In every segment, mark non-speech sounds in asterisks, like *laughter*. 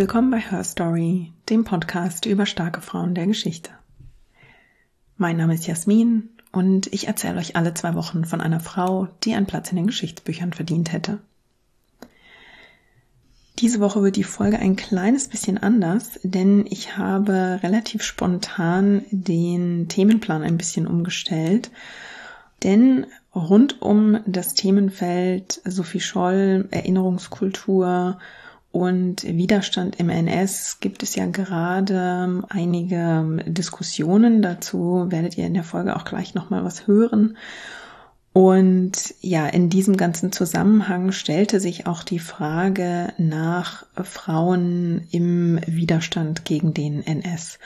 Willkommen bei Her Story, dem Podcast über starke Frauen der Geschichte. Mein Name ist Jasmin und ich erzähle euch alle zwei Wochen von einer Frau, die einen Platz in den Geschichtsbüchern verdient hätte. Diese Woche wird die Folge ein kleines bisschen anders, denn ich habe relativ spontan den Themenplan ein bisschen umgestellt. Denn rund um das Themenfeld Sophie Scholl, Erinnerungskultur und Widerstand im NS gibt es ja gerade einige Diskussionen. Dazu werdet ihr in der Folge auch gleich nochmal was hören. Und ja, in diesem ganzen Zusammenhang stellte sich auch die Frage nach Frauen im Widerstand gegen den NS.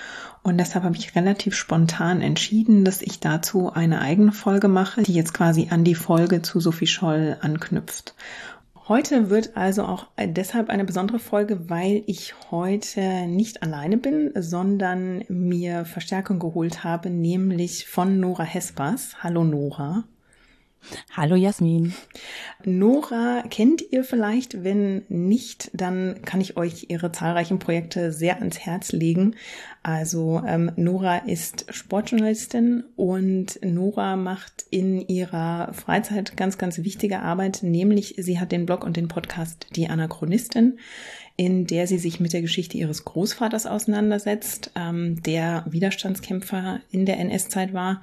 Und deshalb habe ich relativ spontan entschieden, dass ich dazu eine eigene Folge mache, die jetzt quasi an die Folge zu Sophie Scholl anknüpft. Heute wird also auch deshalb eine besondere Folge, weil ich heute nicht alleine bin, sondern mir Verstärkung geholt habe, nämlich von Nora Hespers. Hallo Nora. Hallo Jasmin. Nora kennt ihr vielleicht, wenn nicht, dann kann ich euch ihre zahlreichen Projekte sehr ans Herz legen. Also ähm, Nora ist Sportjournalistin und Nora macht in ihrer Freizeit ganz, ganz wichtige Arbeit, nämlich sie hat den Blog und den Podcast Die Anachronistin in der sie sich mit der Geschichte ihres Großvaters auseinandersetzt, ähm, der Widerstandskämpfer in der NS-Zeit war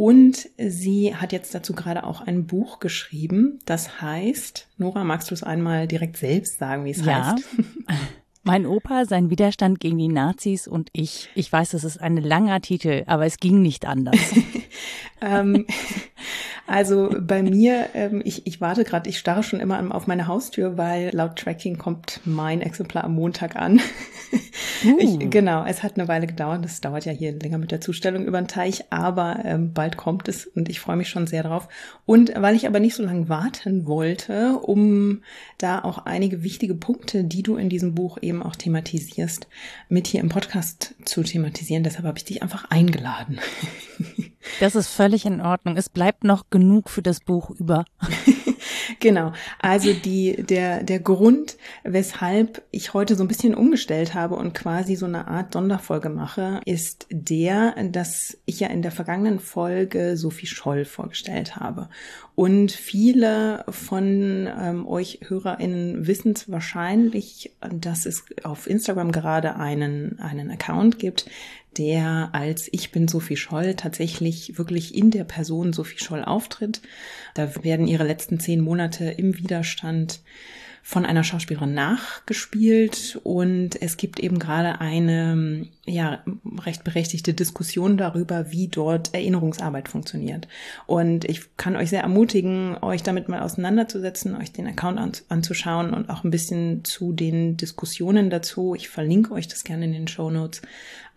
und sie hat jetzt dazu gerade auch ein Buch geschrieben. Das heißt, Nora, magst du es einmal direkt selbst sagen, wie es ja. heißt? *laughs* Mein Opa, sein Widerstand gegen die Nazis und ich. Ich weiß, das ist ein langer Titel, aber es ging nicht anders. *laughs* ähm, *laughs* also bei mir, ähm, ich, ich warte gerade, ich starre schon immer auf meine Haustür, weil laut Tracking kommt mein Exemplar am Montag an. *laughs* Uh. Ich, genau, es hat eine Weile gedauert. Das dauert ja hier länger mit der Zustellung über den Teich, aber ähm, bald kommt es und ich freue mich schon sehr drauf. Und weil ich aber nicht so lange warten wollte, um da auch einige wichtige Punkte, die du in diesem Buch eben auch thematisierst, mit hier im Podcast zu thematisieren, deshalb habe ich dich einfach eingeladen. *laughs* Das ist völlig in Ordnung. Es bleibt noch genug für das Buch über. *laughs* genau. Also die, der, der Grund, weshalb ich heute so ein bisschen umgestellt habe und quasi so eine Art Sonderfolge mache, ist der, dass ich ja in der vergangenen Folge Sophie Scholl vorgestellt habe. Und viele von ähm, euch HörerInnen wissen es wahrscheinlich, dass es auf Instagram gerade einen, einen Account gibt, der als Ich bin Sophie Scholl tatsächlich wirklich in der Person Sophie Scholl auftritt. Da werden ihre letzten zehn Monate im Widerstand von einer Schauspielerin nachgespielt und es gibt eben gerade eine ja recht berechtigte Diskussion darüber, wie dort Erinnerungsarbeit funktioniert. Und ich kann euch sehr ermutigen, euch damit mal auseinanderzusetzen, euch den Account an, anzuschauen und auch ein bisschen zu den Diskussionen dazu. Ich verlinke euch das gerne in den Show Notes,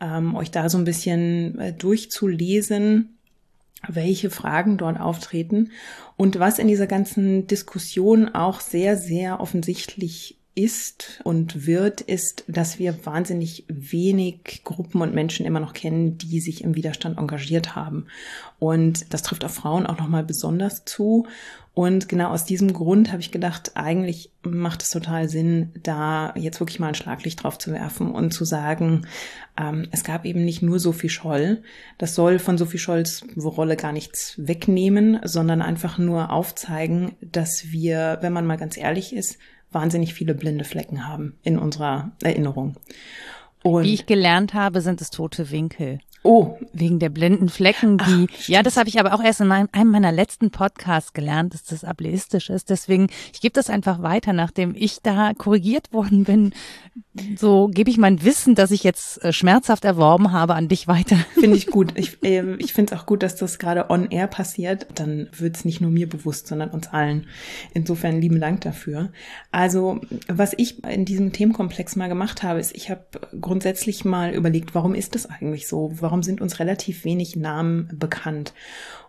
ähm, euch da so ein bisschen äh, durchzulesen welche Fragen dort auftreten und was in dieser ganzen Diskussion auch sehr, sehr offensichtlich ist und wird, ist, dass wir wahnsinnig wenig Gruppen und Menschen immer noch kennen, die sich im Widerstand engagiert haben. Und das trifft auf Frauen auch nochmal besonders zu. Und genau aus diesem Grund habe ich gedacht, eigentlich macht es total Sinn, da jetzt wirklich mal ein Schlaglicht drauf zu werfen und zu sagen, ähm, es gab eben nicht nur Sophie Scholl. Das soll von Sophie Scholls Rolle gar nichts wegnehmen, sondern einfach nur aufzeigen, dass wir, wenn man mal ganz ehrlich ist, wahnsinnig viele blinde Flecken haben in unserer Erinnerung. Und Wie ich gelernt habe, sind es tote Winkel. Oh. Wegen der blinden Flecken, die, Ach, ja, das habe ich aber auch erst in einem meiner letzten Podcasts gelernt, dass das ableistisch ist. Deswegen, ich gebe das einfach weiter, nachdem ich da korrigiert worden bin. So gebe ich mein Wissen, das ich jetzt äh, schmerzhaft erworben habe, an dich weiter. *laughs* Finde ich gut. Ich, äh, ich finde es auch gut, dass das gerade on air passiert. Dann wird es nicht nur mir bewusst, sondern uns allen. Insofern lieben Dank dafür. Also, was ich in diesem Themenkomplex mal gemacht habe, ist, ich habe grundsätzlich mal überlegt, warum ist das eigentlich so? Warum warum sind uns relativ wenig Namen bekannt?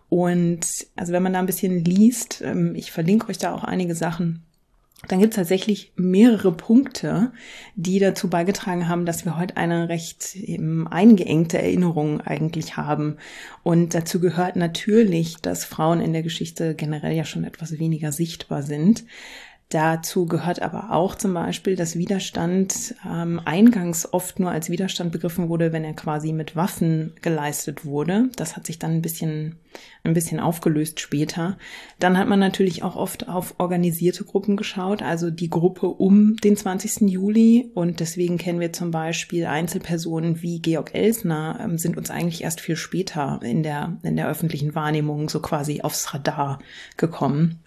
Und also wenn man da ein bisschen liest, ähm, ich verlinke euch da auch einige Sachen, dann gibt es tatsächlich mehrere Punkte, die dazu beigetragen haben, dass wir heute eine recht eben eingeengte Erinnerung eigentlich haben. Und dazu gehört natürlich, dass Frauen in der Geschichte generell ja schon etwas weniger sichtbar sind. Dazu gehört aber auch zum Beispiel, dass Widerstand ähm, eingangs oft nur als Widerstand begriffen wurde, wenn er quasi mit Waffen geleistet wurde. Das hat sich dann ein bisschen, ein bisschen aufgelöst später. Dann hat man natürlich auch oft auf organisierte Gruppen geschaut, also die Gruppe um den 20. Juli. Und deswegen kennen wir zum Beispiel Einzelpersonen wie Georg Elsner, ähm, sind uns eigentlich erst viel später in der, in der öffentlichen Wahrnehmung so quasi aufs Radar gekommen.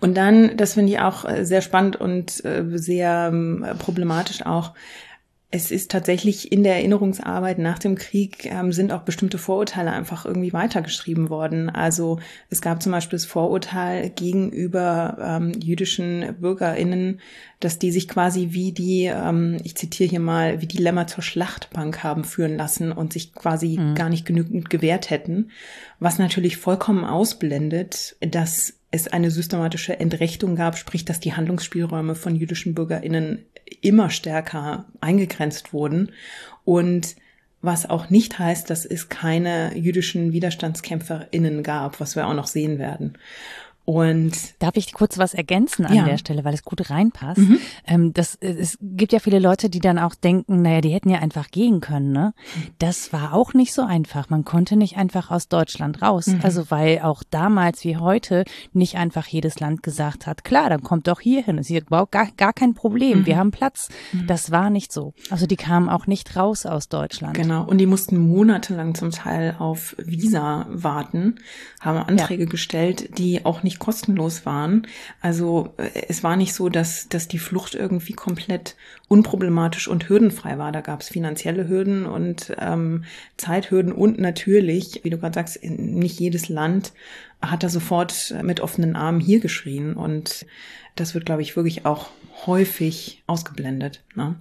Und dann, das finde ich auch äh, sehr spannend und äh, sehr ähm, problematisch auch, es ist tatsächlich in der Erinnerungsarbeit nach dem Krieg ähm, sind auch bestimmte Vorurteile einfach irgendwie weitergeschrieben worden. Also es gab zum Beispiel das Vorurteil gegenüber ähm, jüdischen BürgerInnen, dass die sich quasi wie die, ähm, ich zitiere hier mal, wie die Lämmer zur Schlachtbank haben führen lassen und sich quasi mhm. gar nicht genügend gewehrt hätten. Was natürlich vollkommen ausblendet, dass es eine systematische Entrechtung gab, sprich, dass die Handlungsspielräume von jüdischen BürgerInnen immer stärker eingegrenzt wurden und was auch nicht heißt, dass es keine jüdischen WiderstandskämpferInnen gab, was wir auch noch sehen werden. Und darf ich kurz was ergänzen an ja. der Stelle, weil es gut reinpasst. Mhm. Ähm, das, es gibt ja viele Leute, die dann auch denken, naja, die hätten ja einfach gehen können. Ne? Das war auch nicht so einfach. Man konnte nicht einfach aus Deutschland raus. Mhm. Also weil auch damals wie heute nicht einfach jedes Land gesagt hat, klar, dann kommt doch hier hin. ist hier überhaupt gar, gar kein Problem. Mhm. Wir haben Platz. Mhm. Das war nicht so. Also die kamen auch nicht raus aus Deutschland. Genau. Und die mussten monatelang zum Teil auf Visa warten, haben Anträge ja. gestellt, die auch nicht kostenlos waren. Also äh, es war nicht so, dass, dass die Flucht irgendwie komplett unproblematisch und hürdenfrei war. Da gab es finanzielle Hürden und ähm, Zeithürden und natürlich, wie du gerade sagst, nicht jedes Land hat da sofort mit offenen Armen hier geschrien. Und das wird, glaube ich, wirklich auch häufig ausgeblendet. Ne?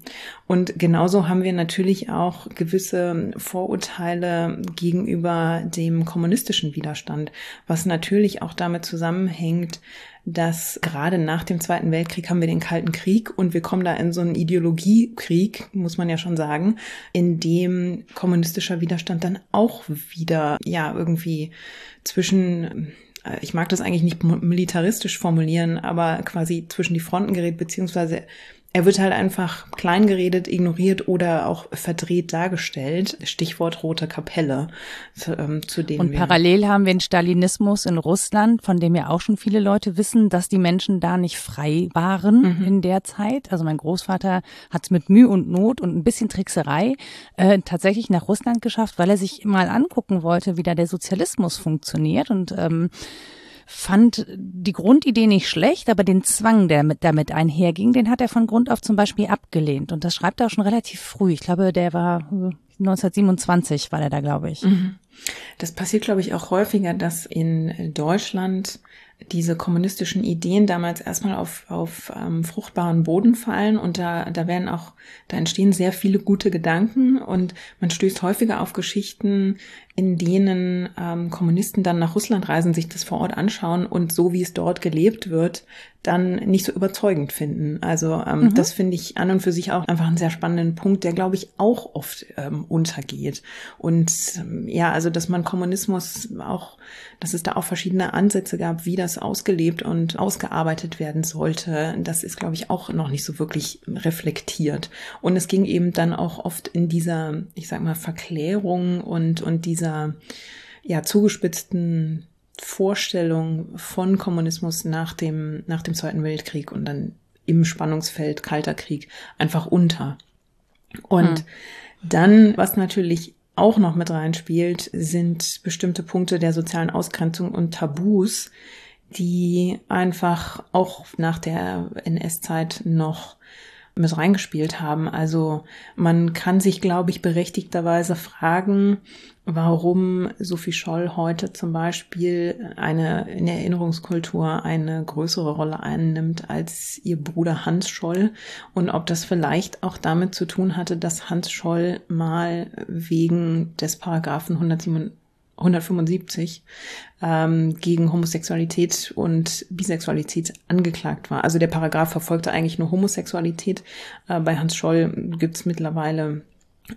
Und genauso haben wir natürlich auch gewisse Vorurteile gegenüber dem kommunistischen Widerstand, was natürlich auch damit zusammenhängt, dass gerade nach dem Zweiten Weltkrieg haben wir den Kalten Krieg und wir kommen da in so einen Ideologiekrieg, muss man ja schon sagen, in dem kommunistischer Widerstand dann auch wieder, ja, irgendwie zwischen ich mag das eigentlich nicht militaristisch formulieren, aber quasi zwischen die Fronten gerät, beziehungsweise er wird halt einfach klein geredet, ignoriert oder auch verdreht dargestellt. Stichwort Rote Kapelle, zu, ähm, zu denen Und parallel haben wir den Stalinismus in Russland, von dem ja auch schon viele Leute wissen, dass die Menschen da nicht frei waren mhm. in der Zeit. Also mein Großvater hat es mit Mühe und Not und ein bisschen Trickserei äh, tatsächlich nach Russland geschafft, weil er sich mal angucken wollte, wie da der Sozialismus funktioniert und ähm, fand die Grundidee nicht schlecht, aber den Zwang, der mit, damit einherging, den hat er von Grund auf zum Beispiel abgelehnt. Und das schreibt er auch schon relativ früh. Ich glaube, der war 1927 äh, war der da, glaube ich. Mhm. Das passiert, glaube ich, auch häufiger, dass in Deutschland diese kommunistischen Ideen damals erstmal auf, auf ähm, fruchtbaren Boden fallen und da, da werden auch, da entstehen sehr viele gute Gedanken und man stößt häufiger auf Geschichten, in denen ähm, Kommunisten dann nach Russland reisen, sich das vor Ort anschauen und so wie es dort gelebt wird, dann nicht so überzeugend finden. Also ähm, mhm. das finde ich an und für sich auch einfach einen sehr spannenden Punkt, der glaube ich auch oft ähm, untergeht. Und ähm, ja, also dass man Kommunismus auch, dass es da auch verschiedene Ansätze gab, wie das ausgelebt und ausgearbeitet werden sollte, das ist glaube ich auch noch nicht so wirklich reflektiert. Und es ging eben dann auch oft in dieser, ich sag mal, Verklärung und und dieser dieser ja zugespitzten Vorstellung von Kommunismus nach dem, nach dem Zweiten Weltkrieg und dann im Spannungsfeld Kalter Krieg einfach unter. Und hm. dann, was natürlich auch noch mit reinspielt, sind bestimmte Punkte der sozialen Ausgrenzung und Tabus, die einfach auch nach der NS-Zeit noch mit reingespielt haben. Also man kann sich, glaube ich, berechtigterweise fragen, warum Sophie Scholl heute zum Beispiel eine in Erinnerungskultur eine größere Rolle einnimmt als ihr Bruder Hans Scholl und ob das vielleicht auch damit zu tun hatte, dass Hans Scholl mal wegen des Paragraphen 107 175 ähm, gegen Homosexualität und Bisexualität angeklagt war. Also der Paragraph verfolgte eigentlich nur Homosexualität. Äh, bei Hans Scholl gibt es mittlerweile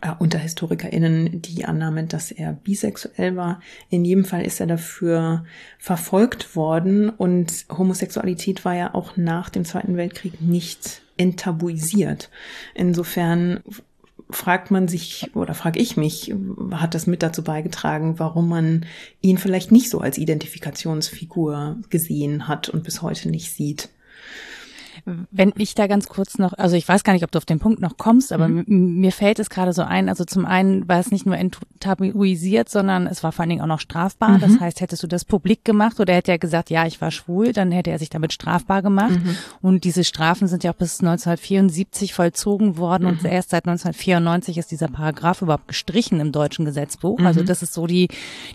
äh, unter HistorikerInnen die Annahme, dass er bisexuell war. In jedem Fall ist er dafür verfolgt worden und Homosexualität war ja auch nach dem Zweiten Weltkrieg nicht enttabuisiert. Insofern fragt man sich oder frage ich mich, hat das mit dazu beigetragen, warum man ihn vielleicht nicht so als Identifikationsfigur gesehen hat und bis heute nicht sieht? Wenn ich da ganz kurz noch, also ich weiß gar nicht, ob du auf den Punkt noch kommst, aber mhm. mir fällt es gerade so ein, also zum einen war es nicht nur enttabuisiert, sondern es war vor allen Dingen auch noch strafbar. Mhm. Das heißt, hättest du das publik gemacht oder hätte er gesagt, ja, ich war schwul, dann hätte er sich damit strafbar gemacht. Mhm. Und diese Strafen sind ja auch bis 1974 vollzogen worden und mhm. erst seit 1994 ist dieser Paragraph überhaupt gestrichen im deutschen Gesetzbuch. Also mhm. das ist so die,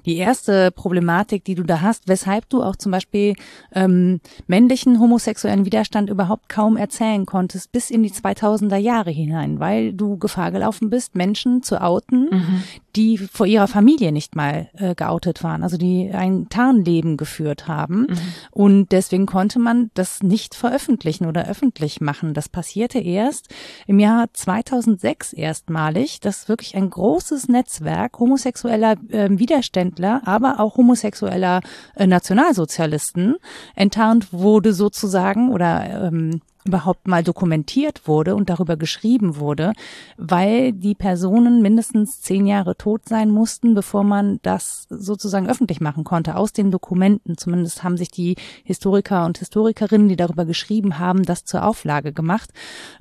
die erste Problematik, die du da hast, weshalb du auch zum Beispiel ähm, männlichen homosexuellen Widerstand überhaupt überhaupt kaum erzählen konntest bis in die 2000er Jahre hinein, weil du Gefahr gelaufen bist, Menschen zu outen, mhm. Die vor ihrer Familie nicht mal äh, geoutet waren, also die ein Tarnleben geführt haben. Mhm. Und deswegen konnte man das nicht veröffentlichen oder öffentlich machen. Das passierte erst im Jahr 2006 erstmalig, dass wirklich ein großes Netzwerk homosexueller äh, Widerständler, aber auch homosexueller äh, Nationalsozialisten enttarnt wurde sozusagen oder ähm, überhaupt mal dokumentiert wurde und darüber geschrieben wurde, weil die Personen mindestens zehn Jahre tot sein mussten, bevor man das sozusagen öffentlich machen konnte, aus den Dokumenten. Zumindest haben sich die Historiker und Historikerinnen, die darüber geschrieben haben, das zur Auflage gemacht.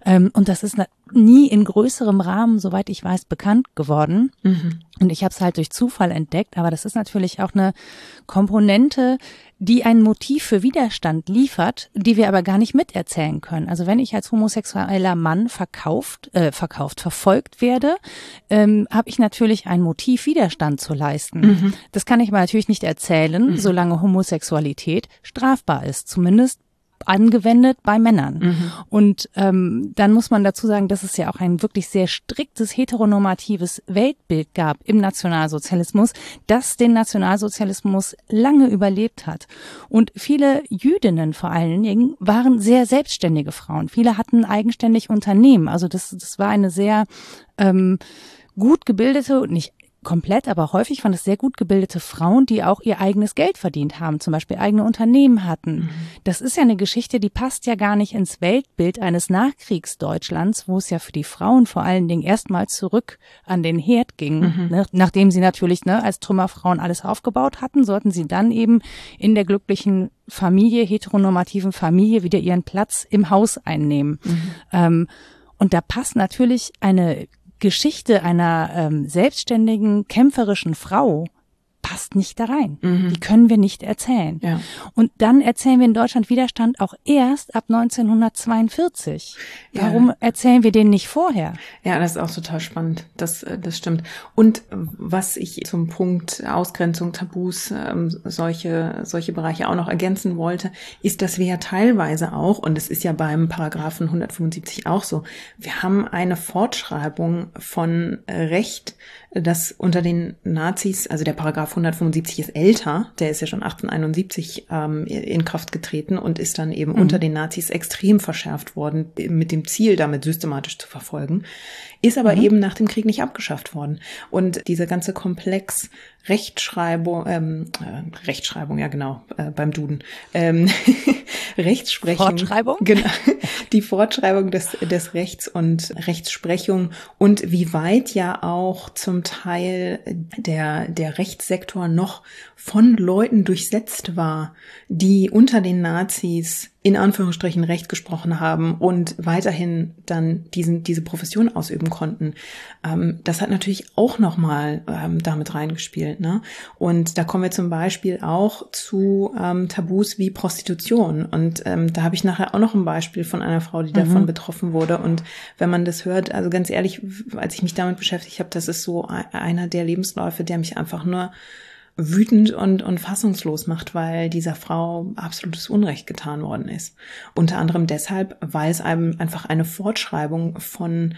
Ähm, und das ist nie in größerem Rahmen, soweit ich weiß, bekannt geworden. Mhm. Und ich habe es halt durch Zufall entdeckt, aber das ist natürlich auch eine Komponente, die ein Motiv für Widerstand liefert, die wir aber gar nicht miterzählen können. Also wenn ich als homosexueller Mann verkauft, äh, verkauft, verfolgt werde, ähm, habe ich natürlich ein Motiv, Widerstand zu leisten. Mhm. Das kann ich aber natürlich nicht erzählen, mhm. solange Homosexualität strafbar ist. Zumindest angewendet bei Männern. Mhm. Und ähm, dann muss man dazu sagen, dass es ja auch ein wirklich sehr striktes heteronormatives Weltbild gab im Nationalsozialismus, das den Nationalsozialismus lange überlebt hat. Und viele Jüdinnen vor allen Dingen waren sehr selbstständige Frauen. Viele hatten eigenständig Unternehmen. Also das, das war eine sehr ähm, gut gebildete, nicht komplett, aber häufig waren es sehr gut gebildete Frauen, die auch ihr eigenes Geld verdient haben, zum Beispiel eigene Unternehmen hatten. Mhm. Das ist ja eine Geschichte, die passt ja gar nicht ins Weltbild eines Nachkriegsdeutschlands, wo es ja für die Frauen vor allen Dingen erstmal zurück an den Herd ging. Mhm. Ne? Nachdem sie natürlich ne, als Trümmerfrauen alles aufgebaut hatten, sollten sie dann eben in der glücklichen Familie, heteronormativen Familie wieder ihren Platz im Haus einnehmen. Mhm. Ähm, und da passt natürlich eine Geschichte einer ähm, selbstständigen, kämpferischen Frau passt nicht da rein. Mhm. Die können wir nicht erzählen. Ja. Und dann erzählen wir in Deutschland Widerstand auch erst ab 1942. Warum ja. erzählen wir den nicht vorher? Ja, das ist auch total spannend. Das, äh, das stimmt. Und was ich zum Punkt Ausgrenzung, Tabus, ähm, solche, solche Bereiche auch noch ergänzen wollte, ist, dass wir ja teilweise auch, und es ist ja beim Paragraphen 175 auch so, wir haben eine Fortschreibung von Recht, das unter den Nazis, also der Paragraph 175 ist älter, der ist ja schon 1871 ähm, in Kraft getreten und ist dann eben mhm. unter den Nazis extrem verschärft worden, mit dem Ziel, damit systematisch zu verfolgen, ist aber mhm. eben nach dem Krieg nicht abgeschafft worden. Und dieser ganze Komplex Rechtschreibung, ähm, äh, Rechtschreibung, ja genau, äh, beim Duden, ähm, *laughs* Rechtsprechung. Fortschreibung? Genau, die Fortschreibung des, des Rechts und Rechtsprechung und wie weit ja auch zum Teil der, der Rechtssektor noch von Leuten durchsetzt war, die unter den Nazis in Anführungsstrichen Recht gesprochen haben und weiterhin dann diesen, diese Profession ausüben konnten. Ähm, das hat natürlich auch nochmal ähm, damit reingespielt. Ne? Und da kommen wir zum Beispiel auch zu ähm, Tabus wie Prostitution. Und ähm, da habe ich nachher auch noch ein Beispiel von einer Frau, die mhm. davon betroffen wurde. Und wenn man das hört, also ganz ehrlich, als ich mich damit beschäftigt habe, das ist so einer der Lebensläufe, der mich einfach nur wütend und, und fassungslos macht, weil dieser Frau absolutes Unrecht getan worden ist. Unter anderem deshalb, weil es einem einfach eine Fortschreibung von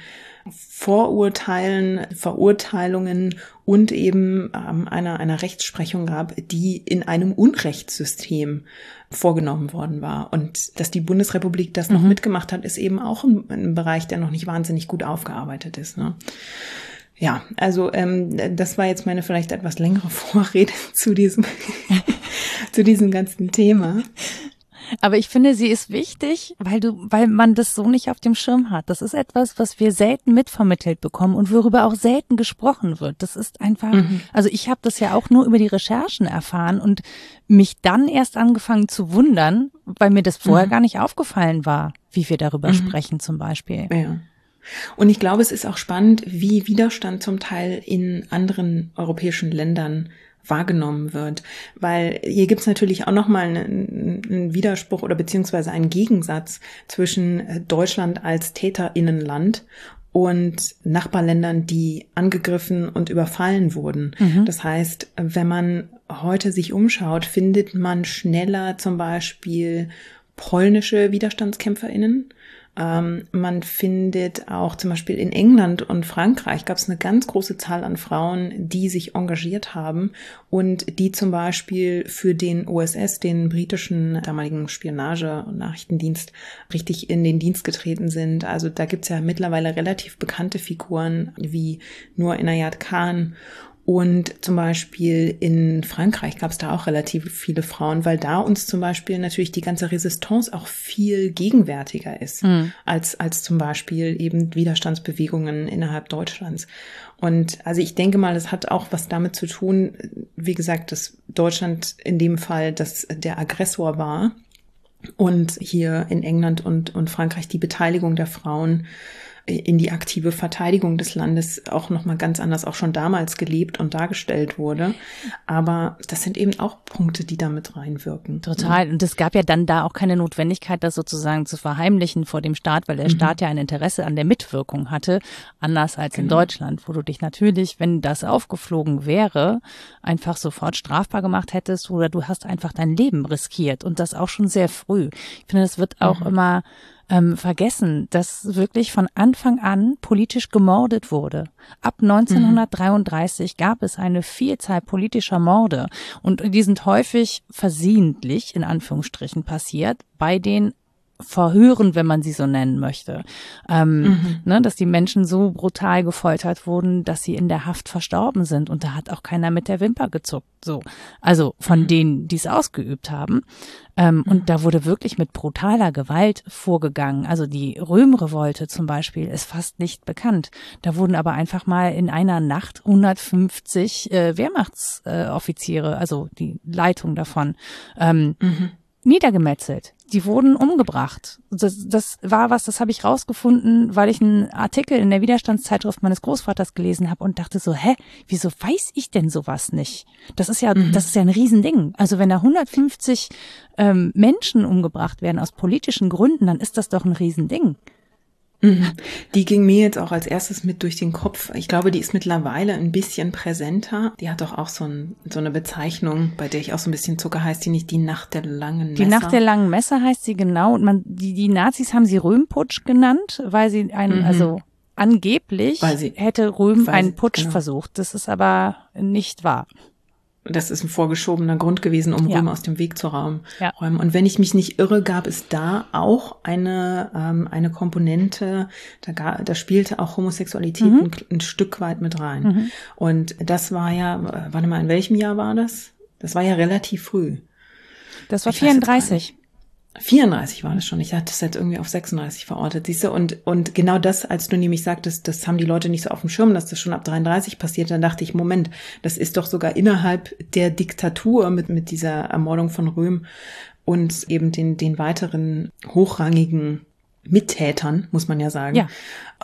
Vorurteilen, Verurteilungen und eben ähm, einer, einer Rechtsprechung gab, die in einem Unrechtssystem vorgenommen worden war. Und dass die Bundesrepublik das noch mhm. mitgemacht hat, ist eben auch ein, ein, Bereich, der noch nicht wahnsinnig gut aufgearbeitet ist. Ne? Ja, also ähm, das war jetzt meine vielleicht etwas längere *laughs* Vorrede zu diesem *laughs* zu diesem ganzen Thema. Aber ich finde, sie ist wichtig, weil du, weil man das so nicht auf dem Schirm hat. Das ist etwas, was wir selten mitvermittelt bekommen und worüber auch selten gesprochen wird. Das ist einfach, mhm. also ich habe das ja auch nur über die Recherchen erfahren und mich dann erst angefangen zu wundern, weil mir das vorher mhm. gar nicht aufgefallen war, wie wir darüber mhm. sprechen zum Beispiel. Ja. Und ich glaube, es ist auch spannend, wie Widerstand zum Teil in anderen europäischen Ländern wahrgenommen wird. Weil hier gibt's natürlich auch nochmal einen, einen Widerspruch oder beziehungsweise einen Gegensatz zwischen Deutschland als Täterinnenland und Nachbarländern, die angegriffen und überfallen wurden. Mhm. Das heißt, wenn man heute sich umschaut, findet man schneller zum Beispiel polnische Widerstandskämpferinnen man findet auch zum Beispiel in England und Frankreich gab es eine ganz große Zahl an Frauen, die sich engagiert haben und die zum Beispiel für den OSS, den britischen damaligen Spionage- und Nachrichtendienst, richtig in den Dienst getreten sind. Also da gibt's ja mittlerweile relativ bekannte Figuren wie Nur Inayat Khan und zum Beispiel in Frankreich gab es da auch relativ viele Frauen, weil da uns zum Beispiel natürlich die ganze Resistance auch viel gegenwärtiger ist mhm. als, als zum Beispiel eben Widerstandsbewegungen innerhalb Deutschlands. Und also ich denke mal, es hat auch was damit zu tun, wie gesagt, dass Deutschland in dem Fall, dass der Aggressor war und hier in England und, und Frankreich die Beteiligung der Frauen in die aktive Verteidigung des Landes auch noch mal ganz anders auch schon damals gelebt und dargestellt wurde. Aber das sind eben auch Punkte, die damit reinwirken. Total. Und es gab ja dann da auch keine Notwendigkeit, das sozusagen zu verheimlichen vor dem Staat, weil der mhm. Staat ja ein Interesse an der Mitwirkung hatte, anders als genau. in Deutschland, wo du dich natürlich, wenn das aufgeflogen wäre, einfach sofort strafbar gemacht hättest oder du hast einfach dein Leben riskiert und das auch schon sehr früh. Ich finde, das wird auch mhm. immer ähm, vergessen, dass wirklich von Anfang an politisch gemordet wurde. Ab 1933 mhm. gab es eine Vielzahl politischer Morde und die sind häufig versehentlich in Anführungsstrichen passiert bei den Verhören, wenn man sie so nennen möchte, ähm, mhm. ne, dass die Menschen so brutal gefoltert wurden, dass sie in der Haft verstorben sind und da hat auch keiner mit der Wimper gezuckt, so, also von mhm. denen, die es ausgeübt haben. Ähm, mhm. Und da wurde wirklich mit brutaler Gewalt vorgegangen. Also die Röhmrevolte zum Beispiel ist fast nicht bekannt. Da wurden aber einfach mal in einer Nacht 150 äh, Wehrmachtsoffiziere, äh, also die Leitung davon, ähm, mhm. niedergemetzelt die wurden umgebracht. Das, das war was, das habe ich rausgefunden, weil ich einen Artikel in der Widerstandszeitschrift meines Großvaters gelesen habe und dachte so, hä, wieso weiß ich denn sowas nicht? Das ist ja, mhm. das ist ja ein Riesending. Also wenn da 150 ähm, Menschen umgebracht werden aus politischen Gründen, dann ist das doch ein Riesending. Mhm. Die ging mir jetzt auch als erstes mit durch den Kopf. Ich glaube, die ist mittlerweile ein bisschen präsenter. Die hat doch auch so, ein, so eine Bezeichnung, bei der ich auch so ein bisschen Zucker heißt, die nicht die Nacht der langen Messer. Die Nacht der langen Messer heißt sie genau. Und man, die, die Nazis haben sie Röhmputsch genannt, weil sie einen, mhm. also angeblich sie, hätte Röhm einen Putsch genau. versucht. Das ist aber nicht wahr das ist ein vorgeschobener Grund gewesen, um ja. Römer aus dem Weg zu räumen. Ja. Und wenn ich mich nicht irre, gab es da auch eine, ähm, eine Komponente, da, gar, da spielte auch Homosexualität mhm. ein, ein, Stück weit mit rein. Mhm. Und das war ja, warte mal, in welchem Jahr war das? Das war ja relativ früh. Das war ich 34. 34 war das schon. Ich hatte es jetzt irgendwie auf 36 verortet, siehst du? Und, und genau das, als du nämlich sagtest, das haben die Leute nicht so auf dem Schirm, dass das schon ab 33 passiert, dann dachte ich, Moment, das ist doch sogar innerhalb der Diktatur mit, mit dieser Ermordung von Röhm und eben den, den weiteren hochrangigen Mittätern, muss man ja sagen, ja.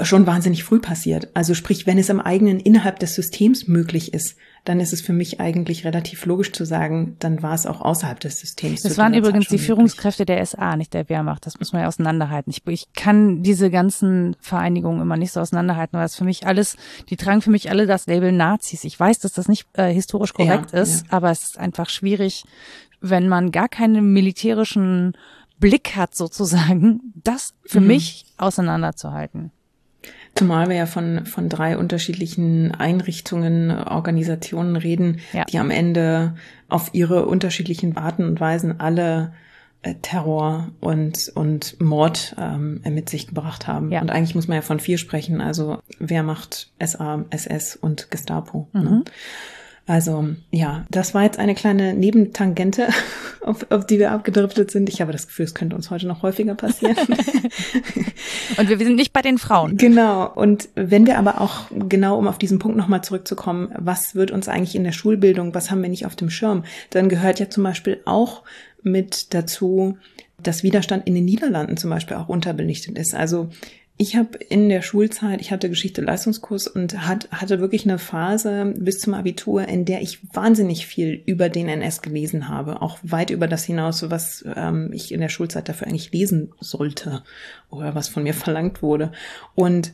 schon wahnsinnig früh passiert. Also sprich, wenn es am eigenen innerhalb des Systems möglich ist, dann ist es für mich eigentlich relativ logisch zu sagen, dann war es auch außerhalb des Systems. Das waren übrigens die Führungskräfte der SA, nicht der Wehrmacht. Das muss man ja auseinanderhalten. Ich, ich kann diese ganzen Vereinigungen immer nicht so auseinanderhalten, weil es für mich alles, die tragen für mich alle das Label Nazis. Ich weiß, dass das nicht äh, historisch korrekt ja, ist, ja. aber es ist einfach schwierig, wenn man gar keine militärischen Blick hat sozusagen, das für mhm. mich auseinanderzuhalten. Zumal wir ja von, von drei unterschiedlichen Einrichtungen, Organisationen reden, ja. die am Ende auf ihre unterschiedlichen Arten und Weisen alle äh, Terror und, und Mord ähm, mit sich gebracht haben. Ja. Und eigentlich muss man ja von vier sprechen. Also wer macht SA, SS und Gestapo? Ne? Mhm. Ne? Also ja, das war jetzt eine kleine Nebentangente, *laughs* auf, auf die wir abgedriftet sind. Ich habe das Gefühl, es könnte uns heute noch häufiger passieren. *laughs* und wir, wir sind nicht bei den Frauen. Genau. Und wenn wir aber auch genau, um auf diesen Punkt nochmal zurückzukommen, was wird uns eigentlich in der Schulbildung, was haben wir nicht auf dem Schirm, dann gehört ja zum Beispiel auch mit dazu, dass Widerstand in den Niederlanden zum Beispiel auch unterbelichtet ist. Also ich habe in der Schulzeit, ich hatte Geschichte-Leistungskurs und hat, hatte wirklich eine Phase bis zum Abitur, in der ich wahnsinnig viel über den NS gelesen habe, auch weit über das hinaus, was ähm, ich in der Schulzeit dafür eigentlich lesen sollte oder was von mir *laughs* verlangt wurde. Und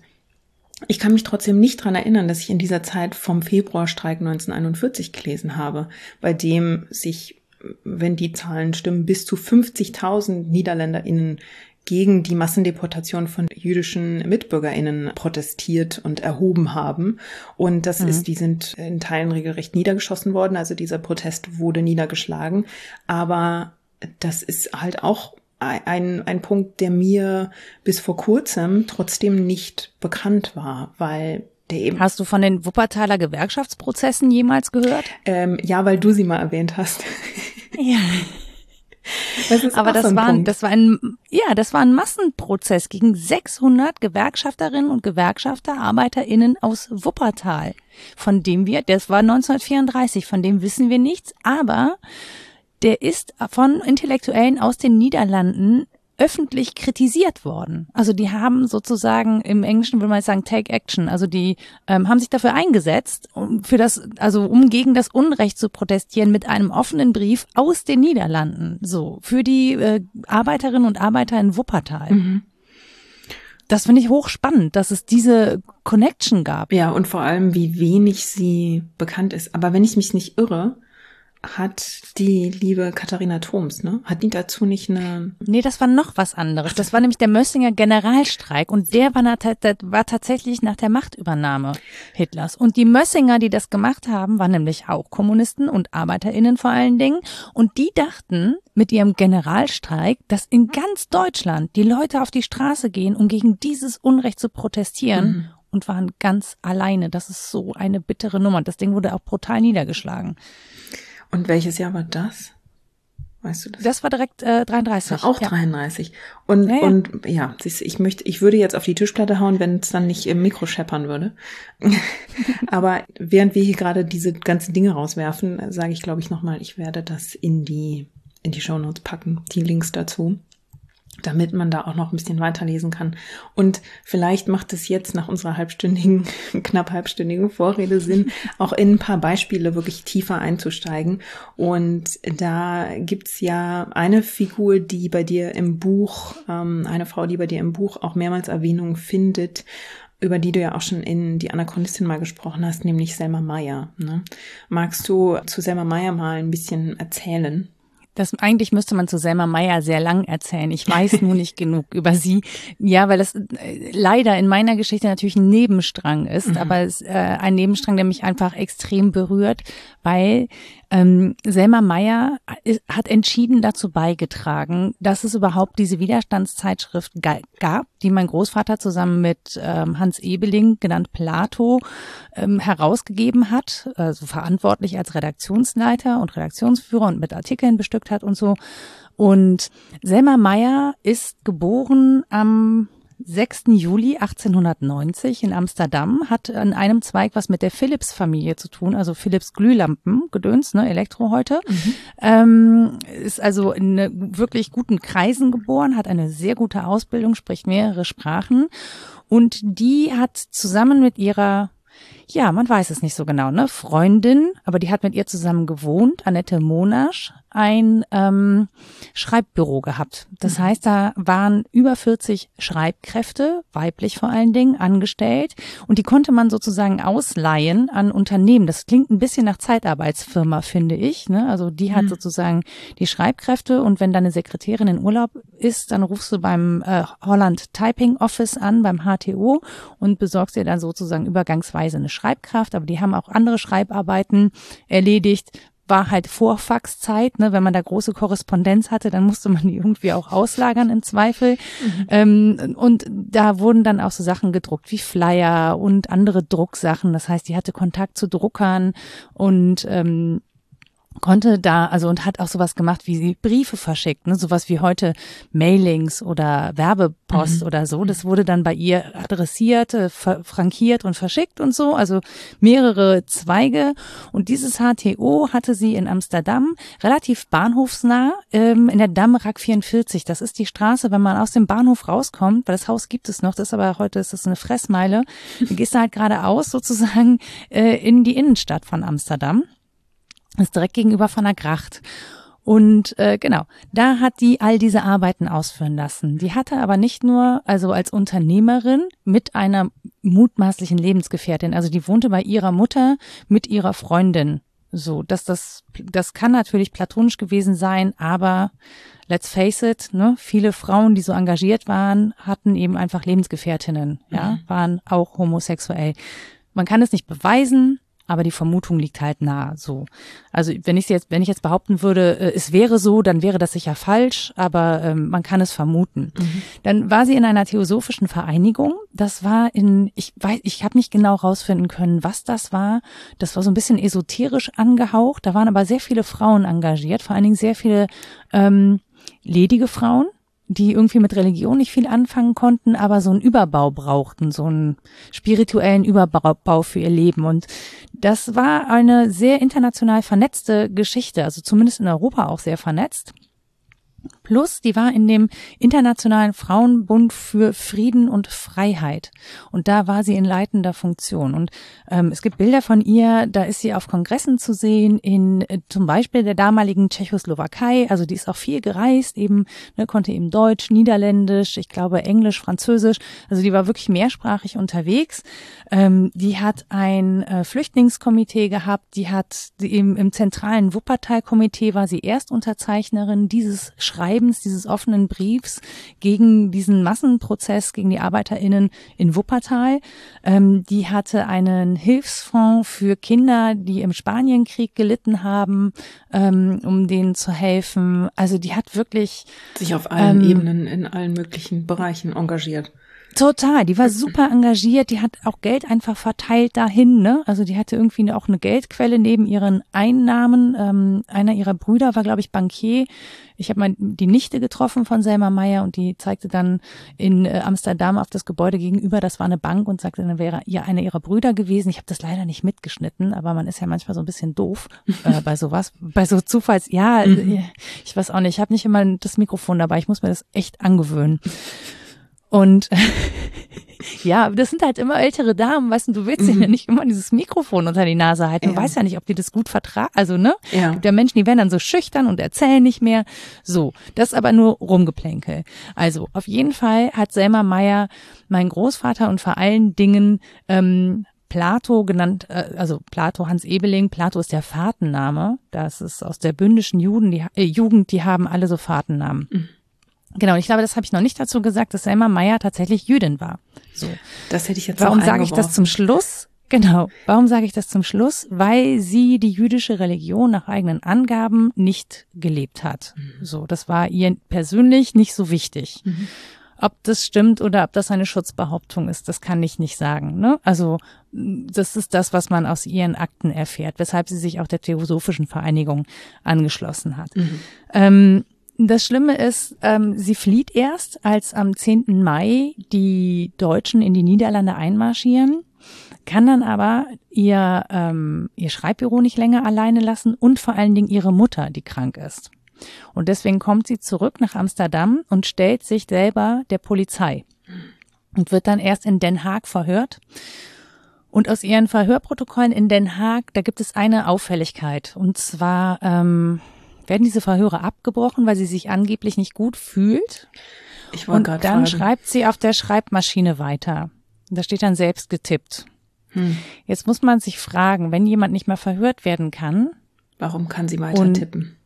ich kann mich trotzdem nicht dran erinnern, dass ich in dieser Zeit vom Februarstreik 1941 gelesen habe, bei dem sich wenn die Zahlen stimmen, bis zu 50.000 NiederländerInnen gegen die Massendeportation von jüdischen MitbürgerInnen protestiert und erhoben haben. Und das mhm. ist, die sind in Teilen regelrecht niedergeschossen worden. Also dieser Protest wurde niedergeschlagen. Aber das ist halt auch ein, ein Punkt, der mir bis vor kurzem trotzdem nicht bekannt war, weil der eben. Hast du von den Wuppertaler Gewerkschaftsprozessen jemals gehört? Ähm, ja, weil du sie mal erwähnt hast. Ja. *laughs* Das ist Aber das so war, ein, das war ein, ja, das war ein Massenprozess gegen 600 Gewerkschafterinnen und Gewerkschafter, ArbeiterInnen aus Wuppertal, von dem wir, das war 1934, von dem wissen wir nichts, aber der ist von Intellektuellen aus den Niederlanden öffentlich kritisiert worden. Also die haben sozusagen im Englischen würde man sagen Take Action. Also die ähm, haben sich dafür eingesetzt, um für das, also um gegen das Unrecht zu protestieren mit einem offenen Brief aus den Niederlanden. So für die äh, Arbeiterinnen und Arbeiter in Wuppertal. Mhm. Das finde ich hochspannend, dass es diese Connection gab. Ja, und vor allem, wie wenig sie bekannt ist. Aber wenn ich mich nicht irre, hat die liebe Katharina Thoms, ne? Hat die dazu nicht eine. Nee, das war noch was anderes. Das war nämlich der Mössinger Generalstreik und der war, war tatsächlich nach der Machtübernahme Hitlers. Und die Mössinger, die das gemacht haben, waren nämlich auch Kommunisten und ArbeiterInnen vor allen Dingen. Und die dachten mit ihrem Generalstreik, dass in ganz Deutschland die Leute auf die Straße gehen, um gegen dieses Unrecht zu protestieren. Mhm. Und waren ganz alleine. Das ist so eine bittere Nummer. Das Ding wurde auch brutal niedergeschlagen. Und welches Jahr war das? Weißt du das? Das war direkt äh, 33. War auch ja. 33. Und ja, ja. und ja, ich möchte, ich würde jetzt auf die Tischplatte hauen, wenn es dann nicht im Mikro scheppern würde. *laughs* Aber während wir hier gerade diese ganzen Dinge rauswerfen, sage ich, glaube ich, nochmal, ich werde das in die in die Shownotes packen, die Links dazu damit man da auch noch ein bisschen weiterlesen kann. Und vielleicht macht es jetzt nach unserer halbstündigen, *laughs* knapp halbstündigen Vorrede Sinn, *laughs* auch in ein paar Beispiele wirklich tiefer einzusteigen. Und da gibt's ja eine Figur, die bei dir im Buch, ähm, eine Frau, die bei dir im Buch auch mehrmals Erwähnung findet, über die du ja auch schon in die Anachronistin mal gesprochen hast, nämlich Selma Meyer. Ne? Magst du zu Selma Meyer mal ein bisschen erzählen? Das eigentlich müsste man zu Selma Meyer sehr lang erzählen. Ich weiß nur nicht genug *laughs* über sie. Ja, weil das äh, leider in meiner Geschichte natürlich ein Nebenstrang ist, mhm. aber es, äh, ein Nebenstrang, der mich einfach extrem berührt, weil ähm, Selma Meyer hat entschieden dazu beigetragen, dass es überhaupt diese Widerstandszeitschrift gab, die mein Großvater zusammen mit ähm, Hans Ebeling, genannt Plato, ähm, herausgegeben hat, also verantwortlich als Redaktionsleiter und Redaktionsführer und mit Artikeln bestückt hat und so. Und Selma Meyer ist geboren am 6. Juli 1890 in Amsterdam, hat an einem Zweig was mit der Philips-Familie zu tun, also Philips Glühlampen, Gedöns, ne, Elektro heute. Mhm. Ähm, ist also in wirklich guten Kreisen geboren, hat eine sehr gute Ausbildung, spricht mehrere Sprachen und die hat zusammen mit ihrer ja, man weiß es nicht so genau, ne? Freundin, aber die hat mit ihr zusammen gewohnt, Annette Monasch, ein ähm, Schreibbüro gehabt. Das mhm. heißt, da waren über 40 Schreibkräfte, weiblich vor allen Dingen, angestellt und die konnte man sozusagen ausleihen an Unternehmen. Das klingt ein bisschen nach Zeitarbeitsfirma, finde ich. Ne? Also die hat mhm. sozusagen die Schreibkräfte und wenn deine Sekretärin in Urlaub ist, dann rufst du beim äh, Holland Typing Office an, beim HTO und besorgst dir dann sozusagen übergangsweise eine Schreibkraft. Aber die haben auch andere Schreibarbeiten erledigt war halt Vorfaxzeit, ne? wenn man da große Korrespondenz hatte, dann musste man die *laughs* irgendwie auch auslagern im Zweifel. Mhm. Ähm, und da wurden dann auch so Sachen gedruckt wie Flyer und andere Drucksachen. Das heißt, die hatte Kontakt zu Druckern und ähm, konnte da, also und hat auch sowas gemacht wie sie Briefe verschickt, ne, sowas wie heute Mailings oder Werbepost mhm. oder so. Das wurde dann bei ihr adressiert, äh, frankiert und verschickt und so, also mehrere Zweige. Und dieses HTO hatte sie in Amsterdam relativ bahnhofsnah ähm, in der Damrak 44. Das ist die Straße, wenn man aus dem Bahnhof rauskommt, weil das Haus gibt es noch, das ist aber heute ist das eine Fressmeile. Du gehst halt geradeaus sozusagen äh, in die Innenstadt von Amsterdam ist direkt gegenüber von der Gracht. Und äh, genau, da hat die all diese Arbeiten ausführen lassen. Die hatte aber nicht nur, also als Unternehmerin mit einer mutmaßlichen Lebensgefährtin, also die wohnte bei ihrer Mutter mit ihrer Freundin. So, dass das, das kann natürlich platonisch gewesen sein, aber let's face it, ne, viele Frauen, die so engagiert waren, hatten eben einfach Lebensgefährtinnen, ja, mhm. waren auch homosexuell. Man kann es nicht beweisen, aber die Vermutung liegt halt nah so. Also wenn ich jetzt, wenn ich jetzt behaupten würde, äh, es wäre so, dann wäre das sicher falsch, aber ähm, man kann es vermuten. Mhm. Dann war sie in einer theosophischen Vereinigung. Das war in, ich weiß, ich habe nicht genau rausfinden können, was das war. Das war so ein bisschen esoterisch angehaucht. Da waren aber sehr viele Frauen engagiert, vor allen Dingen sehr viele ähm, ledige Frauen die irgendwie mit Religion nicht viel anfangen konnten, aber so einen Überbau brauchten, so einen spirituellen Überbau für ihr Leben. Und das war eine sehr international vernetzte Geschichte, also zumindest in Europa auch sehr vernetzt. Plus, die war in dem Internationalen Frauenbund für Frieden und Freiheit. Und da war sie in leitender Funktion. Und ähm, es gibt Bilder von ihr, da ist sie auf Kongressen zu sehen, in äh, zum Beispiel der damaligen Tschechoslowakei. Also die ist auch viel gereist, eben, ne, konnte eben Deutsch, Niederländisch, ich glaube Englisch, Französisch. Also die war wirklich mehrsprachig unterwegs. Ähm, die hat ein äh, Flüchtlingskomitee gehabt, die hat die im, im zentralen Wuppertal-Komitee war sie Erstunterzeichnerin dieses Schreibens, dieses offenen Briefs gegen diesen Massenprozess gegen die ArbeiterInnen in Wuppertal. Ähm, die hatte einen Hilfsfonds für Kinder, die im Spanienkrieg gelitten haben, ähm, um denen zu helfen. Also die hat wirklich sich auf allen ähm, Ebenen in allen möglichen Bereichen engagiert. Total, die war super engagiert, die hat auch Geld einfach verteilt dahin, ne? Also die hatte irgendwie auch eine Geldquelle neben ihren Einnahmen. Ähm, einer ihrer Brüder war, glaube ich, Bankier. Ich habe mal die Nichte getroffen von Selma Meyer und die zeigte dann in äh, Amsterdam auf das Gebäude gegenüber, das war eine Bank und sagte, dann wäre ja einer ihrer Brüder gewesen. Ich habe das leider nicht mitgeschnitten, aber man ist ja manchmal so ein bisschen doof äh, *laughs* bei sowas, bei so Zufalls. Ja, mhm. ich weiß auch nicht, ich habe nicht immer das Mikrofon dabei, ich muss mir das echt angewöhnen. Und *laughs* ja, das sind halt immer ältere Damen, weißt du, du willst mhm. ja nicht immer dieses Mikrofon unter die Nase halten. Du ja. weißt ja nicht, ob die das gut vertragen. Also, ne? Ja. Gibt ja Menschen, die werden dann so schüchtern und erzählen nicht mehr. So, das ist aber nur Rumgeplänkel. Also, auf jeden Fall hat Selma Meyer, mein Großvater und vor allen Dingen ähm, Plato genannt, äh, also Plato Hans Ebeling, Plato ist der Fahrtenname. Das ist aus der bündischen Juden, die, äh, Jugend, die haben alle so Fahrtennamen. Mhm. Genau, ich glaube, das habe ich noch nicht dazu gesagt, dass Selma Meyer tatsächlich Jüdin war. So. Das hätte ich jetzt Warum sage ich das zum Schluss? Genau. Warum sage ich das zum Schluss? Weil sie die jüdische Religion nach eigenen Angaben nicht gelebt hat. Mhm. So, das war ihr persönlich nicht so wichtig. Mhm. Ob das stimmt oder ob das eine Schutzbehauptung ist, das kann ich nicht sagen. Ne? Also das ist das, was man aus ihren Akten erfährt, weshalb sie sich auch der Theosophischen Vereinigung angeschlossen hat. Mhm. Ähm, das Schlimme ist, ähm, sie flieht erst, als am 10. Mai die Deutschen in die Niederlande einmarschieren, kann dann aber ihr, ähm, ihr Schreibbüro nicht länger alleine lassen und vor allen Dingen ihre Mutter, die krank ist. Und deswegen kommt sie zurück nach Amsterdam und stellt sich selber der Polizei und wird dann erst in Den Haag verhört. Und aus ihren Verhörprotokollen in Den Haag, da gibt es eine Auffälligkeit. Und zwar ähm, werden diese Verhöre abgebrochen, weil sie sich angeblich nicht gut fühlt. Ich und dann fragen. schreibt sie auf der Schreibmaschine weiter. Da steht dann selbst getippt. Hm. Jetzt muss man sich fragen, wenn jemand nicht mehr verhört werden kann. Warum kann sie weiter und, tippen?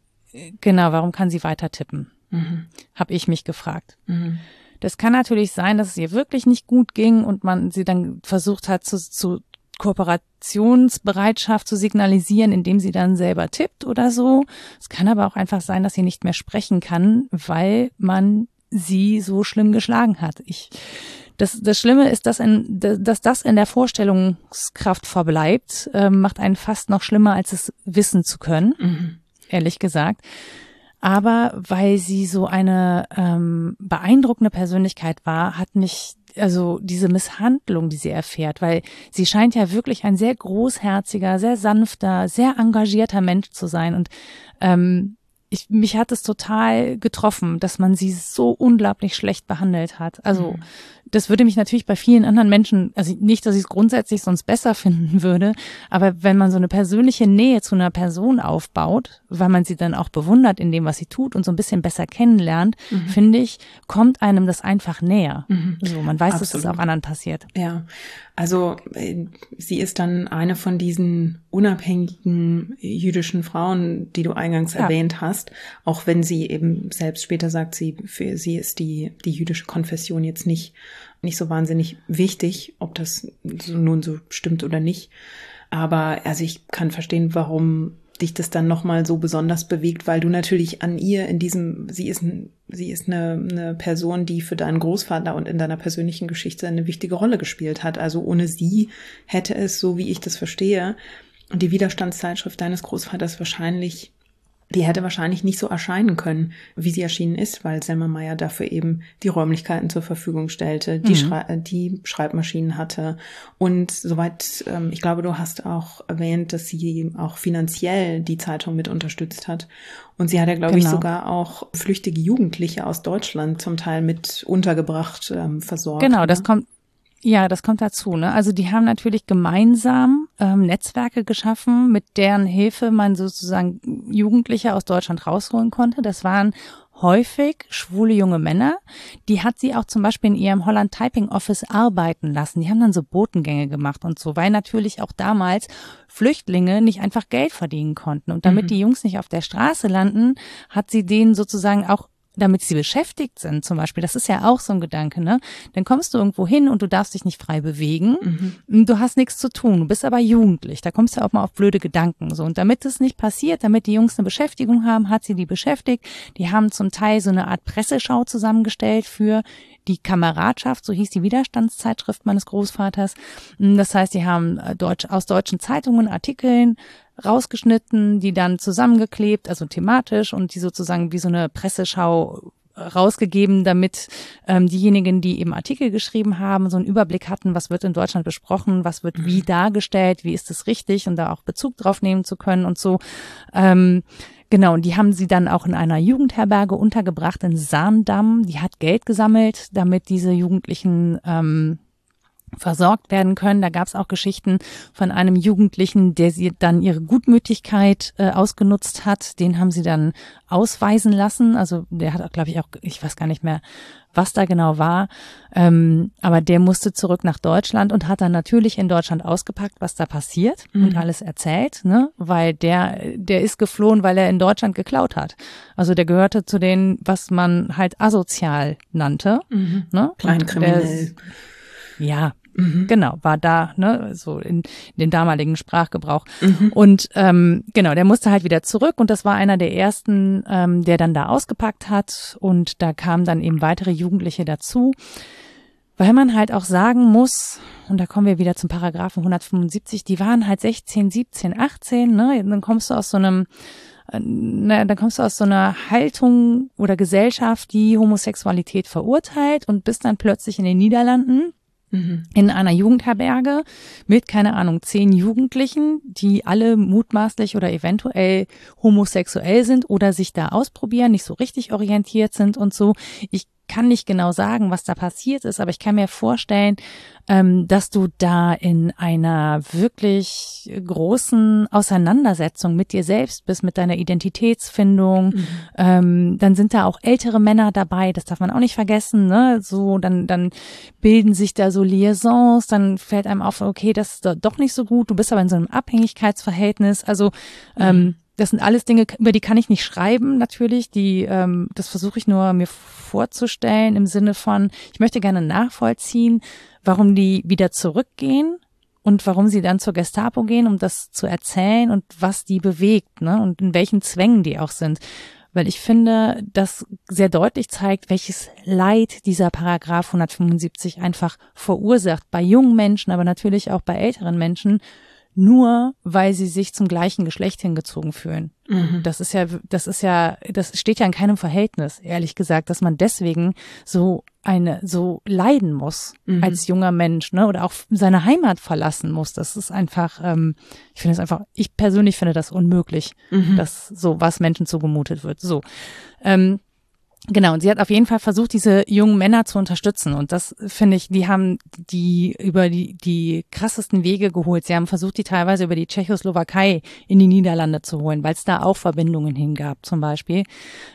Genau, warum kann sie weiter tippen? Mhm. Habe ich mich gefragt. Mhm. Das kann natürlich sein, dass es ihr wirklich nicht gut ging und man sie dann versucht hat zu, zu Kooperationsbereitschaft zu signalisieren, indem sie dann selber tippt oder so. Es kann aber auch einfach sein, dass sie nicht mehr sprechen kann, weil man sie so schlimm geschlagen hat. Ich, das, das Schlimme ist, dass, in, dass das in der Vorstellungskraft verbleibt, äh, macht einen fast noch schlimmer, als es wissen zu können, mhm. ehrlich gesagt. Aber weil sie so eine ähm, beeindruckende Persönlichkeit war, hat mich also diese Misshandlung, die sie erfährt, weil sie scheint ja wirklich ein sehr großherziger, sehr sanfter, sehr engagierter Mensch zu sein. Und ähm, ich, mich hat es total getroffen, dass man sie so unglaublich schlecht behandelt hat. Also mhm das würde mich natürlich bei vielen anderen Menschen, also nicht, dass ich es grundsätzlich sonst besser *laughs* finden würde, aber wenn man so eine persönliche Nähe zu einer Person aufbaut, weil man sie dann auch bewundert in dem, was sie tut und so ein bisschen besser kennenlernt, mhm. finde ich, kommt einem das einfach näher. Mhm. So, man weiß, Absolut. dass es auch anderen passiert. Ja, also äh, sie ist dann eine von diesen unabhängigen jüdischen Frauen, die du eingangs ja. erwähnt hast, auch wenn sie eben selbst später sagt, sie für sie ist die die jüdische Konfession jetzt nicht nicht so wahnsinnig wichtig, ob das so nun so stimmt oder nicht. Aber also ich kann verstehen, warum dich das dann nochmal so besonders bewegt, weil du natürlich an ihr in diesem, sie ist, sie ist eine, eine Person, die für deinen Großvater und in deiner persönlichen Geschichte eine wichtige Rolle gespielt hat. Also ohne sie hätte es, so wie ich das verstehe, die Widerstandszeitschrift deines Großvaters wahrscheinlich die hätte wahrscheinlich nicht so erscheinen können, wie sie erschienen ist, weil Selma Meyer dafür eben die Räumlichkeiten zur Verfügung stellte, die, mhm. Schrei die Schreibmaschinen hatte. Und soweit, ähm, ich glaube, du hast auch erwähnt, dass sie auch finanziell die Zeitung mit unterstützt hat. Und sie hat ja, glaube genau. ich, sogar auch flüchtige Jugendliche aus Deutschland zum Teil mit untergebracht, ähm, versorgt. Genau, ne? das kommt, ja, das kommt dazu. Ne? Also die haben natürlich gemeinsam ähm, Netzwerke geschaffen, mit deren Hilfe man sozusagen Jugendliche aus Deutschland rausholen konnte. Das waren häufig schwule junge Männer. Die hat sie auch zum Beispiel in ihrem Holland Typing Office arbeiten lassen. Die haben dann so Botengänge gemacht und so, weil natürlich auch damals Flüchtlinge nicht einfach Geld verdienen konnten. Und damit mhm. die Jungs nicht auf der Straße landen, hat sie denen sozusagen auch damit sie beschäftigt sind, zum Beispiel, das ist ja auch so ein Gedanke, ne? Dann kommst du irgendwo hin und du darfst dich nicht frei bewegen. Mhm. Du hast nichts zu tun, du bist aber jugendlich. Da kommst du auch mal auf blöde Gedanken. So. Und damit das nicht passiert, damit die Jungs eine Beschäftigung haben, hat sie die beschäftigt. Die haben zum Teil so eine Art Presseschau zusammengestellt für die Kameradschaft, so hieß die Widerstandszeitschrift meines Großvaters. Das heißt, die haben äh, Deutsch, aus deutschen Zeitungen Artikeln rausgeschnitten, die dann zusammengeklebt, also thematisch und die sozusagen wie so eine Presseschau rausgegeben, damit ähm, diejenigen, die eben Artikel geschrieben haben, so einen Überblick hatten, was wird in Deutschland besprochen, was wird wie mhm. dargestellt, wie ist es richtig und da auch Bezug drauf nehmen zu können und so. Ähm, Genau, und die haben sie dann auch in einer Jugendherberge untergebracht in Sahndamm. Die hat Geld gesammelt, damit diese Jugendlichen ähm, versorgt werden können. Da gab es auch Geschichten von einem Jugendlichen, der sie dann ihre Gutmütigkeit äh, ausgenutzt hat. Den haben sie dann ausweisen lassen. Also der hat, glaube ich, auch, ich weiß gar nicht mehr, was da genau war. Ähm, aber der musste zurück nach Deutschland und hat dann natürlich in Deutschland ausgepackt, was da passiert mhm. und alles erzählt, ne? Weil der, der ist geflohen, weil er in Deutschland geklaut hat. Also der gehörte zu denen, was man halt asozial nannte. Mhm. Ne? Kleinkriminell. Ja, Mhm. Genau, war da, ne, so in, in dem damaligen Sprachgebrauch. Mhm. Und ähm, genau, der musste halt wieder zurück und das war einer der ersten, ähm, der dann da ausgepackt hat und da kamen dann eben weitere Jugendliche dazu. Weil man halt auch sagen muss, und da kommen wir wieder zum Paragraphen 175, die waren halt 16, 17, 18, ne? Dann kommst du aus so einem, äh, na, dann kommst du aus so einer Haltung oder Gesellschaft, die Homosexualität verurteilt und bist dann plötzlich in den Niederlanden Mhm. in einer Jugendherberge mit, keine Ahnung, zehn Jugendlichen, die alle mutmaßlich oder eventuell homosexuell sind oder sich da ausprobieren, nicht so richtig orientiert sind und so. Ich kann nicht genau sagen, was da passiert ist, aber ich kann mir vorstellen, ähm, dass du da in einer wirklich großen Auseinandersetzung mit dir selbst bist, mit deiner Identitätsfindung. Mhm. Ähm, dann sind da auch ältere Männer dabei, das darf man auch nicht vergessen. Ne? So, dann, dann bilden sich da so Liaisons, dann fällt einem auf, okay, das ist doch nicht so gut. Du bist aber in so einem Abhängigkeitsverhältnis. Also ähm, mhm das sind alles Dinge, über die kann ich nicht schreiben, natürlich. Die, ähm, das versuche ich nur mir vorzustellen im Sinne von, ich möchte gerne nachvollziehen, warum die wieder zurückgehen und warum sie dann zur Gestapo gehen, um das zu erzählen und was die bewegt, ne? Und in welchen Zwängen die auch sind. Weil ich finde, das sehr deutlich zeigt, welches Leid dieser Paragraph 175 einfach verursacht bei jungen Menschen, aber natürlich auch bei älteren Menschen, nur weil sie sich zum gleichen Geschlecht hingezogen fühlen. Mhm. Das ist ja, das ist ja, das steht ja in keinem Verhältnis, ehrlich gesagt, dass man deswegen so eine, so leiden muss mhm. als junger Mensch, ne, oder auch seine Heimat verlassen muss. Das ist einfach, ähm, ich finde es einfach, ich persönlich finde das unmöglich, mhm. dass so was Menschen zugemutet wird. So. Ähm, Genau, und sie hat auf jeden Fall versucht, diese jungen Männer zu unterstützen. Und das finde ich, die haben die über die, die krassesten Wege geholt. Sie haben versucht, die teilweise über die Tschechoslowakei in die Niederlande zu holen, weil es da auch Verbindungen hingab, zum Beispiel.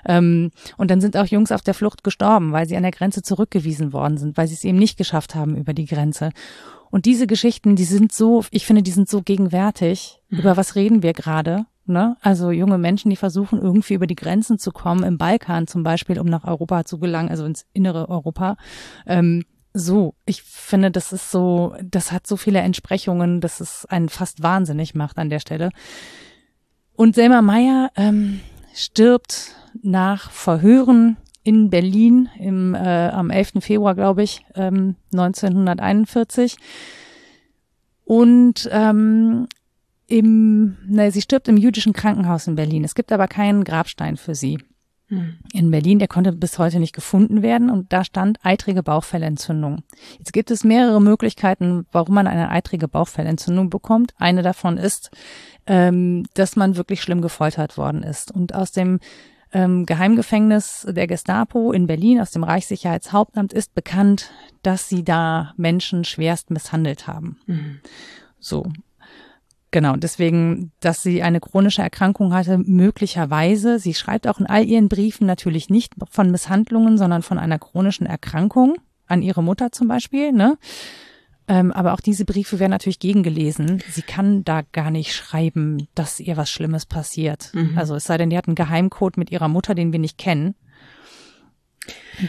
Ähm, und dann sind auch Jungs auf der Flucht gestorben, weil sie an der Grenze zurückgewiesen worden sind, weil sie es eben nicht geschafft haben über die Grenze. Und diese Geschichten, die sind so, ich finde, die sind so gegenwärtig. Mhm. Über was reden wir gerade? Ne? Also junge Menschen, die versuchen irgendwie über die Grenzen zu kommen, im Balkan zum Beispiel, um nach Europa zu gelangen, also ins innere Europa. Ähm, so, ich finde, das ist so, das hat so viele Entsprechungen, dass es einen fast wahnsinnig macht an der Stelle. Und Selma Meyer ähm, stirbt nach Verhören in Berlin im, äh, am 11. Februar, glaube ich, ähm, 1941. Und ähm, im, ne, sie stirbt im jüdischen Krankenhaus in Berlin. Es gibt aber keinen Grabstein für sie. Hm. In Berlin, der konnte bis heute nicht gefunden werden und da stand eitrige Bauchfellentzündung. Jetzt gibt es mehrere Möglichkeiten, warum man eine eitrige Bauchfellentzündung bekommt. Eine davon ist, ähm, dass man wirklich schlimm gefoltert worden ist. Und aus dem ähm, Geheimgefängnis der Gestapo in Berlin, aus dem Reichssicherheitshauptamt, ist bekannt, dass sie da Menschen schwerst misshandelt haben. Mhm. So. Genau, deswegen, dass sie eine chronische Erkrankung hatte, möglicherweise. Sie schreibt auch in all ihren Briefen natürlich nicht von Misshandlungen, sondern von einer chronischen Erkrankung an ihre Mutter zum Beispiel. Ne? Ähm, aber auch diese Briefe werden natürlich gegengelesen. Sie kann da gar nicht schreiben, dass ihr was Schlimmes passiert. Mhm. Also es sei denn, die hat einen Geheimcode mit ihrer Mutter, den wir nicht kennen.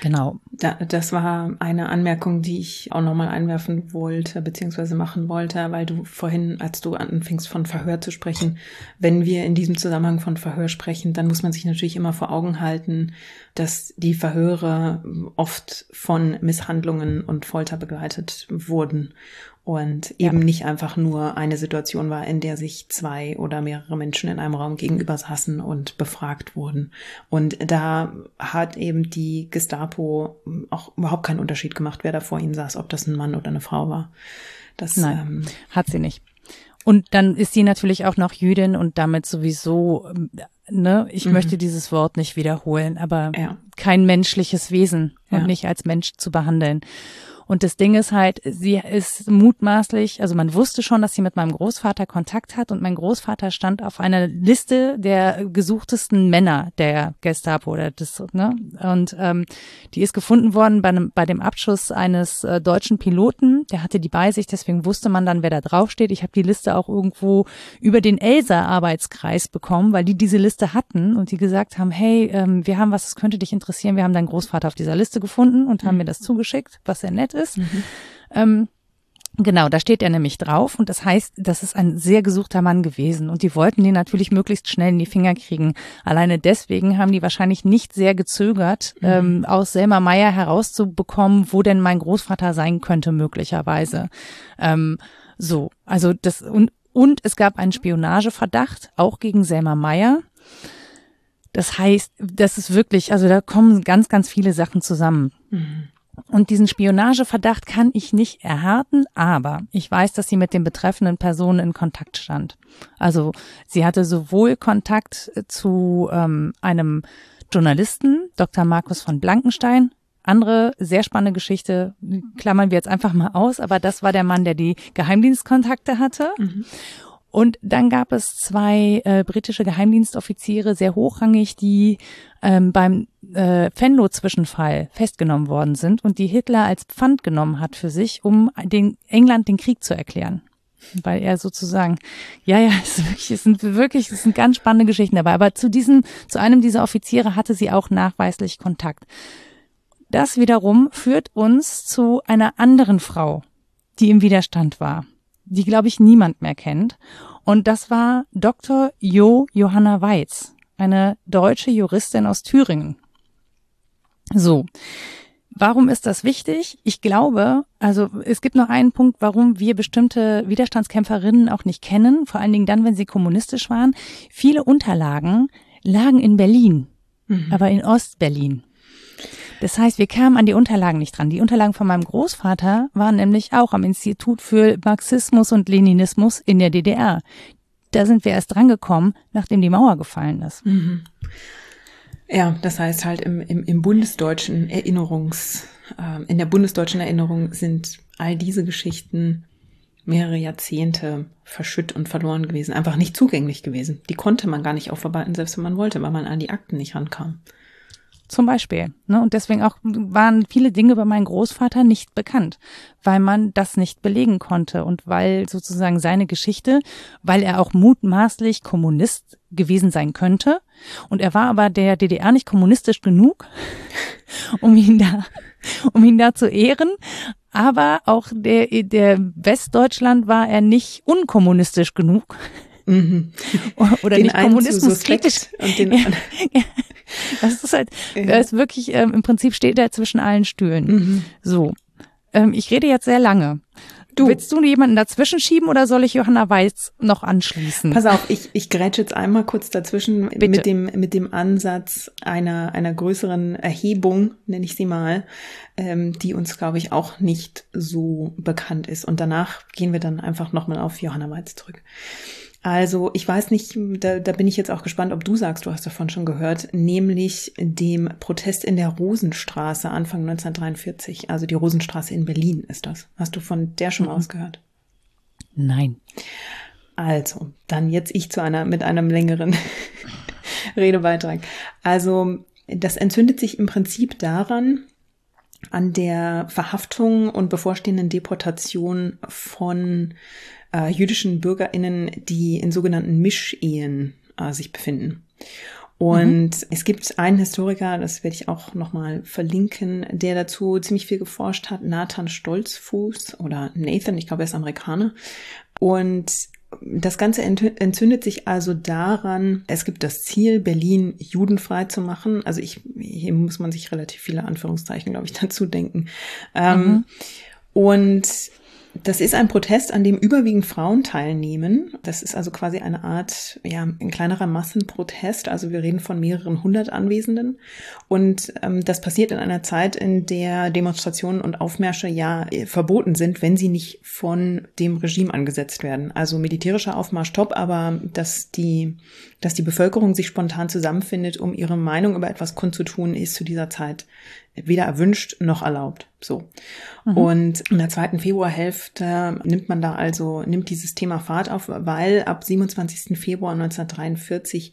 Genau. Da, das war eine Anmerkung, die ich auch nochmal einwerfen wollte, beziehungsweise machen wollte, weil du vorhin, als du anfingst von Verhör zu sprechen, wenn wir in diesem Zusammenhang von Verhör sprechen, dann muss man sich natürlich immer vor Augen halten, dass die Verhöre oft von Misshandlungen und Folter begleitet wurden und eben ja. nicht einfach nur eine Situation war, in der sich zwei oder mehrere Menschen in einem Raum gegenüber saßen und befragt wurden. Und da hat eben die Gestapo auch überhaupt keinen Unterschied gemacht, wer da vor ihnen saß, ob das ein Mann oder eine Frau war. Das Nein, ähm, hat sie nicht. Und dann ist sie natürlich auch noch Jüdin und damit sowieso, ne, ich mhm. möchte dieses Wort nicht wiederholen, aber ja. kein menschliches Wesen und ja. nicht als Mensch zu behandeln. Und das Ding ist halt, sie ist mutmaßlich, also man wusste schon, dass sie mit meinem Großvater Kontakt hat und mein Großvater stand auf einer Liste der gesuchtesten Männer der Gestapo oder das, ne? Und ähm, die ist gefunden worden bei, einem, bei dem Abschuss eines äh, deutschen Piloten. Der hatte die bei sich, deswegen wusste man dann, wer da draufsteht. Ich habe die Liste auch irgendwo über den Elsa-Arbeitskreis bekommen, weil die diese Liste hatten und die gesagt haben, hey, ähm, wir haben was, das könnte dich interessieren. Wir haben deinen Großvater auf dieser Liste gefunden und haben mhm. mir das zugeschickt, was sehr nett ist ist. Mhm. Ähm, Genau, da steht er nämlich drauf und das heißt, das ist ein sehr gesuchter Mann gewesen und die wollten den natürlich möglichst schnell in die Finger kriegen. Alleine deswegen haben die wahrscheinlich nicht sehr gezögert, mhm. ähm, aus Selma Meyer herauszubekommen, wo denn mein Großvater sein könnte möglicherweise. Ähm, so, also das und und es gab einen Spionageverdacht auch gegen Selma Meyer. Das heißt, das ist wirklich, also da kommen ganz, ganz viele Sachen zusammen. Mhm. Und diesen Spionageverdacht kann ich nicht erhärten, aber ich weiß, dass sie mit den betreffenden Personen in Kontakt stand. Also sie hatte sowohl Kontakt zu ähm, einem Journalisten, Dr. Markus von Blankenstein, andere sehr spannende Geschichte, klammern wir jetzt einfach mal aus, aber das war der Mann, der die Geheimdienstkontakte hatte. Mhm. Und dann gab es zwei äh, britische Geheimdienstoffiziere, sehr hochrangig, die ähm, beim äh, Venlo-Zwischenfall festgenommen worden sind und die Hitler als Pfand genommen hat für sich, um den England den Krieg zu erklären. Weil er sozusagen, ja, ja, *laughs* es, wirklich, es sind wirklich, es sind ganz spannende Geschichten dabei. Aber zu diesem, zu einem dieser Offiziere hatte sie auch nachweislich Kontakt. Das wiederum führt uns zu einer anderen Frau, die im Widerstand war die, glaube ich, niemand mehr kennt. Und das war Dr. Jo Johanna Weiz, eine deutsche Juristin aus Thüringen. So. Warum ist das wichtig? Ich glaube, also es gibt noch einen Punkt, warum wir bestimmte Widerstandskämpferinnen auch nicht kennen, vor allen Dingen dann, wenn sie kommunistisch waren. Viele Unterlagen lagen in Berlin, mhm. aber in Ostberlin. Das heißt, wir kamen an die Unterlagen nicht dran. Die Unterlagen von meinem Großvater waren nämlich auch am Institut für Marxismus und Leninismus in der DDR. Da sind wir erst drangekommen, nachdem die Mauer gefallen ist. Mhm. Ja, das heißt halt im, im, im bundesdeutschen Erinnerungs, äh, in der bundesdeutschen Erinnerung sind all diese Geschichten mehrere Jahrzehnte verschütt und verloren gewesen, einfach nicht zugänglich gewesen. Die konnte man gar nicht aufarbeiten, selbst wenn man wollte, weil man an die Akten nicht rankam. Zum Beispiel. Ne? Und deswegen auch waren viele Dinge bei meinem Großvater nicht bekannt, weil man das nicht belegen konnte und weil sozusagen seine Geschichte, weil er auch mutmaßlich Kommunist gewesen sein könnte. Und er war aber der DDR nicht kommunistisch genug, *laughs* um ihn da, um ihn da zu ehren. Aber auch der, der Westdeutschland war er nicht unkommunistisch genug. Mhm. Oder den nicht kommunismuskritisch. Und den ja, *laughs* ja. Das ist halt, ja. das ist wirklich, ähm, im Prinzip steht er zwischen allen Stühlen. Mhm. So. Ähm, ich rede jetzt sehr lange. Du. Willst du jemanden dazwischen schieben oder soll ich Johanna Weiß noch anschließen? Pass auf, ich, ich grätsche jetzt einmal kurz dazwischen Bitte. mit dem, mit dem Ansatz einer, einer größeren Erhebung, nenne ich sie mal, ähm, die uns, glaube ich, auch nicht so bekannt ist. Und danach gehen wir dann einfach nochmal auf Johanna Weiß zurück. Also ich weiß nicht, da, da bin ich jetzt auch gespannt, ob du sagst, du hast davon schon gehört, nämlich dem Protest in der Rosenstraße Anfang 1943. Also die Rosenstraße in Berlin ist das. Hast du von der schon mhm. ausgehört? Nein. Also, dann jetzt ich zu einer mit einem längeren *laughs* Redebeitrag. Also, das entzündet sich im Prinzip daran, an der Verhaftung und bevorstehenden Deportation von äh, jüdischen BürgerInnen, die in sogenannten Mischehen äh, sich befinden. Und mhm. es gibt einen Historiker, das werde ich auch nochmal verlinken, der dazu ziemlich viel geforscht hat, Nathan Stolzfuß oder Nathan, ich glaube, er ist Amerikaner. Und das Ganze entzündet sich also daran, es gibt das Ziel, Berlin judenfrei zu machen. Also ich, hier muss man sich relativ viele Anführungszeichen, glaube ich, *laughs* dazu denken. Ähm, mhm. Und das ist ein Protest, an dem überwiegend Frauen teilnehmen. Das ist also quasi eine Art, ja, ein kleinerer Massenprotest. Also wir reden von mehreren hundert Anwesenden. Und ähm, das passiert in einer Zeit, in der Demonstrationen und Aufmärsche ja äh, verboten sind, wenn sie nicht von dem Regime angesetzt werden. Also militärischer Aufmarsch top, aber dass die, dass die Bevölkerung sich spontan zusammenfindet, um ihre Meinung über etwas kundzutun, ist zu dieser Zeit weder erwünscht noch erlaubt. So. Mhm. Und in der zweiten Februarhälfte nimmt man da also, nimmt dieses Thema Fahrt auf, weil ab 27. Februar 1943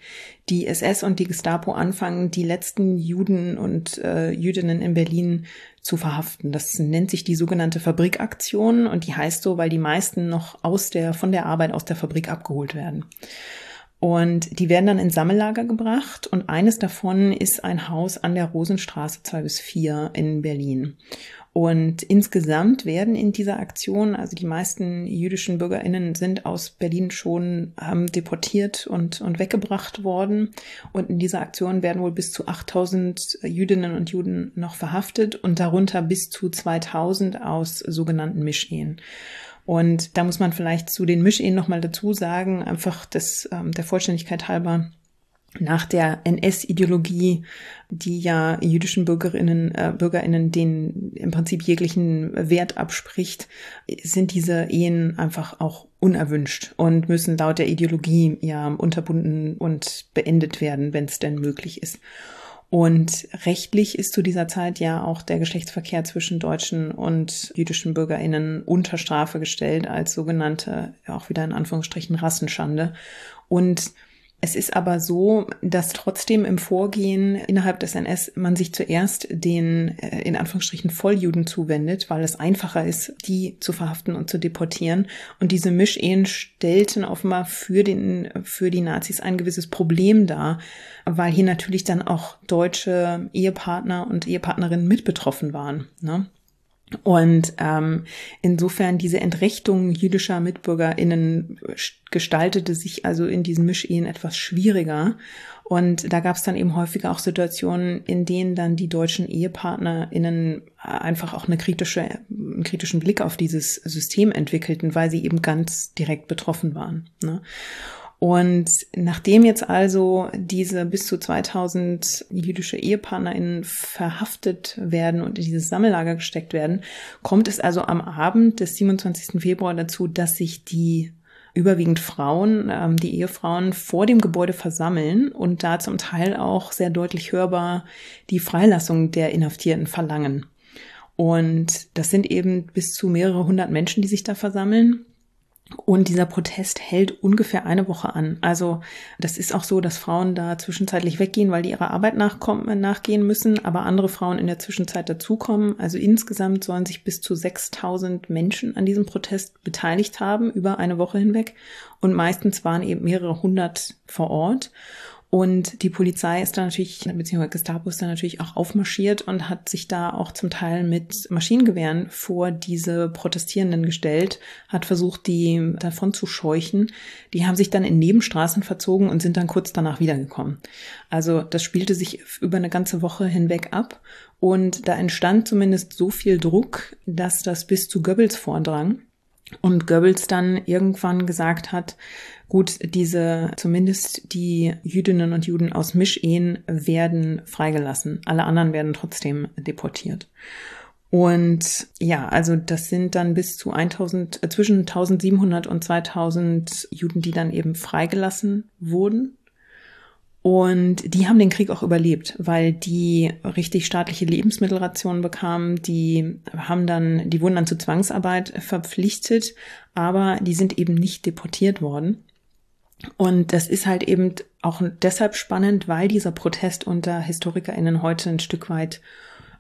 die SS und die Gestapo anfangen, die letzten Juden und äh, Jüdinnen in Berlin zu verhaften. Das nennt sich die sogenannte Fabrikaktion und die heißt so, weil die meisten noch aus der, von der Arbeit aus der Fabrik abgeholt werden. Und die werden dann in Sammellager gebracht und eines davon ist ein Haus an der Rosenstraße 2 bis 4 in Berlin. Und insgesamt werden in dieser Aktion, also die meisten jüdischen BürgerInnen sind aus Berlin schon ähm, deportiert und, und weggebracht worden. Und in dieser Aktion werden wohl bis zu 8000 Jüdinnen und Juden noch verhaftet und darunter bis zu 2000 aus sogenannten Mischehen. Und da muss man vielleicht zu den Mischehen nochmal dazu sagen, einfach des, ähm, der Vollständigkeit halber, nach der NS-Ideologie, die ja jüdischen Bürgerinnen, äh, Bürgerinnen den im Prinzip jeglichen Wert abspricht, sind diese Ehen einfach auch unerwünscht und müssen laut der Ideologie ja unterbunden und beendet werden, wenn es denn möglich ist. Und rechtlich ist zu dieser Zeit ja auch der Geschlechtsverkehr zwischen deutschen und jüdischen Bürgerinnen unter Strafe gestellt als sogenannte, auch wieder in Anführungsstrichen, Rassenschande. Und es ist aber so, dass trotzdem im Vorgehen innerhalb des NS man sich zuerst den äh, in Anführungsstrichen Volljuden zuwendet, weil es einfacher ist, die zu verhaften und zu deportieren. Und diese Mischehen stellten offenbar für den für die Nazis ein gewisses Problem dar, weil hier natürlich dann auch deutsche Ehepartner und Ehepartnerinnen mit betroffen waren. Ne? Und ähm, insofern diese Entrechtung jüdischer MitbürgerInnen gestaltete sich also in diesen Mischehen etwas schwieriger. Und da gab es dann eben häufiger auch Situationen, in denen dann die deutschen EhepartnerInnen einfach auch eine kritische, einen kritischen Blick auf dieses System entwickelten, weil sie eben ganz direkt betroffen waren. Ne? Und nachdem jetzt also diese bis zu 2000 jüdische EhepartnerInnen verhaftet werden und in dieses Sammellager gesteckt werden, kommt es also am Abend des 27. Februar dazu, dass sich die überwiegend Frauen, ähm, die Ehefrauen vor dem Gebäude versammeln und da zum Teil auch sehr deutlich hörbar die Freilassung der Inhaftierten verlangen. Und das sind eben bis zu mehrere hundert Menschen, die sich da versammeln. Und dieser Protest hält ungefähr eine Woche an. Also das ist auch so, dass Frauen da zwischenzeitlich weggehen, weil die ihrer Arbeit nachkommen, nachgehen müssen, aber andere Frauen in der Zwischenzeit dazukommen. Also insgesamt sollen sich bis zu 6000 Menschen an diesem Protest beteiligt haben über eine Woche hinweg. Und meistens waren eben mehrere hundert vor Ort. Und die Polizei ist da natürlich, beziehungsweise Gestapo ist da natürlich auch aufmarschiert und hat sich da auch zum Teil mit Maschinengewehren vor diese Protestierenden gestellt, hat versucht, die davon zu scheuchen. Die haben sich dann in Nebenstraßen verzogen und sind dann kurz danach wiedergekommen. Also das spielte sich über eine ganze Woche hinweg ab und da entstand zumindest so viel Druck, dass das bis zu Goebbels vordrang. Und Goebbels dann irgendwann gesagt hat, gut, diese, zumindest die Jüdinnen und Juden aus Mischehen werden freigelassen. Alle anderen werden trotzdem deportiert. Und ja, also das sind dann bis zu 1000, äh, zwischen 1700 und 2000 Juden, die dann eben freigelassen wurden. Und die haben den Krieg auch überlebt, weil die richtig staatliche Lebensmittelrationen bekamen. Die haben dann, die wurden dann zur Zwangsarbeit verpflichtet, aber die sind eben nicht deportiert worden. Und das ist halt eben auch deshalb spannend, weil dieser Protest unter HistorikerInnen heute ein Stück weit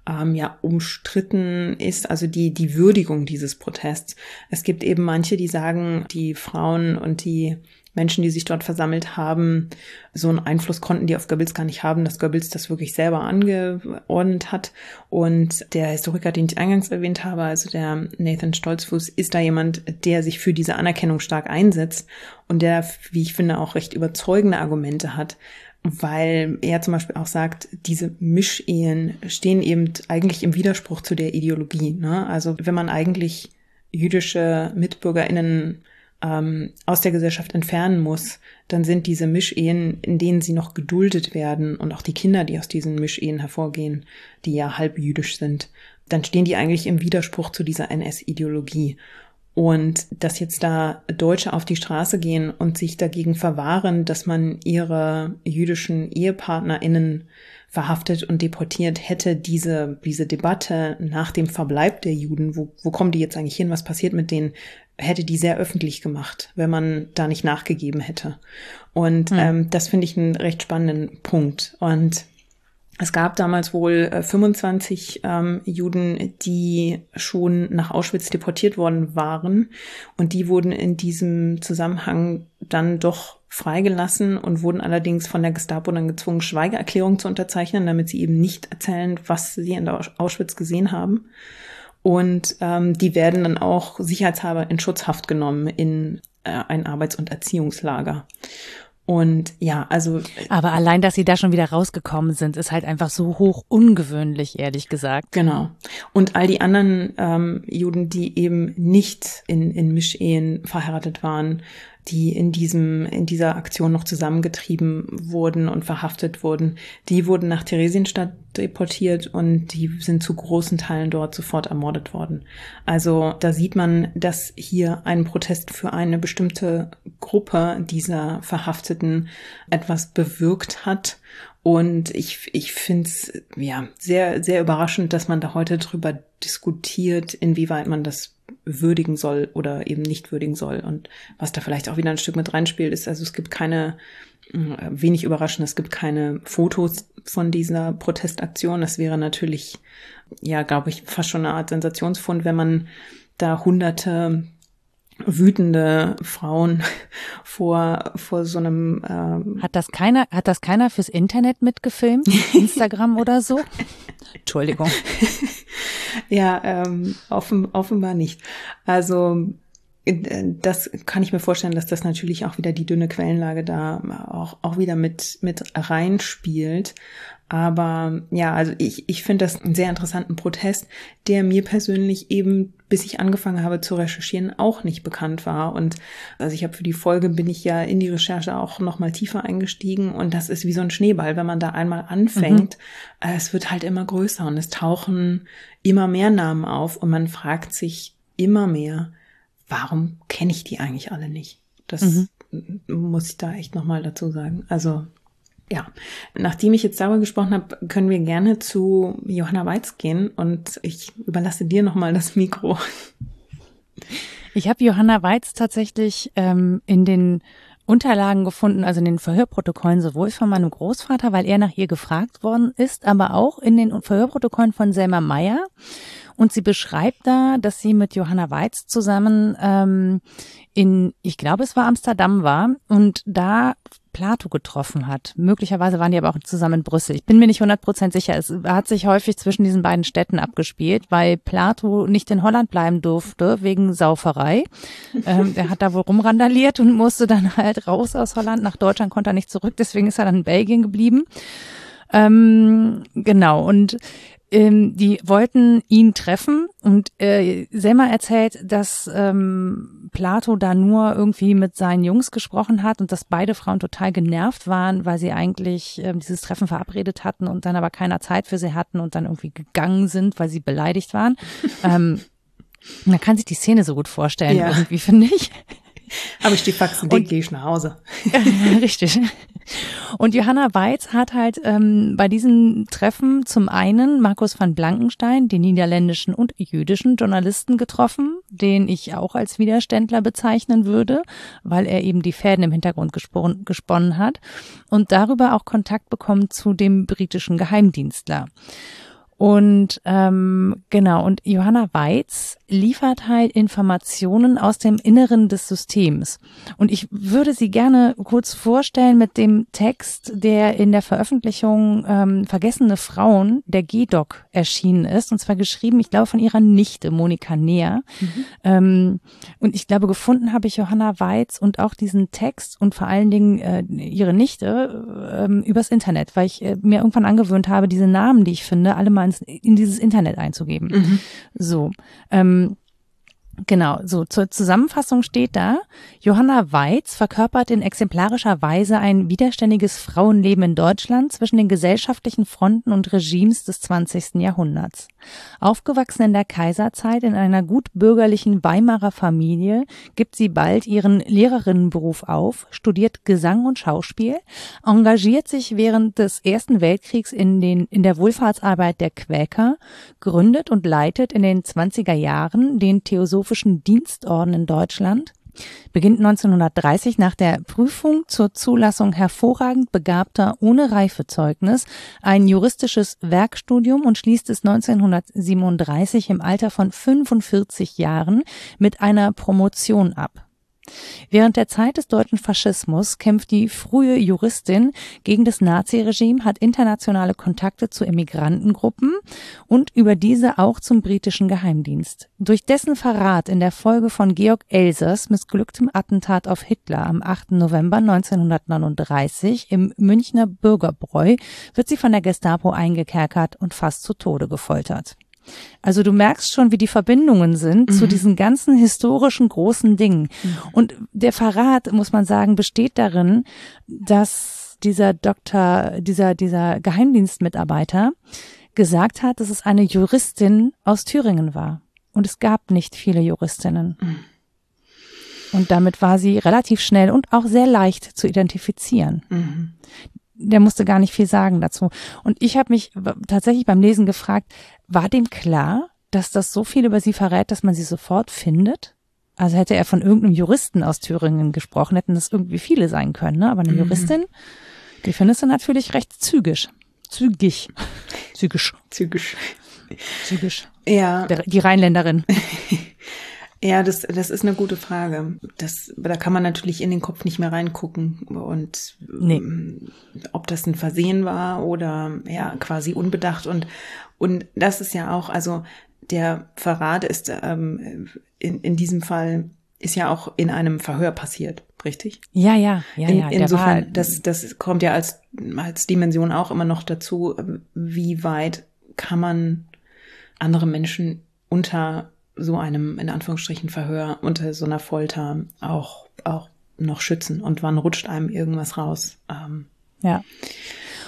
ähm, ja umstritten ist, also die, die Würdigung dieses Protests. Es gibt eben manche, die sagen, die Frauen und die Menschen, die sich dort versammelt haben, so einen Einfluss konnten die auf Goebbels gar nicht haben, dass Goebbels das wirklich selber angeordnet hat. Und der Historiker, den ich eingangs erwähnt habe, also der Nathan Stolzfuß, ist da jemand, der sich für diese Anerkennung stark einsetzt und der, wie ich finde, auch recht überzeugende Argumente hat, weil er zum Beispiel auch sagt, diese Mischehen stehen eben eigentlich im Widerspruch zu der Ideologie. Ne? Also wenn man eigentlich jüdische MitbürgerInnen ähm, aus der Gesellschaft entfernen muss, dann sind diese Mischehen, in denen sie noch geduldet werden und auch die Kinder, die aus diesen Mischehen hervorgehen, die ja halb jüdisch sind, dann stehen die eigentlich im Widerspruch zu dieser NS-Ideologie. Und dass jetzt da Deutsche auf die Straße gehen und sich dagegen verwahren, dass man ihre jüdischen EhepartnerInnen verhaftet und deportiert, hätte diese, diese Debatte nach dem Verbleib der Juden, wo, wo kommen die jetzt eigentlich hin, was passiert mit denen, hätte die sehr öffentlich gemacht, wenn man da nicht nachgegeben hätte. Und hm. ähm, das finde ich einen recht spannenden Punkt. Und es gab damals wohl 25 äh, ähm, Juden, die schon nach Auschwitz deportiert worden waren. Und die wurden in diesem Zusammenhang dann doch freigelassen und wurden allerdings von der Gestapo dann gezwungen, Schweigeerklärungen zu unterzeichnen, damit sie eben nicht erzählen, was sie in der Auschwitz gesehen haben. Und ähm, die werden dann auch sicherheitshalber in Schutzhaft genommen in äh, ein Arbeits- und Erziehungslager. Und ja, also. Äh, Aber allein, dass sie da schon wieder rausgekommen sind, ist halt einfach so hoch ungewöhnlich, ehrlich gesagt. Genau. Und all die anderen ähm, Juden, die eben nicht in, in Mischehen verheiratet waren, die in diesem, in dieser Aktion noch zusammengetrieben wurden und verhaftet wurden, die wurden nach Theresienstadt deportiert und die sind zu großen Teilen dort sofort ermordet worden. Also da sieht man, dass hier ein Protest für eine bestimmte Gruppe dieser Verhafteten etwas bewirkt hat. Und ich, ich finde es ja sehr, sehr überraschend, dass man da heute drüber diskutiert, inwieweit man das würdigen soll oder eben nicht würdigen soll. Und was da vielleicht auch wieder ein Stück mit reinspielt, ist, also es gibt keine, äh, wenig überraschend, es gibt keine Fotos von dieser Protestaktion. Das wäre natürlich, ja, glaube ich, fast schon eine Art Sensationsfund, wenn man da hunderte wütende Frauen *laughs* vor vor so einem ähm hat das keiner hat das keiner fürs Internet mitgefilmt *laughs* Instagram oder so *laughs* Entschuldigung ja, ähm, offen, offenbar nicht. Also das kann ich mir vorstellen, dass das natürlich auch wieder die dünne Quellenlage da auch, auch wieder mit, mit reinspielt. Aber ja, also ich, ich finde das einen sehr interessanten Protest, der mir persönlich eben, bis ich angefangen habe zu recherchieren, auch nicht bekannt war. Und also ich habe für die Folge bin ich ja in die Recherche auch nochmal tiefer eingestiegen und das ist wie so ein Schneeball, wenn man da einmal anfängt, mhm. es wird halt immer größer und es tauchen immer mehr Namen auf und man fragt sich immer mehr, warum kenne ich die eigentlich alle nicht? Das mhm. muss ich da echt nochmal dazu sagen. Also ja, nachdem ich jetzt darüber gesprochen habe, können wir gerne zu Johanna Weiz gehen und ich überlasse dir nochmal das Mikro. Ich habe Johanna Weiz tatsächlich ähm, in den Unterlagen gefunden, also in den Verhörprotokollen sowohl von meinem Großvater, weil er nach ihr gefragt worden ist, aber auch in den Verhörprotokollen von Selma Meyer. Und sie beschreibt da, dass sie mit Johanna Weiz zusammen ähm, in, ich glaube, es war Amsterdam war und da Plato getroffen hat. Möglicherweise waren die aber auch zusammen in Brüssel. Ich bin mir nicht 100% sicher. Es hat sich häufig zwischen diesen beiden Städten abgespielt, weil Plato nicht in Holland bleiben durfte wegen Sauferei. ähm, er hat da wohl rumrandaliert und musste dann halt raus aus Holland. Nach Deutschland konnte er nicht zurück, deswegen ist er dann in Belgien geblieben. Ähm, genau. Und ähm, die wollten ihn treffen und äh, Selma erzählt, dass ähm, Plato da nur irgendwie mit seinen Jungs gesprochen hat und dass beide Frauen total genervt waren, weil sie eigentlich ähm, dieses Treffen verabredet hatten und dann aber keiner Zeit für sie hatten und dann irgendwie gegangen sind, weil sie beleidigt waren. *laughs* ähm, man kann sich die Szene so gut vorstellen, ja. irgendwie, finde ich. Habe ich die Faxen dick, gehe ich nach Hause. *laughs* Richtig. Und Johanna Weiz hat halt ähm, bei diesen Treffen zum einen Markus van Blankenstein, den niederländischen und jüdischen Journalisten getroffen, den ich auch als Widerständler bezeichnen würde, weil er eben die Fäden im Hintergrund gesponnen, gesponnen hat und darüber auch Kontakt bekommen zu dem britischen Geheimdienstler. Und ähm, genau, und Johanna Weiz liefert halt Informationen aus dem Inneren des Systems. Und ich würde sie gerne kurz vorstellen mit dem Text, der in der Veröffentlichung ähm, Vergessene Frauen der GDOC erschienen ist. Und zwar geschrieben, ich glaube, von ihrer Nichte Monika Neher. Mhm. Ähm, und ich glaube, gefunden habe ich Johanna Weiz und auch diesen Text und vor allen Dingen äh, ihre Nichte ähm, übers Internet, weil ich äh, mir irgendwann angewöhnt habe, diese Namen, die ich finde, alle mal ins, in dieses Internet einzugeben. Mhm. So. Ähm, Genau, so zur Zusammenfassung steht da, Johanna Weiz verkörpert in exemplarischer Weise ein widerständiges Frauenleben in Deutschland zwischen den gesellschaftlichen Fronten und Regimes des 20. Jahrhunderts. Aufgewachsen in der Kaiserzeit in einer gut bürgerlichen Weimarer Familie, gibt sie bald ihren Lehrerinnenberuf auf, studiert Gesang und Schauspiel, engagiert sich während des Ersten Weltkriegs in, den, in der Wohlfahrtsarbeit der Quäker, gründet und leitet in den 20er Jahren den Theosoph Philosophischen Dienstorden in Deutschland, beginnt 1930 nach der Prüfung zur Zulassung hervorragend begabter ohne Reifezeugnis ein juristisches Werkstudium und schließt es 1937 im Alter von 45 Jahren mit einer Promotion ab. Während der Zeit des deutschen Faschismus kämpft die frühe Juristin gegen das Naziregime, hat internationale Kontakte zu Emigrantengruppen und über diese auch zum britischen Geheimdienst. Durch dessen Verrat in der Folge von Georg Elsers missglücktem Attentat auf Hitler am 8. November 1939 im Münchner Bürgerbräu wird sie von der Gestapo eingekerkert und fast zu Tode gefoltert. Also du merkst schon, wie die Verbindungen sind mhm. zu diesen ganzen historischen großen Dingen. Mhm. Und der Verrat, muss man sagen, besteht darin, dass dieser Doktor, dieser, dieser Geheimdienstmitarbeiter gesagt hat, dass es eine Juristin aus Thüringen war. Und es gab nicht viele Juristinnen. Mhm. Und damit war sie relativ schnell und auch sehr leicht zu identifizieren. Mhm der musste gar nicht viel sagen dazu. Und ich habe mich tatsächlich beim Lesen gefragt, war dem klar, dass das so viel über sie verrät, dass man sie sofort findet? Also hätte er von irgendeinem Juristen aus Thüringen gesprochen, hätten das irgendwie viele sein können, ne? Aber eine mhm. Juristin, die findest du natürlich recht zügig. Zügig. Zügig. Zügig. Zügig. Ja. Der, die Rheinländerin. *laughs* Ja, das, das ist eine gute Frage. Das, da kann man natürlich in den Kopf nicht mehr reingucken und nee. Ähm, ob das ein Versehen war oder ja quasi unbedacht und und das ist ja auch, also der Verrat ist ähm, in, in diesem Fall ist ja auch in einem Verhör passiert, richtig? Ja, ja, ja, in, ja. Insofern, war, das, das kommt ja als, als Dimension auch immer noch dazu, wie weit kann man andere Menschen unter so einem, in Anführungsstrichen, Verhör, unter so einer Folter auch, auch noch schützen und wann rutscht einem irgendwas raus. Ähm, ja.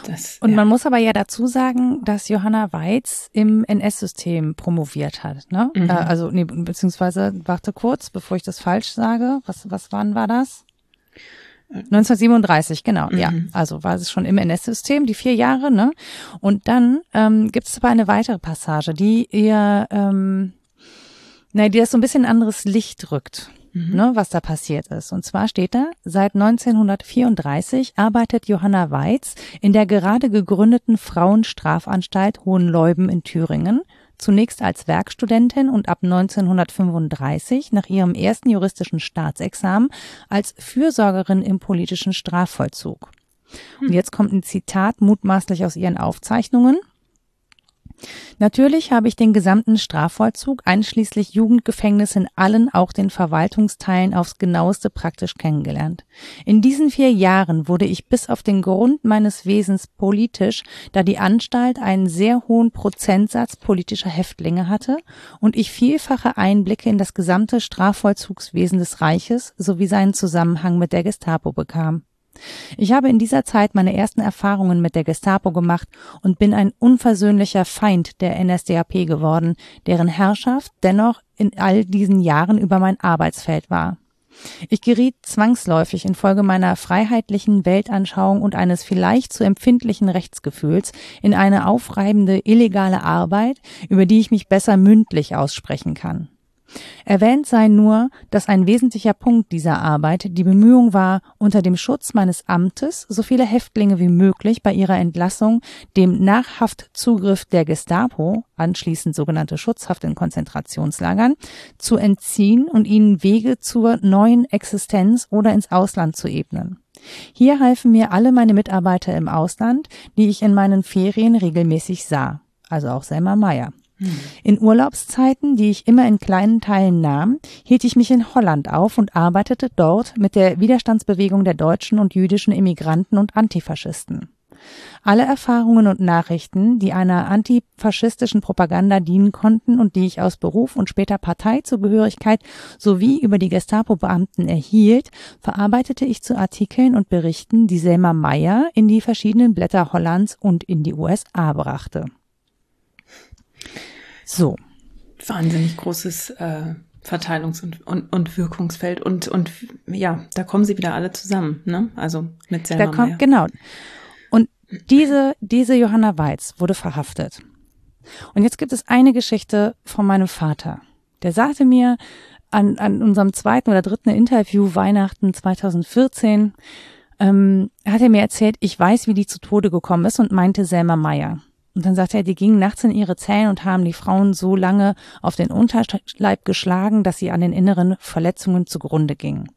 Das, und ja. man muss aber ja dazu sagen, dass Johanna Weiz im NS-System promoviert hat. Ne? Mhm. Äh, also, nee, beziehungsweise, warte kurz, bevor ich das falsch sage. Was, was wann war das? 1937, genau, mhm. ja. Also war es schon im NS-System, die vier Jahre, ne? Und dann ähm, gibt es aber eine weitere Passage, die ihr, ähm, na, die das so ein bisschen anderes Licht rückt mhm. ne, was da passiert ist. Und zwar steht da, seit 1934 arbeitet Johanna Weiz in der gerade gegründeten Frauenstrafanstalt Hohenleuben in Thüringen, zunächst als Werkstudentin und ab 1935 nach ihrem ersten juristischen Staatsexamen als Fürsorgerin im politischen Strafvollzug. Und hm. jetzt kommt ein Zitat mutmaßlich aus ihren Aufzeichnungen. Natürlich habe ich den gesamten Strafvollzug einschließlich Jugendgefängnis in allen, auch den Verwaltungsteilen aufs genaueste praktisch kennengelernt. In diesen vier Jahren wurde ich bis auf den Grund meines Wesens politisch, da die Anstalt einen sehr hohen Prozentsatz politischer Häftlinge hatte und ich vielfache Einblicke in das gesamte Strafvollzugswesen des Reiches sowie seinen Zusammenhang mit der Gestapo bekam. Ich habe in dieser Zeit meine ersten Erfahrungen mit der Gestapo gemacht und bin ein unversöhnlicher Feind der NSDAP geworden, deren Herrschaft dennoch in all diesen Jahren über mein Arbeitsfeld war. Ich geriet zwangsläufig infolge meiner freiheitlichen Weltanschauung und eines vielleicht zu empfindlichen Rechtsgefühls in eine aufreibende illegale Arbeit, über die ich mich besser mündlich aussprechen kann. Erwähnt sei nur, dass ein wesentlicher Punkt dieser Arbeit die Bemühung war, unter dem Schutz meines Amtes so viele Häftlinge wie möglich bei ihrer Entlassung dem Nachhaftzugriff der Gestapo, anschließend sogenannte Schutzhaft in Konzentrationslagern, zu entziehen und ihnen Wege zur neuen Existenz oder ins Ausland zu ebnen. Hier halfen mir alle meine Mitarbeiter im Ausland, die ich in meinen Ferien regelmäßig sah, also auch Selma Meyer. In Urlaubszeiten, die ich immer in kleinen Teilen nahm, hielt ich mich in Holland auf und arbeitete dort mit der Widerstandsbewegung der deutschen und jüdischen Immigranten und Antifaschisten. Alle Erfahrungen und Nachrichten, die einer antifaschistischen Propaganda dienen konnten und die ich aus Beruf und später Parteizugehörigkeit sowie über die Gestapo-Beamten erhielt, verarbeitete ich zu Artikeln und Berichten, die Selma Meyer in die verschiedenen Blätter Hollands und in die USA brachte. So. Wahnsinnig großes äh, Verteilungs- und, und, und Wirkungsfeld. Und, und ja, da kommen sie wieder alle zusammen, ne? Also mit Selma da kommt, Genau. Und diese, diese Johanna Weiz wurde verhaftet. Und jetzt gibt es eine Geschichte von meinem Vater. Der sagte mir an, an unserem zweiten oder dritten Interview Weihnachten 2014, ähm, hat er mir erzählt, ich weiß, wie die zu Tode gekommen ist und meinte Selma Meyer. Und dann sagt er, die gingen nachts in ihre Zellen und haben die Frauen so lange auf den Unterleib geschlagen, dass sie an den inneren Verletzungen zugrunde gingen.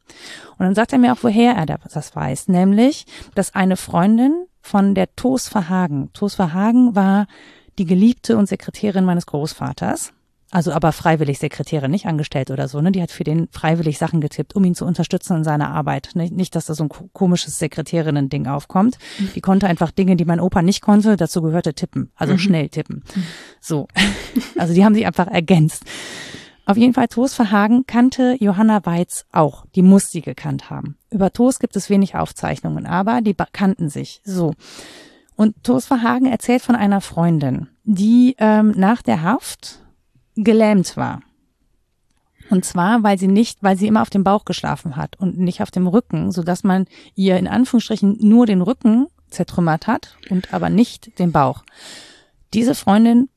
Und dann sagt er mir auch, woher er das weiß, nämlich, dass eine Freundin von der Tos Verhagen, Tos Verhagen war die Geliebte und Sekretärin meines Großvaters, also aber freiwillig Sekretärin, nicht angestellt oder so, ne? Die hat für den freiwillig Sachen getippt, um ihn zu unterstützen in seiner Arbeit. Nicht, nicht dass da so ein komisches Sekretärinnen-Ding aufkommt. Mhm. Die konnte einfach Dinge, die mein Opa nicht konnte, dazu gehörte tippen. Also mhm. schnell tippen. Mhm. So. Also die haben sich einfach ergänzt. Auf jeden Fall, Toos Verhagen kannte Johanna Weiz auch. Die muss sie gekannt haben. Über Toos gibt es wenig Aufzeichnungen, aber die kannten sich. So. Und Toos Verhagen erzählt von einer Freundin, die ähm, nach der Haft gelähmt war. Und zwar, weil sie nicht, weil sie immer auf dem Bauch geschlafen hat und nicht auf dem Rücken, so dass man ihr in Anführungsstrichen nur den Rücken zertrümmert hat und aber nicht den Bauch. Diese Freundin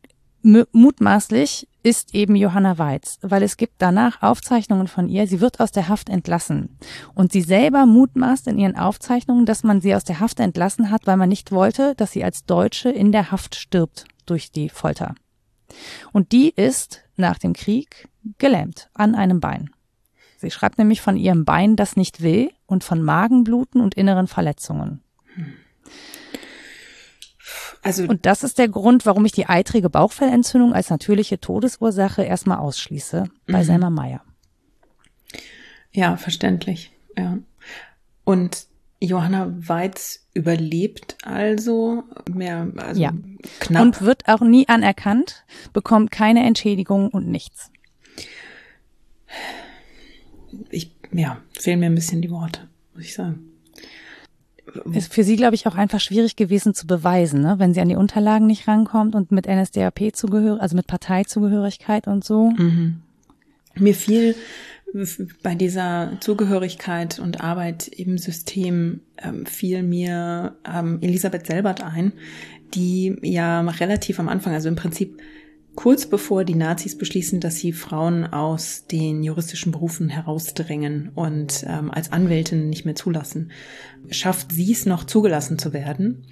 mutmaßlich ist eben Johanna Weiz, weil es gibt danach Aufzeichnungen von ihr. Sie wird aus der Haft entlassen. Und sie selber mutmaßt in ihren Aufzeichnungen, dass man sie aus der Haft entlassen hat, weil man nicht wollte, dass sie als Deutsche in der Haft stirbt durch die Folter. Und die ist nach dem Krieg gelähmt an einem Bein. Sie schreibt nämlich von ihrem Bein, das nicht will, und von Magenbluten und inneren Verletzungen. Also und das ist der Grund, warum ich die eitrige Bauchfellentzündung als natürliche Todesursache erstmal ausschließe bei mhm. Selma Meyer. Ja, verständlich. Ja. Und Johanna Weiz überlebt also mehr, also ja. knapp. Und wird auch nie anerkannt, bekommt keine Entschädigung und nichts. Ich, ja, fehlen mir ein bisschen die Worte, muss ich sagen. Ist für sie, glaube ich, auch einfach schwierig gewesen zu beweisen, ne? wenn sie an die Unterlagen nicht rankommt und mit NSDAP zugehörig, also mit Parteizugehörigkeit und so. Mhm. Mir fiel bei dieser Zugehörigkeit und Arbeit im System ähm, fiel mir ähm, Elisabeth Selbert ein, die ja relativ am Anfang, also im Prinzip kurz bevor die Nazis beschließen, dass sie Frauen aus den juristischen Berufen herausdrängen und ähm, als Anwältin nicht mehr zulassen, schafft sie es noch zugelassen zu werden.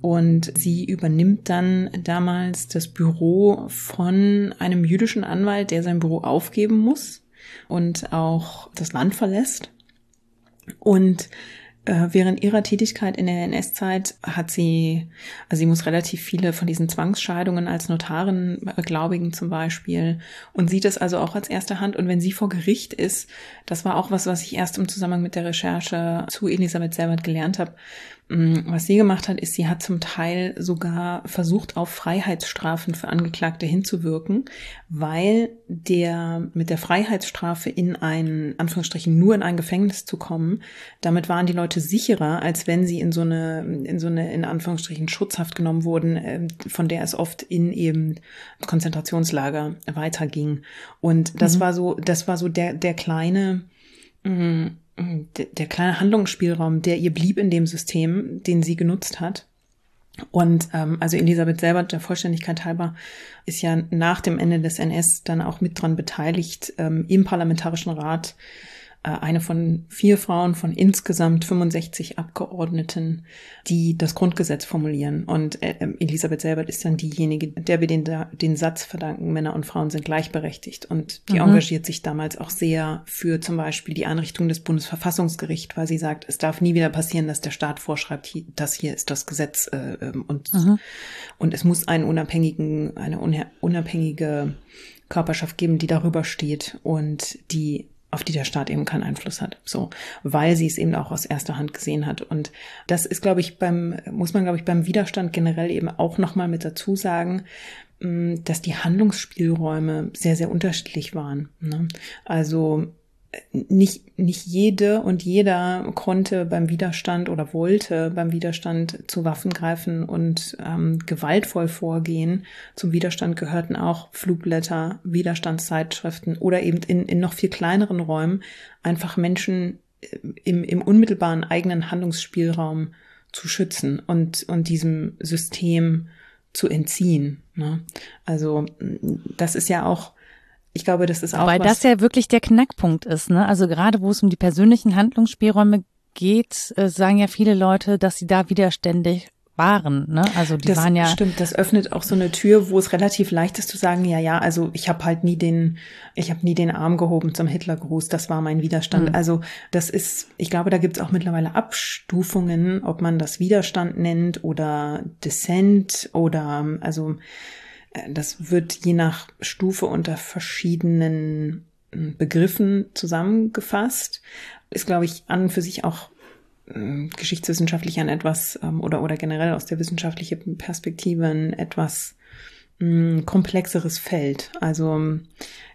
Und sie übernimmt dann damals das Büro von einem jüdischen Anwalt, der sein Büro aufgeben muss und auch das Land verlässt. Und äh, während ihrer Tätigkeit in der NS-Zeit hat sie, also sie muss relativ viele von diesen Zwangsscheidungen als Notarin beglaubigen zum Beispiel und sieht es also auch als erste Hand. Und wenn sie vor Gericht ist, das war auch was, was ich erst im Zusammenhang mit der Recherche zu Elisabeth Selbert gelernt habe, was sie gemacht hat, ist, sie hat zum Teil sogar versucht, auf Freiheitsstrafen für Angeklagte hinzuwirken, weil der mit der Freiheitsstrafe in ein, Anführungsstrichen, nur in ein Gefängnis zu kommen, damit waren die Leute sicherer, als wenn sie in so eine, in so eine, in Anführungsstrichen, Schutzhaft genommen wurden, ähm, von der es oft in eben Konzentrationslager weiterging. Und das mhm. war so, das war so der, der kleine, mm, der kleine Handlungsspielraum, der ihr blieb in dem System, den sie genutzt hat. Und ähm, also Elisabeth selber, der Vollständigkeit halber, ist ja nach dem Ende des NS dann auch mit dran beteiligt, ähm, im Parlamentarischen Rat eine von vier Frauen von insgesamt 65 Abgeordneten, die das Grundgesetz formulieren. Und äh, ähm, Elisabeth Selbert ist dann diejenige, der wir den, den Satz verdanken, Männer und Frauen sind gleichberechtigt. Und die mhm. engagiert sich damals auch sehr für zum Beispiel die Einrichtung des Bundesverfassungsgerichts, weil sie sagt, es darf nie wieder passieren, dass der Staat vorschreibt, das hier ist das Gesetz äh, ähm, und, mhm. und es muss einen unabhängigen, eine unabhängige Körperschaft geben, die darüber steht und die auf die der Staat eben keinen Einfluss hat. So, weil sie es eben auch aus erster Hand gesehen hat. Und das ist, glaube ich, beim, muss man, glaube ich, beim Widerstand generell eben auch nochmal mit dazu sagen, mm, dass die Handlungsspielräume sehr, sehr unterschiedlich waren. Ne? Also nicht, nicht jede und jeder konnte beim Widerstand oder wollte beim Widerstand zu Waffen greifen und ähm, gewaltvoll vorgehen. Zum Widerstand gehörten auch Flugblätter, Widerstandszeitschriften oder eben in, in noch viel kleineren Räumen einfach Menschen äh, im, im unmittelbaren eigenen Handlungsspielraum zu schützen und, und diesem System zu entziehen. Ne? Also das ist ja auch ich glaube, das ist auch. Weil das ja wirklich der Knackpunkt ist, ne? Also gerade wo es um die persönlichen Handlungsspielräume geht, äh, sagen ja viele Leute, dass sie da widerständig waren, ne? Also die das waren ja stimmt, das öffnet auch so eine Tür, wo es relativ leicht ist zu sagen, ja, ja, also ich habe halt nie den ich habe nie den Arm gehoben zum Hitlergruß, das war mein Widerstand. Mhm. Also, das ist ich glaube, da gibt es auch mittlerweile Abstufungen, ob man das Widerstand nennt oder Dissent oder also das wird je nach Stufe unter verschiedenen hm, Begriffen zusammengefasst. Ist, glaube ich, an und für sich auch hm, geschichtswissenschaftlich ein etwas ähm, oder, oder generell aus der wissenschaftlichen Perspektive ein etwas hm, komplexeres Feld. Also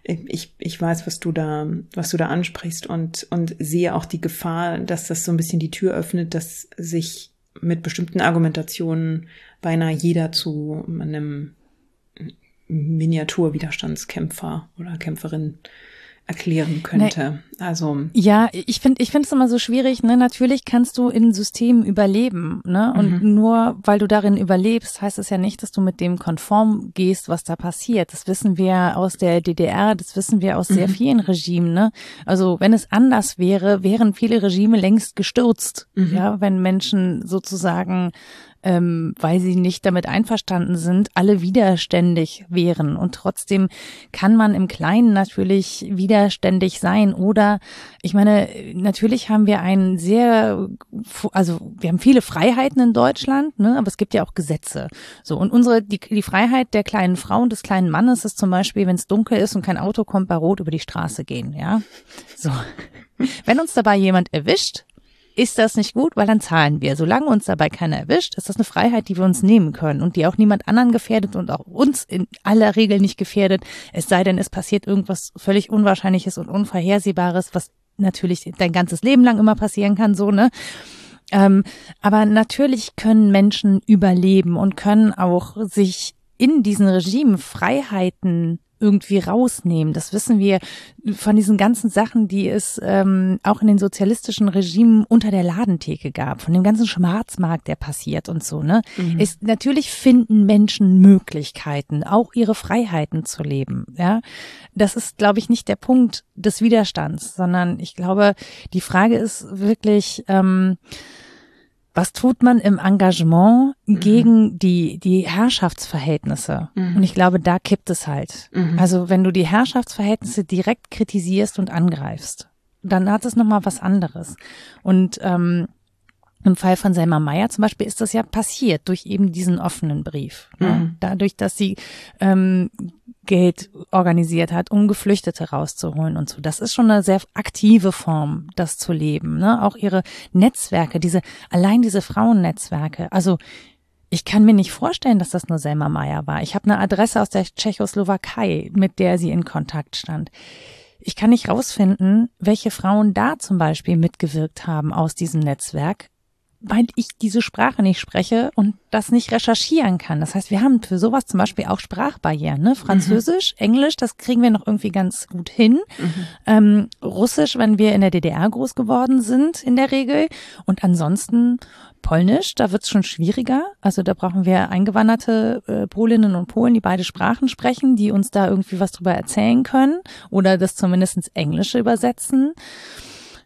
ich, ich weiß, was du da, was du da ansprichst und, und sehe auch die Gefahr, dass das so ein bisschen die Tür öffnet, dass sich mit bestimmten Argumentationen beinahe jeder zu einem Miniaturwiderstandskämpfer oder Kämpferin erklären könnte. Nee. Also ja, ich finde, ich finde es immer so schwierig. Ne, natürlich kannst du in Systemen überleben, ne, und mhm. nur weil du darin überlebst, heißt es ja nicht, dass du mit dem konform gehst, was da passiert. Das wissen wir aus der DDR, das wissen wir aus mhm. sehr vielen Regimen. Ne, also wenn es anders wäre, wären viele Regime längst gestürzt. Mhm. Ja, wenn Menschen sozusagen ähm, weil sie nicht damit einverstanden sind, alle widerständig wären. Und trotzdem kann man im Kleinen natürlich widerständig sein. Oder ich meine, natürlich haben wir einen sehr, also wir haben viele Freiheiten in Deutschland, ne, aber es gibt ja auch Gesetze. So, und unsere, die, die Freiheit der kleinen Frau und des kleinen Mannes ist zum Beispiel, wenn es dunkel ist und kein Auto kommt, bei Rot über die Straße gehen, ja. So. *laughs* Wenn uns dabei jemand erwischt, ist das nicht gut, weil dann zahlen wir. Solange uns dabei keiner erwischt, ist das eine Freiheit, die wir uns nehmen können und die auch niemand anderen gefährdet und auch uns in aller Regel nicht gefährdet. Es sei denn, es passiert irgendwas völlig Unwahrscheinliches und Unvorhersehbares, was natürlich dein ganzes Leben lang immer passieren kann, so, ne? Ähm, aber natürlich können Menschen überleben und können auch sich in diesen Regimen Freiheiten irgendwie rausnehmen. Das wissen wir von diesen ganzen Sachen, die es ähm, auch in den sozialistischen Regimen unter der Ladentheke gab, von dem ganzen Schwarzmarkt, der passiert und so. Ne, mhm. ist natürlich finden Menschen Möglichkeiten, auch ihre Freiheiten zu leben. Ja, das ist, glaube ich, nicht der Punkt des Widerstands, sondern ich glaube, die Frage ist wirklich. Ähm, was tut man im Engagement mhm. gegen die, die Herrschaftsverhältnisse? Mhm. Und ich glaube, da kippt es halt. Mhm. Also wenn du die Herrschaftsverhältnisse direkt kritisierst und angreifst, dann hat es nochmal was anderes. Und ähm, im Fall von Selma Meyer zum Beispiel ist das ja passiert durch eben diesen offenen Brief. Ne? Mhm. Dadurch, dass sie ähm, Geld organisiert hat, um Geflüchtete rauszuholen und so. Das ist schon eine sehr aktive Form, das zu leben. Ne? Auch ihre Netzwerke, diese, allein diese Frauennetzwerke. Also ich kann mir nicht vorstellen, dass das nur Selma Meyer war. Ich habe eine Adresse aus der Tschechoslowakei, mit der sie in Kontakt stand. Ich kann nicht rausfinden, welche Frauen da zum Beispiel mitgewirkt haben aus diesem Netzwerk weil ich diese Sprache nicht spreche und das nicht recherchieren kann. Das heißt, wir haben für sowas zum Beispiel auch Sprachbarrieren. Ne? Französisch, mhm. Englisch, das kriegen wir noch irgendwie ganz gut hin. Mhm. Ähm, Russisch, wenn wir in der DDR groß geworden sind, in der Regel. Und ansonsten Polnisch, da wird's schon schwieriger. Also da brauchen wir eingewanderte äh, Polinnen und Polen, die beide Sprachen sprechen, die uns da irgendwie was drüber erzählen können oder das zumindest ins Englische übersetzen.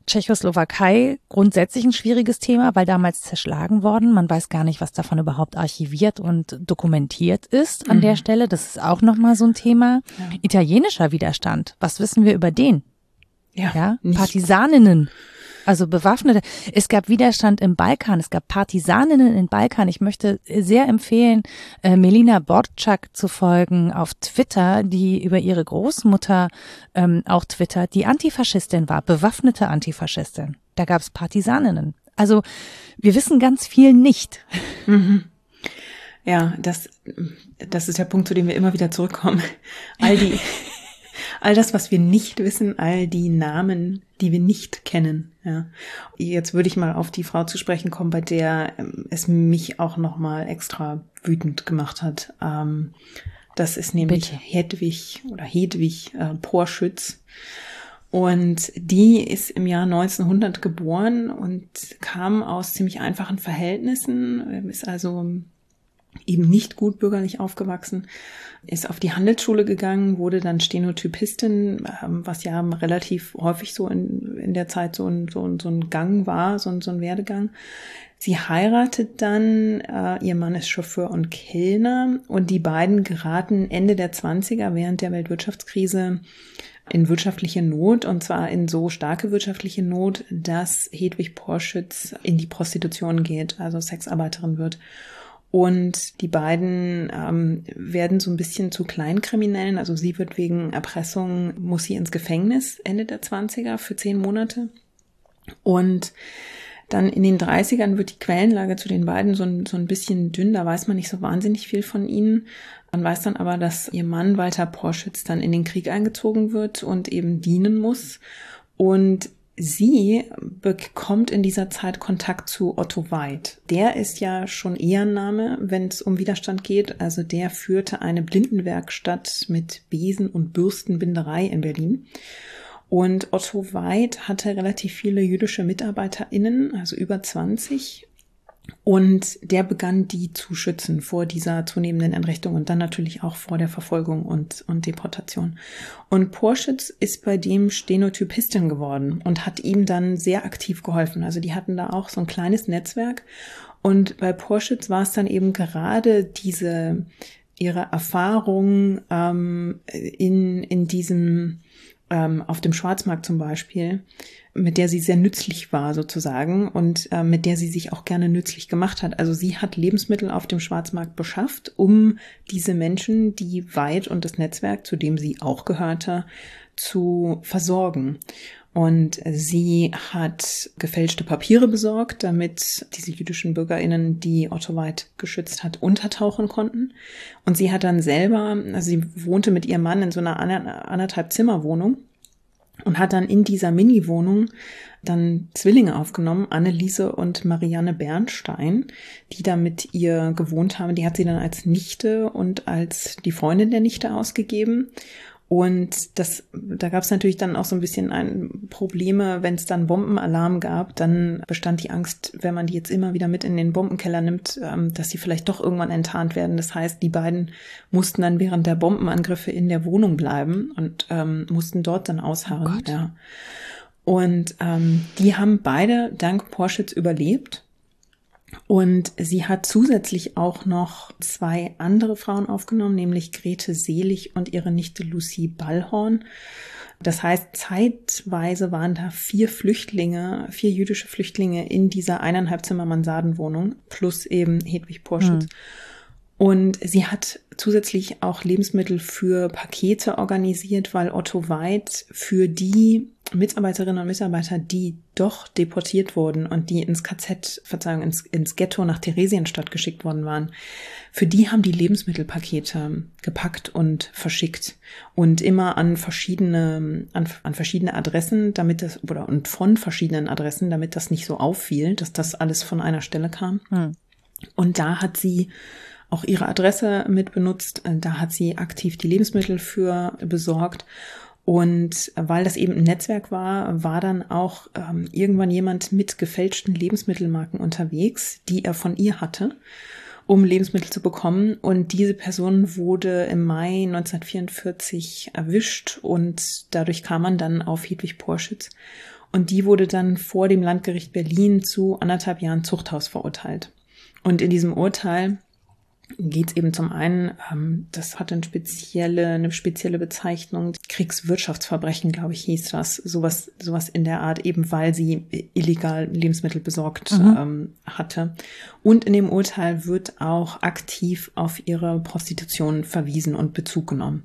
Tschechoslowakei grundsätzlich ein schwieriges Thema, weil damals zerschlagen worden. Man weiß gar nicht, was davon überhaupt archiviert und dokumentiert ist an mhm. der Stelle. Das ist auch nochmal so ein Thema. Ja. Italienischer Widerstand. Was wissen wir über den? Ja, ja? Partisaninnen. Also Bewaffnete. Es gab Widerstand im Balkan, es gab Partisaninnen im Balkan. Ich möchte sehr empfehlen, äh, Melina Borczak zu folgen auf Twitter, die über ihre Großmutter ähm, auch twittert, die Antifaschistin war, bewaffnete Antifaschistin. Da gab es Partisaninnen. Also wir wissen ganz viel nicht. Mhm. Ja, das, das ist der Punkt, zu dem wir immer wieder zurückkommen. All die, *laughs* all das, was wir nicht wissen, all die Namen, die wir nicht kennen. Ja. Jetzt würde ich mal auf die Frau zu sprechen kommen, bei der ähm, es mich auch noch mal extra wütend gemacht hat. Ähm, das ist nämlich Bitte. Hedwig oder Hedwig äh, Porschütz. Und die ist im Jahr 1900 geboren und kam aus ziemlich einfachen Verhältnissen, ist also eben nicht gut bürgerlich aufgewachsen, ist auf die Handelsschule gegangen, wurde dann Stenotypistin, ähm, was ja relativ häufig so in, in der Zeit so ein, so so ein Gang war, so ein, so ein Werdegang. Sie heiratet dann, äh, ihr Mann ist Chauffeur und Kellner und die beiden geraten Ende der 20er während der Weltwirtschaftskrise in wirtschaftliche Not und zwar in so starke wirtschaftliche Not, dass Hedwig Porschütz in die Prostitution geht, also Sexarbeiterin wird und die beiden ähm, werden so ein bisschen zu Kleinkriminellen. Also sie wird wegen Erpressung, muss sie ins Gefängnis Ende der 20er für zehn Monate. Und dann in den 30ern wird die Quellenlage zu den beiden so ein, so ein bisschen dünn. Da weiß man nicht so wahnsinnig viel von ihnen. Man weiß dann aber, dass ihr Mann Walter Porschütz dann in den Krieg eingezogen wird und eben dienen muss. Und sie bekommt in dieser Zeit Kontakt zu Otto Weid. Der ist ja schon Ehrenname, wenn es um Widerstand geht. Also der führte eine Blindenwerkstatt mit Besen- und Bürstenbinderei in Berlin. Und Otto Weid hatte relativ viele jüdische MitarbeiterInnen, also über 20. Und der begann die zu schützen vor dieser zunehmenden Entrechtung und dann natürlich auch vor der Verfolgung und, und Deportation. Und Porschütz ist bei dem Stenotypistin geworden und hat ihm dann sehr aktiv geholfen. Also die hatten da auch so ein kleines Netzwerk Und bei Porschitz war es dann eben gerade diese ihre Erfahrung ähm, in, in diesem, ähm, auf dem Schwarzmarkt zum Beispiel, mit der sie sehr nützlich war sozusagen und äh, mit der sie sich auch gerne nützlich gemacht hat. Also sie hat Lebensmittel auf dem Schwarzmarkt beschafft, um diese Menschen, die weit und das Netzwerk, zu dem sie auch gehörte, zu versorgen. Und sie hat gefälschte Papiere besorgt, damit diese jüdischen BürgerInnen, die Otto White geschützt hat, untertauchen konnten. Und sie hat dann selber, also sie wohnte mit ihrem Mann in so einer anderthalb Zimmerwohnung und hat dann in dieser Mini-Wohnung dann Zwillinge aufgenommen, Anneliese und Marianne Bernstein, die da mit ihr gewohnt haben. Die hat sie dann als Nichte und als die Freundin der Nichte ausgegeben. Und das, da gab es natürlich dann auch so ein bisschen ein Probleme, wenn es dann Bombenalarm gab, dann bestand die Angst, wenn man die jetzt immer wieder mit in den Bombenkeller nimmt, ähm, dass sie vielleicht doch irgendwann enttarnt werden. Das heißt, die beiden mussten dann während der Bombenangriffe in der Wohnung bleiben und ähm, mussten dort dann ausharren. Oh ja. Und ähm, die haben beide dank Porschitz überlebt. Und sie hat zusätzlich auch noch zwei andere Frauen aufgenommen, nämlich Grete Selig und ihre Nichte Lucy Ballhorn. Das heißt, zeitweise waren da vier Flüchtlinge, vier jüdische Flüchtlinge in dieser eineinhalb Zimmer Mansardenwohnung plus eben Hedwig Porschütz. Mhm. Und sie hat zusätzlich auch Lebensmittel für Pakete organisiert, weil Otto Weid für die Mitarbeiterinnen und Mitarbeiter, die doch deportiert wurden und die ins KZ, Verzeihung, ins, ins Ghetto nach Theresienstadt geschickt worden waren, für die haben die Lebensmittelpakete gepackt und verschickt und immer an verschiedene, an, an verschiedene Adressen, damit das, oder und von verschiedenen Adressen, damit das nicht so auffiel, dass das alles von einer Stelle kam. Hm. Und da hat sie auch ihre Adresse mit benutzt. Da hat sie aktiv die Lebensmittel für besorgt. Und weil das eben ein Netzwerk war, war dann auch ähm, irgendwann jemand mit gefälschten Lebensmittelmarken unterwegs, die er von ihr hatte, um Lebensmittel zu bekommen. Und diese Person wurde im Mai 1944 erwischt und dadurch kam man dann auf Hedwig Porschitz. Und die wurde dann vor dem Landgericht Berlin zu anderthalb Jahren Zuchthaus verurteilt. Und in diesem Urteil geht es eben zum einen, ähm, das hat eine spezielle, eine spezielle Bezeichnung, Kriegswirtschaftsverbrechen, glaube ich, hieß das, sowas, sowas in der Art, eben weil sie illegal Lebensmittel besorgt mhm. ähm, hatte. Und in dem Urteil wird auch aktiv auf ihre Prostitution verwiesen und Bezug genommen.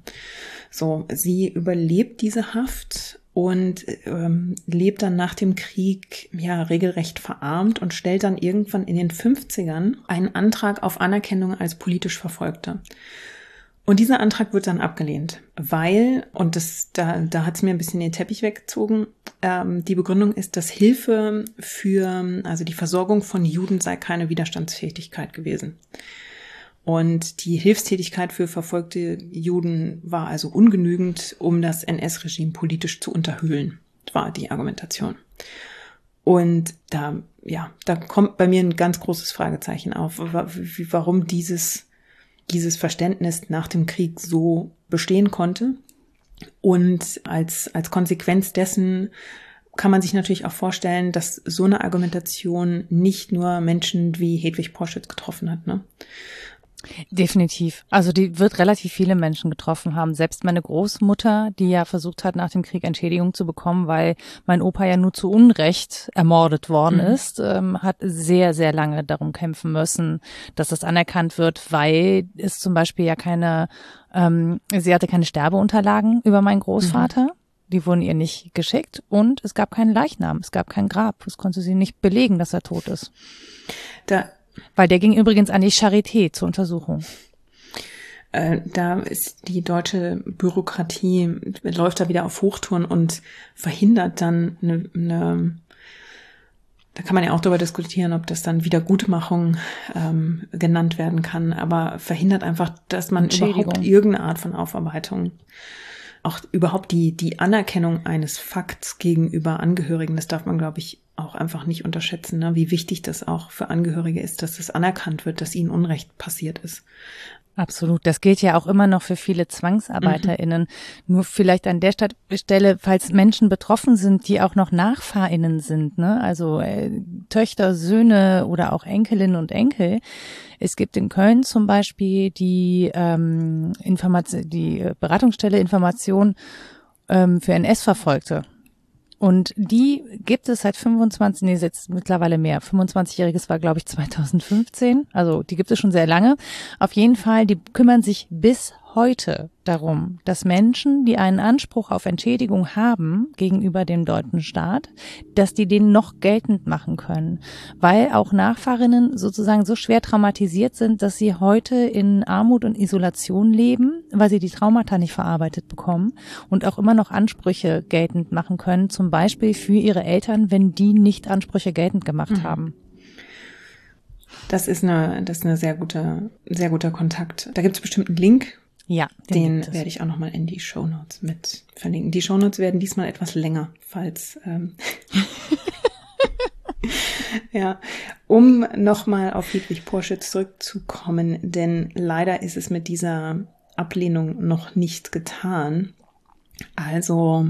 So, sie überlebt diese Haft und ähm, lebt dann nach dem Krieg ja regelrecht verarmt und stellt dann irgendwann in den 50ern einen Antrag auf Anerkennung als politisch Verfolgte. Und dieser Antrag wird dann abgelehnt, weil, und das, da, da hat es mir ein bisschen den Teppich weggezogen, ähm, die Begründung ist, dass Hilfe für, also die Versorgung von Juden sei keine Widerstandsfähigkeit gewesen. Und die Hilfstätigkeit für verfolgte Juden war also ungenügend, um das NS-Regime politisch zu unterhöhlen, war die Argumentation. Und da, ja, da kommt bei mir ein ganz großes Fragezeichen auf, warum dieses, dieses Verständnis nach dem Krieg so bestehen konnte. Und als, als Konsequenz dessen kann man sich natürlich auch vorstellen, dass so eine Argumentation nicht nur Menschen wie Hedwig Porschitz getroffen hat. Ne? Definitiv. Also die wird relativ viele Menschen getroffen haben. Selbst meine Großmutter, die ja versucht hat, nach dem Krieg Entschädigung zu bekommen, weil mein Opa ja nur zu Unrecht ermordet worden mhm. ist, ähm, hat sehr, sehr lange darum kämpfen müssen, dass das anerkannt wird, weil es zum Beispiel ja keine, ähm, sie hatte keine Sterbeunterlagen über meinen Großvater. Mhm. Die wurden ihr nicht geschickt und es gab keinen Leichnam, es gab kein Grab. Es konnte sie nicht belegen, dass er tot ist. Da weil der ging übrigens an die Charité zur Untersuchung. Äh, da ist die deutsche Bürokratie, läuft da wieder auf Hochtouren und verhindert dann eine, eine da kann man ja auch darüber diskutieren, ob das dann Wiedergutmachung ähm, genannt werden kann, aber verhindert einfach, dass man überhaupt irgendeine Art von Aufarbeitung auch überhaupt die, die Anerkennung eines Fakts gegenüber Angehörigen, das darf man, glaube ich, auch einfach nicht unterschätzen, ne? wie wichtig das auch für Angehörige ist, dass das anerkannt wird, dass ihnen Unrecht passiert ist. Absolut. Das gilt ja auch immer noch für viele ZwangsarbeiterInnen. Mhm. Nur vielleicht an der Stelle, falls Menschen betroffen sind, die auch noch NachfahrInnen sind, ne? Also äh, Töchter, Söhne oder auch Enkelinnen und Enkel. Es gibt in Köln zum Beispiel die ähm, Information, die Beratungsstelle Information ähm, für NS-Verfolgte. Und die gibt es seit 25, nee, jetzt mittlerweile mehr. 25-jähriges war, glaube ich, 2015. Also die gibt es schon sehr lange. Auf jeden Fall, die kümmern sich bis heute darum, dass Menschen, die einen Anspruch auf Entschädigung haben gegenüber dem deutschen Staat, dass die den noch geltend machen können, weil auch Nachfahrinnen sozusagen so schwer traumatisiert sind, dass sie heute in Armut und Isolation leben, weil sie die Traumata nicht verarbeitet bekommen und auch immer noch Ansprüche geltend machen können, zum Beispiel für ihre Eltern, wenn die nicht Ansprüche geltend gemacht mhm. haben. Das ist eine, das ist eine sehr gute, sehr guter Kontakt. Da gibt es bestimmt einen Link, ja, den, den werde ich auch nochmal in die Show Notes mit verlinken. Die Show Notes werden diesmal etwas länger, falls ähm *laughs* ja, um nochmal auf Friedrich Porsche zurückzukommen, denn leider ist es mit dieser Ablehnung noch nicht getan. Also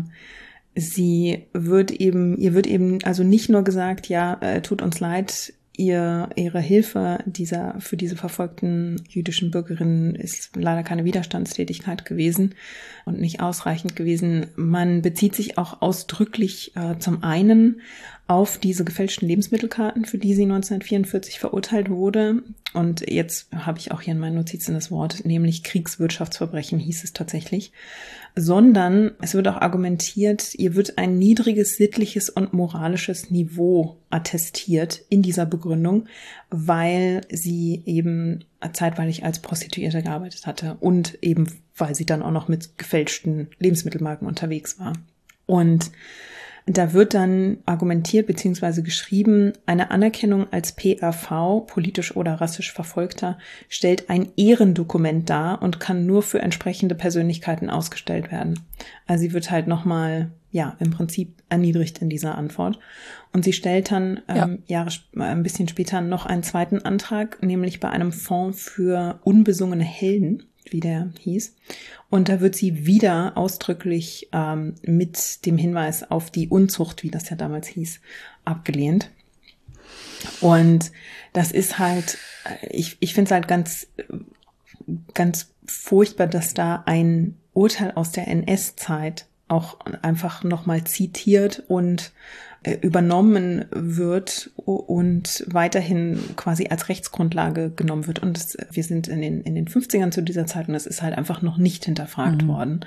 sie wird eben, ihr wird eben also nicht nur gesagt, ja, äh, tut uns leid, ihr, ihre Hilfe dieser, für diese verfolgten jüdischen Bürgerinnen ist leider keine Widerstandstätigkeit gewesen und nicht ausreichend gewesen. Man bezieht sich auch ausdrücklich äh, zum einen auf diese gefälschten Lebensmittelkarten, für die sie 1944 verurteilt wurde. Und jetzt habe ich auch hier in meinen Notizen das Wort, nämlich Kriegswirtschaftsverbrechen hieß es tatsächlich sondern es wird auch argumentiert, ihr wird ein niedriges sittliches und moralisches Niveau attestiert in dieser Begründung, weil sie eben zeitweilig als Prostituierte gearbeitet hatte und eben weil sie dann auch noch mit gefälschten Lebensmittelmarken unterwegs war. Und da wird dann argumentiert bzw. geschrieben, eine Anerkennung als PRV, politisch oder rassisch Verfolgter, stellt ein Ehrendokument dar und kann nur für entsprechende Persönlichkeiten ausgestellt werden. Also sie wird halt nochmal, ja, im Prinzip erniedrigt in dieser Antwort. Und sie stellt dann ja. ähm, Jahre, ein bisschen später noch einen zweiten Antrag, nämlich bei einem Fonds für unbesungene Helden wie der hieß. Und da wird sie wieder ausdrücklich ähm, mit dem Hinweis auf die Unzucht, wie das ja damals hieß, abgelehnt. Und das ist halt, äh, ich, ich finde es halt ganz, ganz furchtbar, dass da ein Urteil aus der NS-Zeit auch einfach nochmal zitiert und äh, übernommen wird und weiterhin quasi als Rechtsgrundlage genommen wird. Und das, wir sind in den, in den 50ern zu dieser Zeit und es ist halt einfach noch nicht hinterfragt mhm. worden.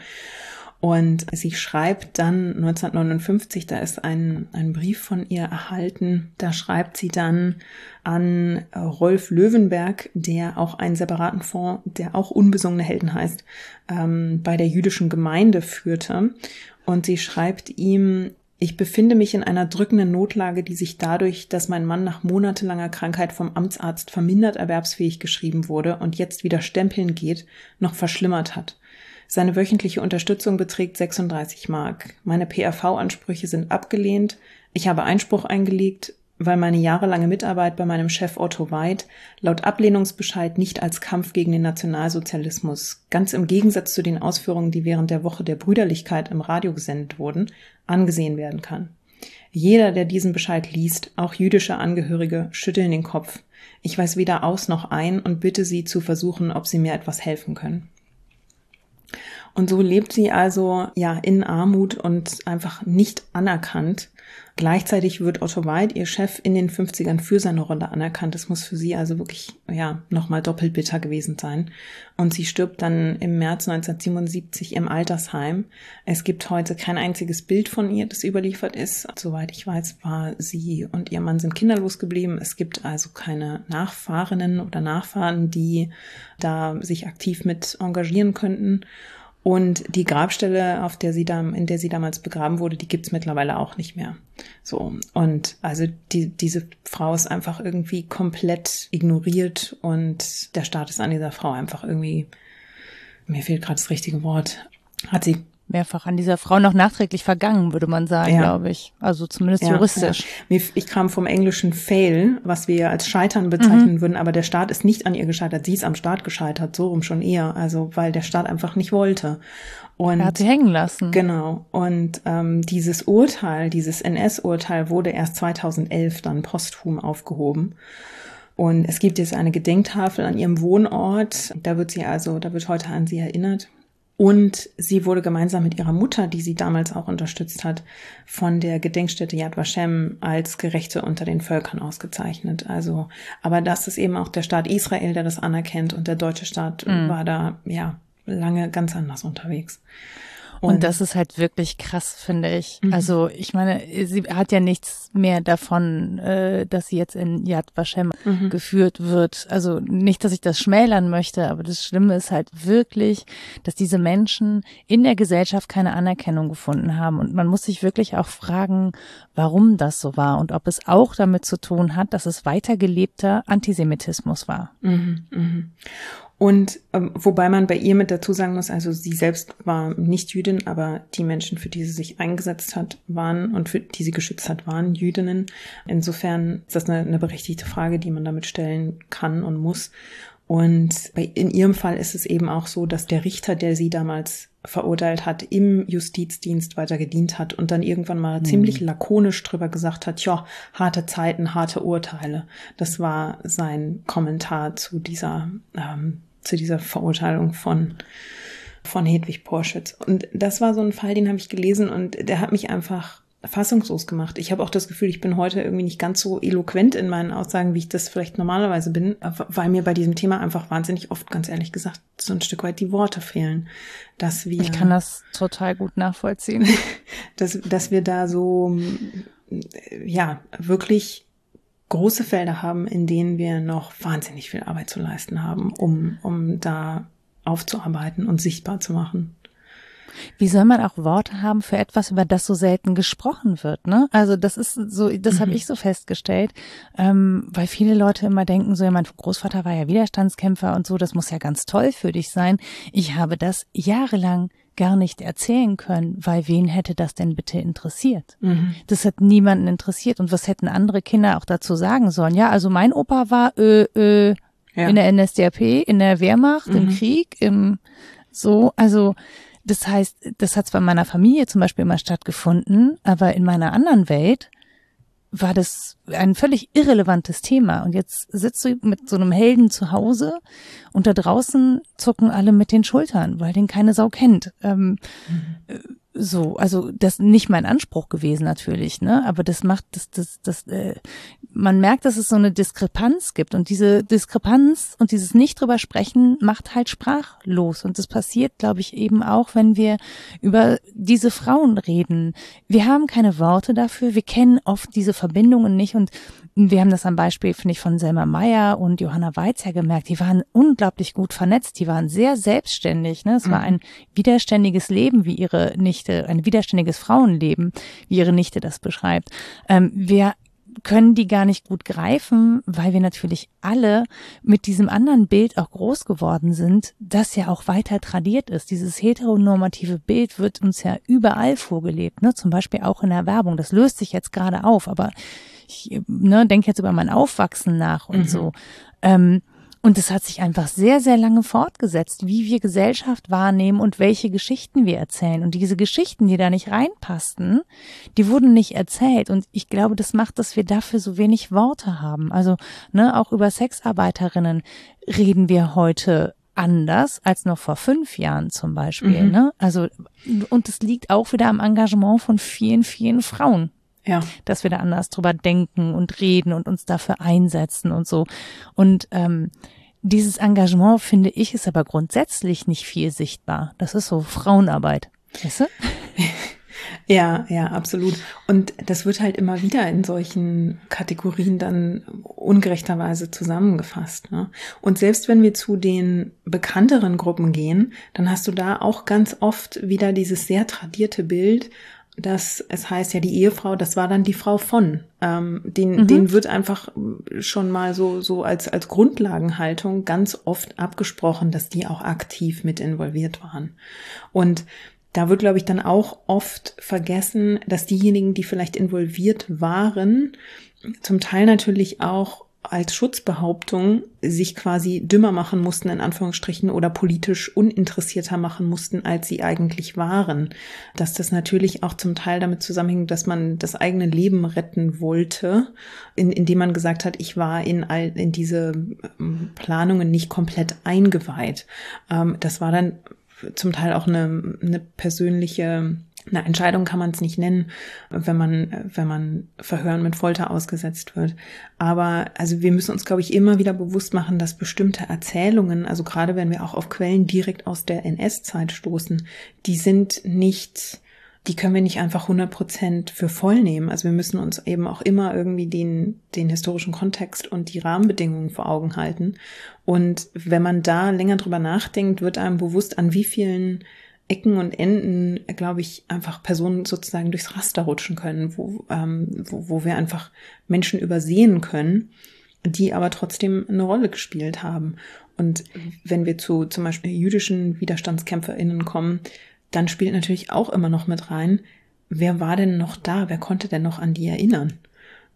Und sie schreibt dann 1959, da ist ein, ein Brief von ihr erhalten, da schreibt sie dann an Rolf Löwenberg, der auch einen separaten Fonds, der auch unbesungene Helden heißt, ähm, bei der jüdischen Gemeinde führte. Und sie schreibt ihm, ich befinde mich in einer drückenden Notlage, die sich dadurch, dass mein Mann nach monatelanger Krankheit vom Amtsarzt vermindert erwerbsfähig geschrieben wurde und jetzt wieder stempeln geht, noch verschlimmert hat. Seine wöchentliche Unterstützung beträgt 36 Mark. Meine PRV-Ansprüche sind abgelehnt. Ich habe Einspruch eingelegt weil meine jahrelange Mitarbeit bei meinem Chef Otto Weid laut Ablehnungsbescheid nicht als Kampf gegen den Nationalsozialismus, ganz im Gegensatz zu den Ausführungen, die während der Woche der Brüderlichkeit im Radio gesendet wurden, angesehen werden kann. Jeder, der diesen Bescheid liest, auch jüdische Angehörige, schütteln den Kopf. Ich weiß weder aus noch ein und bitte sie zu versuchen, ob sie mir etwas helfen können. Und so lebt sie also ja in Armut und einfach nicht anerkannt Gleichzeitig wird Otto Weid, ihr Chef, in den 50ern für seine Rolle anerkannt. Das muss für sie also wirklich, ja, nochmal doppelt bitter gewesen sein. Und sie stirbt dann im März 1977 im Altersheim. Es gibt heute kein einziges Bild von ihr, das überliefert ist. Soweit ich weiß, war sie und ihr Mann sind kinderlos geblieben. Es gibt also keine Nachfahrenen oder Nachfahren, die da sich aktiv mit engagieren könnten. Und die Grabstelle, auf der sie da, in der sie damals begraben wurde, die gibt's mittlerweile auch nicht mehr. So. Und also die, diese Frau ist einfach irgendwie komplett ignoriert und der Staat ist an dieser Frau einfach irgendwie, mir fehlt gerade das richtige Wort, hat sie mehrfach an dieser Frau noch nachträglich vergangen, würde man sagen, ja. glaube ich. Also zumindest ja, juristisch. Ja. Ich kam vom englischen Fail, was wir als Scheitern bezeichnen mhm. würden, aber der Staat ist nicht an ihr gescheitert. Sie ist am Staat gescheitert, so rum schon eher. Also weil der Staat einfach nicht wollte. Und, er hat sie hängen lassen. Genau. Und ähm, dieses Urteil, dieses NS-Urteil wurde erst 2011 dann posthum aufgehoben. Und es gibt jetzt eine Gedenktafel an ihrem Wohnort. Da wird sie also, da wird heute an sie erinnert. Und sie wurde gemeinsam mit ihrer Mutter, die sie damals auch unterstützt hat, von der Gedenkstätte Yad Vashem als Gerechte unter den Völkern ausgezeichnet. Also, aber das ist eben auch der Staat Israel, der das anerkennt und der deutsche Staat mhm. war da, ja, lange ganz anders unterwegs. Und, das ist halt wirklich krass, finde ich. Mhm. Also ich meine, sie hat ja nichts mehr davon, äh, dass sie jetzt in Yad Vashem mhm. geführt wird. Also nicht, dass ich das schmälern möchte, aber das Schlimme ist halt wirklich, dass diese Menschen in der Gesellschaft keine Anerkennung gefunden haben. Und man muss sich wirklich auch fragen, warum das so war und ob es auch damit zu tun hat, dass es weitergelebter Antisemitismus war. Mhm, mh. Und ähm, wobei man bei ihr mit dazu sagen muss, also sie selbst war nicht Jüdin, aber die Menschen, für die sie sich eingesetzt hat, waren und für die sie geschützt hat, waren Jüdinnen. Insofern ist das eine, eine berechtigte Frage, die man damit stellen kann und muss. Und bei, in ihrem Fall ist es eben auch so, dass der Richter, der sie damals verurteilt hat, im Justizdienst weiter gedient hat und dann irgendwann mal mhm. ziemlich lakonisch drüber gesagt hat, ja, harte Zeiten, harte Urteile. Das war sein Kommentar zu dieser, ähm, zu dieser Verurteilung von von Hedwig Porschütz. Und das war so ein Fall, den habe ich gelesen und der hat mich einfach fassungslos gemacht. Ich habe auch das Gefühl, ich bin heute irgendwie nicht ganz so eloquent in meinen Aussagen, wie ich das vielleicht normalerweise bin, weil mir bei diesem Thema einfach wahnsinnig oft, ganz ehrlich gesagt, so ein Stück weit die Worte fehlen, dass wir. Ich kann das total gut nachvollziehen. *laughs* dass, dass wir da so, ja, wirklich große Felder haben, in denen wir noch wahnsinnig viel Arbeit zu leisten haben, um, um da aufzuarbeiten und sichtbar zu machen. Wie soll man auch Worte haben für etwas, über das so selten gesprochen wird? Ne? Also das ist so, das mhm. habe ich so festgestellt, ähm, weil viele Leute immer denken, so ja, mein Großvater war ja Widerstandskämpfer und so, das muss ja ganz toll für dich sein. Ich habe das jahrelang gar nicht erzählen können, weil wen hätte das denn bitte interessiert? Mhm. Das hat niemanden interessiert. Und was hätten andere Kinder auch dazu sagen sollen? Ja, also mein Opa war äh, äh, ja. in der NSDAP, in der Wehrmacht, mhm. im Krieg, im so, also das heißt, das hat zwar in meiner Familie zum Beispiel immer stattgefunden, aber in meiner anderen Welt war das ein völlig irrelevantes Thema. Und jetzt sitzt du mit so einem Helden zu Hause und da draußen zucken alle mit den Schultern, weil den keine Sau kennt. Ähm, mhm so, also das nicht mein Anspruch gewesen natürlich, ne? Aber das macht das, das, das, äh, man merkt, dass es so eine Diskrepanz gibt und diese Diskrepanz und dieses nicht drüber sprechen macht halt sprachlos und das passiert, glaube ich, eben auch, wenn wir über diese Frauen reden. Wir haben keine Worte dafür, wir kennen oft diese Verbindungen nicht und wir haben das am Beispiel, finde ich, von Selma Meyer und Johanna Weiz her gemerkt. Die waren unglaublich gut vernetzt, die waren sehr selbstständig. Ne? Es mhm. war ein widerständiges Leben, wie ihre Nichte, ein widerständiges Frauenleben, wie ihre Nichte das beschreibt. Ähm, wir können die gar nicht gut greifen, weil wir natürlich alle mit diesem anderen Bild auch groß geworden sind, das ja auch weiter tradiert ist. Dieses heteronormative Bild wird uns ja überall vorgelebt, ne? zum Beispiel auch in der Werbung. Das löst sich jetzt gerade auf, aber ich ne, denke jetzt über mein Aufwachsen nach und mhm. so. Ähm, und es hat sich einfach sehr, sehr lange fortgesetzt, wie wir Gesellschaft wahrnehmen und welche Geschichten wir erzählen. Und diese Geschichten, die da nicht reinpassten, die wurden nicht erzählt. Und ich glaube, das macht, dass wir dafür so wenig Worte haben. Also, ne, auch über Sexarbeiterinnen reden wir heute anders als noch vor fünf Jahren zum Beispiel. Mhm. Ne? Also, und es liegt auch wieder am Engagement von vielen, vielen Frauen. Ja. Dass wir da anders drüber denken und reden und uns dafür einsetzen und so. Und ähm, dieses Engagement, finde ich, ist aber grundsätzlich nicht viel sichtbar. Das ist so Frauenarbeit. Weißt du? *laughs* Ja, ja, absolut. Und das wird halt immer wieder in solchen Kategorien dann ungerechterweise zusammengefasst. Ne? Und selbst wenn wir zu den bekannteren Gruppen gehen, dann hast du da auch ganz oft wieder dieses sehr tradierte Bild, dass es heißt ja die Ehefrau, das war dann die Frau von. Ähm, den, mhm. den wird einfach schon mal so so als als Grundlagenhaltung ganz oft abgesprochen, dass die auch aktiv mit involviert waren. Und da wird, glaube ich, dann auch oft vergessen, dass diejenigen, die vielleicht involviert waren, zum Teil natürlich auch als Schutzbehauptung sich quasi dümmer machen mussten, in Anführungsstrichen, oder politisch uninteressierter machen mussten, als sie eigentlich waren. Dass das natürlich auch zum Teil damit zusammenhängt, dass man das eigene Leben retten wollte, in, indem man gesagt hat, ich war in, all, in diese ähm, Planungen nicht komplett eingeweiht. Ähm, das war dann zum Teil auch eine, eine persönliche eine Entscheidung kann man es nicht nennen, wenn man, wenn man Verhören mit Folter ausgesetzt wird. Aber also wir müssen uns, glaube ich, immer wieder bewusst machen, dass bestimmte Erzählungen, also gerade wenn wir auch auf Quellen direkt aus der NS-Zeit stoßen, die sind nicht, die können wir nicht einfach 100 Prozent für voll nehmen. Also wir müssen uns eben auch immer irgendwie den, den historischen Kontext und die Rahmenbedingungen vor Augen halten. Und wenn man da länger drüber nachdenkt, wird einem bewusst, an wie vielen Ecken und Enden, glaube ich, einfach Personen sozusagen durchs Raster rutschen können, wo, ähm, wo, wo wir einfach Menschen übersehen können, die aber trotzdem eine Rolle gespielt haben. Und wenn wir zu zum Beispiel jüdischen WiderstandskämpferInnen kommen, dann spielt natürlich auch immer noch mit rein, wer war denn noch da? Wer konnte denn noch an die erinnern?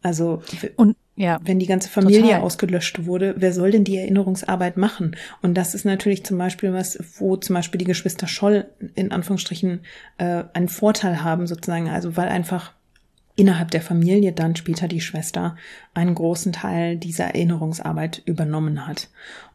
Also und ja, wenn die ganze Familie total. ausgelöscht wurde, wer soll denn die Erinnerungsarbeit machen? Und das ist natürlich zum Beispiel was, wo zum Beispiel die Geschwister Scholl in Anführungsstrichen äh, einen Vorteil haben sozusagen, also weil einfach innerhalb der Familie dann später die Schwester einen großen Teil dieser Erinnerungsarbeit übernommen hat.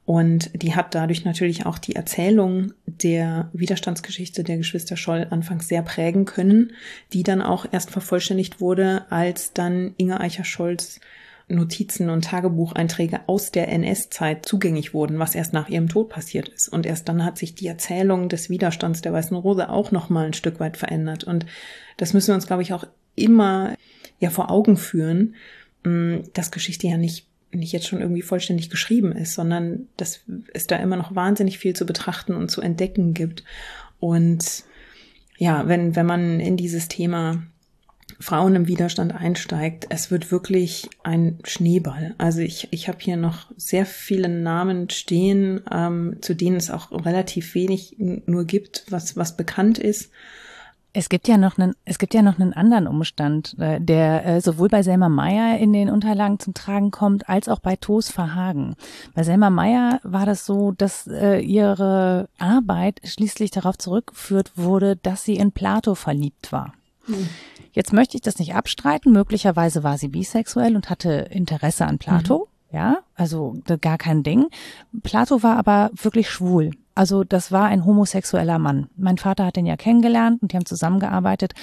Und die hat dadurch natürlich auch die Erzählung der Widerstandsgeschichte der Geschwister Scholl anfangs sehr prägen können, die dann auch erst vervollständigt wurde, als dann Inge Eicher-Scholz Notizen und Tagebucheinträge aus der NS-Zeit zugänglich wurden, was erst nach ihrem Tod passiert ist. Und erst dann hat sich die Erzählung des Widerstands der Weißen Rose auch noch mal ein Stück weit verändert. Und das müssen wir uns, glaube ich, auch immer ja vor Augen führen, mm, dass Geschichte ja nicht nicht jetzt schon irgendwie vollständig geschrieben ist, sondern dass es da immer noch wahnsinnig viel zu betrachten und zu entdecken gibt. Und ja, wenn, wenn man in dieses Thema Frauen im Widerstand einsteigt, es wird wirklich ein Schneeball. Also ich, ich habe hier noch sehr viele Namen stehen, ähm, zu denen es auch relativ wenig nur gibt, was, was bekannt ist. Es gibt ja noch einen, es gibt ja noch einen anderen Umstand, äh, der äh, sowohl bei Selma Meyer in den Unterlagen zum Tragen kommt, als auch bei Toos Verhagen. Bei Selma Meyer war das so, dass äh, ihre Arbeit schließlich darauf zurückgeführt wurde, dass sie in Plato verliebt war. Hm. Jetzt möchte ich das nicht abstreiten. Möglicherweise war sie bisexuell und hatte Interesse an Plato. Mhm. Ja, also gar kein Ding. Plato war aber wirklich schwul. Also das war ein homosexueller Mann. Mein Vater hat ihn ja kennengelernt und die haben zusammengearbeitet.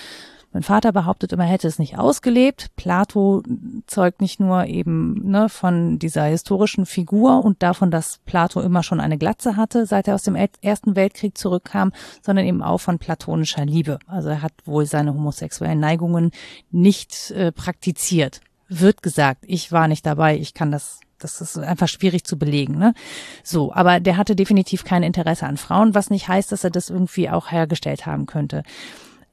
Mein Vater behauptet immer, er hätte es nicht ausgelebt. Plato zeugt nicht nur eben ne, von dieser historischen Figur und davon, dass Plato immer schon eine Glatze hatte, seit er aus dem Ersten Weltkrieg zurückkam, sondern eben auch von platonischer Liebe. Also er hat wohl seine homosexuellen Neigungen nicht äh, praktiziert. Wird gesagt, ich war nicht dabei, ich kann das das ist einfach schwierig zu belegen. Ne? So, aber der hatte definitiv kein Interesse an Frauen, was nicht heißt, dass er das irgendwie auch hergestellt haben könnte.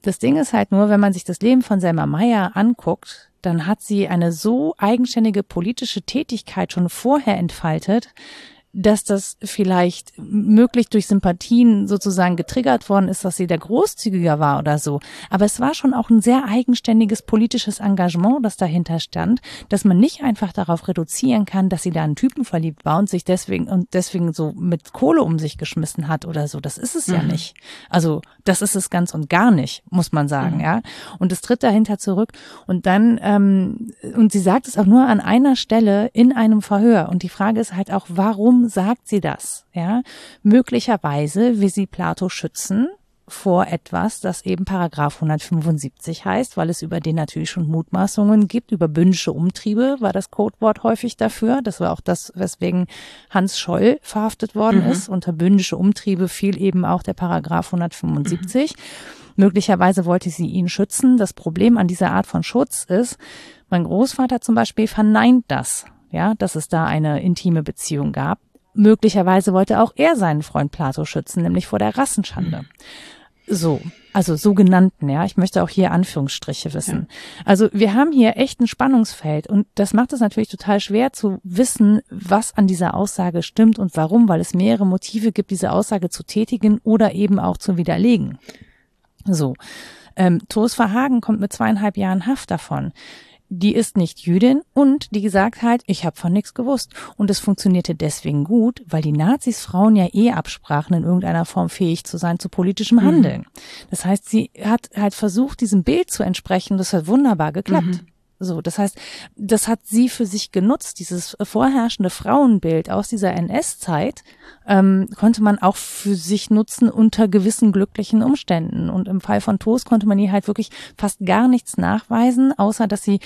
Das Ding ist halt nur, wenn man sich das Leben von Selma Meyer anguckt, dann hat sie eine so eigenständige politische Tätigkeit schon vorher entfaltet, dass das vielleicht möglich durch Sympathien sozusagen getriggert worden ist, dass sie der großzügiger war oder so. Aber es war schon auch ein sehr eigenständiges politisches Engagement, das dahinter stand, dass man nicht einfach darauf reduzieren kann, dass sie da einen Typen verliebt war und sich deswegen und deswegen so mit Kohle um sich geschmissen hat oder so. Das ist es mhm. ja nicht. Also das ist es ganz und gar nicht, muss man sagen, mhm. ja. Und es tritt dahinter zurück und dann ähm, und sie sagt es auch nur an einer Stelle in einem Verhör. Und die Frage ist halt auch, warum sagt sie das? Ja, möglicherweise will sie Plato schützen vor etwas, das eben Paragraph 175 heißt, weil es über den natürlich schon Mutmaßungen gibt. Über bündische Umtriebe war das Codewort häufig dafür. Das war auch das, weswegen Hans Scholl verhaftet worden mhm. ist. Unter bündische Umtriebe fiel eben auch der Paragraph 175. Mhm. Möglicherweise wollte sie ihn schützen. Das Problem an dieser Art von Schutz ist, mein Großvater zum Beispiel verneint das, ja, dass es da eine intime Beziehung gab. Möglicherweise wollte auch er seinen Freund Plato schützen, nämlich vor der Rassenschande. So, also sogenannten, ja. Ich möchte auch hier Anführungsstriche wissen. Ja. Also wir haben hier echt ein Spannungsfeld und das macht es natürlich total schwer zu wissen, was an dieser Aussage stimmt und warum, weil es mehrere Motive gibt, diese Aussage zu tätigen oder eben auch zu widerlegen. So. Ähm, Toos Verhagen kommt mit zweieinhalb Jahren Haft davon die ist nicht Jüdin und die gesagt hat, ich habe von nichts gewusst. Und es funktionierte deswegen gut, weil die Nazis Frauen ja eh absprachen, in irgendeiner Form fähig zu sein zu politischem mhm. Handeln. Mhm. Das heißt, sie hat halt versucht, diesem Bild zu entsprechen. Das hat wunderbar geklappt. Mhm. So, das heißt, das hat sie für sich genutzt, dieses vorherrschende Frauenbild aus dieser NS-Zeit ähm, konnte man auch für sich nutzen unter gewissen glücklichen Umständen. Und im Fall von Toast konnte man ihr halt wirklich fast gar nichts nachweisen, außer dass sie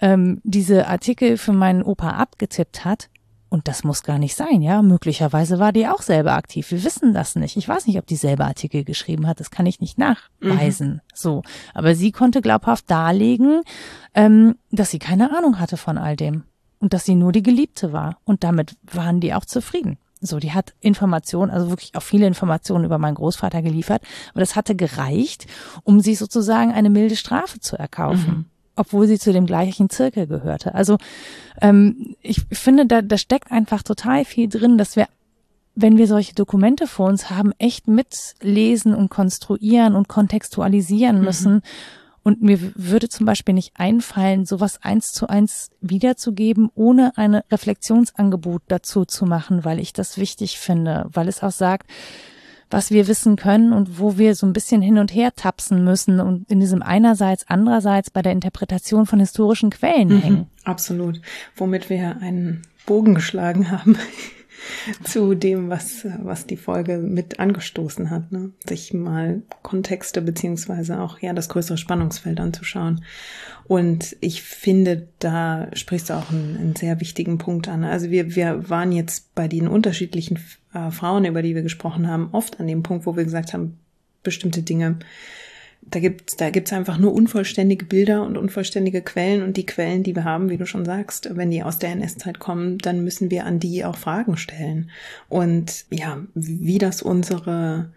ähm, diese Artikel für meinen Opa abgetippt hat und das muss gar nicht sein, ja. Möglicherweise war die auch selber aktiv. Wir wissen das nicht. Ich weiß nicht, ob die selber Artikel geschrieben hat. Das kann ich nicht nachweisen. Mhm. So. Aber sie konnte glaubhaft darlegen, ähm, dass sie keine Ahnung hatte von all dem. Und dass sie nur die Geliebte war. Und damit waren die auch zufrieden. So, die hat Informationen, also wirklich auch viele Informationen über meinen Großvater geliefert. Aber das hatte gereicht, um sie sozusagen eine milde Strafe zu erkaufen. Mhm obwohl sie zu dem gleichen Zirkel gehörte. Also ähm, ich finde, da, da steckt einfach total viel drin, dass wir wenn wir solche Dokumente vor uns haben, echt mitlesen und konstruieren und kontextualisieren mhm. müssen. Mhm. Und mir würde zum Beispiel nicht einfallen, sowas eins zu eins wiederzugeben, ohne ein Reflexionsangebot dazu zu machen, weil ich das wichtig finde, weil es auch sagt, was wir wissen können und wo wir so ein bisschen hin und her tapsen müssen und in diesem einerseits, andererseits bei der Interpretation von historischen Quellen mhm, hängen. Absolut. Womit wir einen Bogen geschlagen haben *laughs* zu dem, was, was die Folge mit angestoßen hat, ne? sich mal Kontexte beziehungsweise auch ja das größere Spannungsfeld anzuschauen. Und ich finde, da sprichst du auch einen, einen sehr wichtigen Punkt an. Also wir, wir waren jetzt bei den unterschiedlichen äh, Frauen, über die wir gesprochen haben, oft an dem Punkt, wo wir gesagt haben, bestimmte Dinge, da gibt's da gibt's einfach nur unvollständige Bilder und unvollständige Quellen und die Quellen, die wir haben, wie du schon sagst, wenn die aus der NS-Zeit kommen, dann müssen wir an die auch Fragen stellen. Und ja, wie das unsere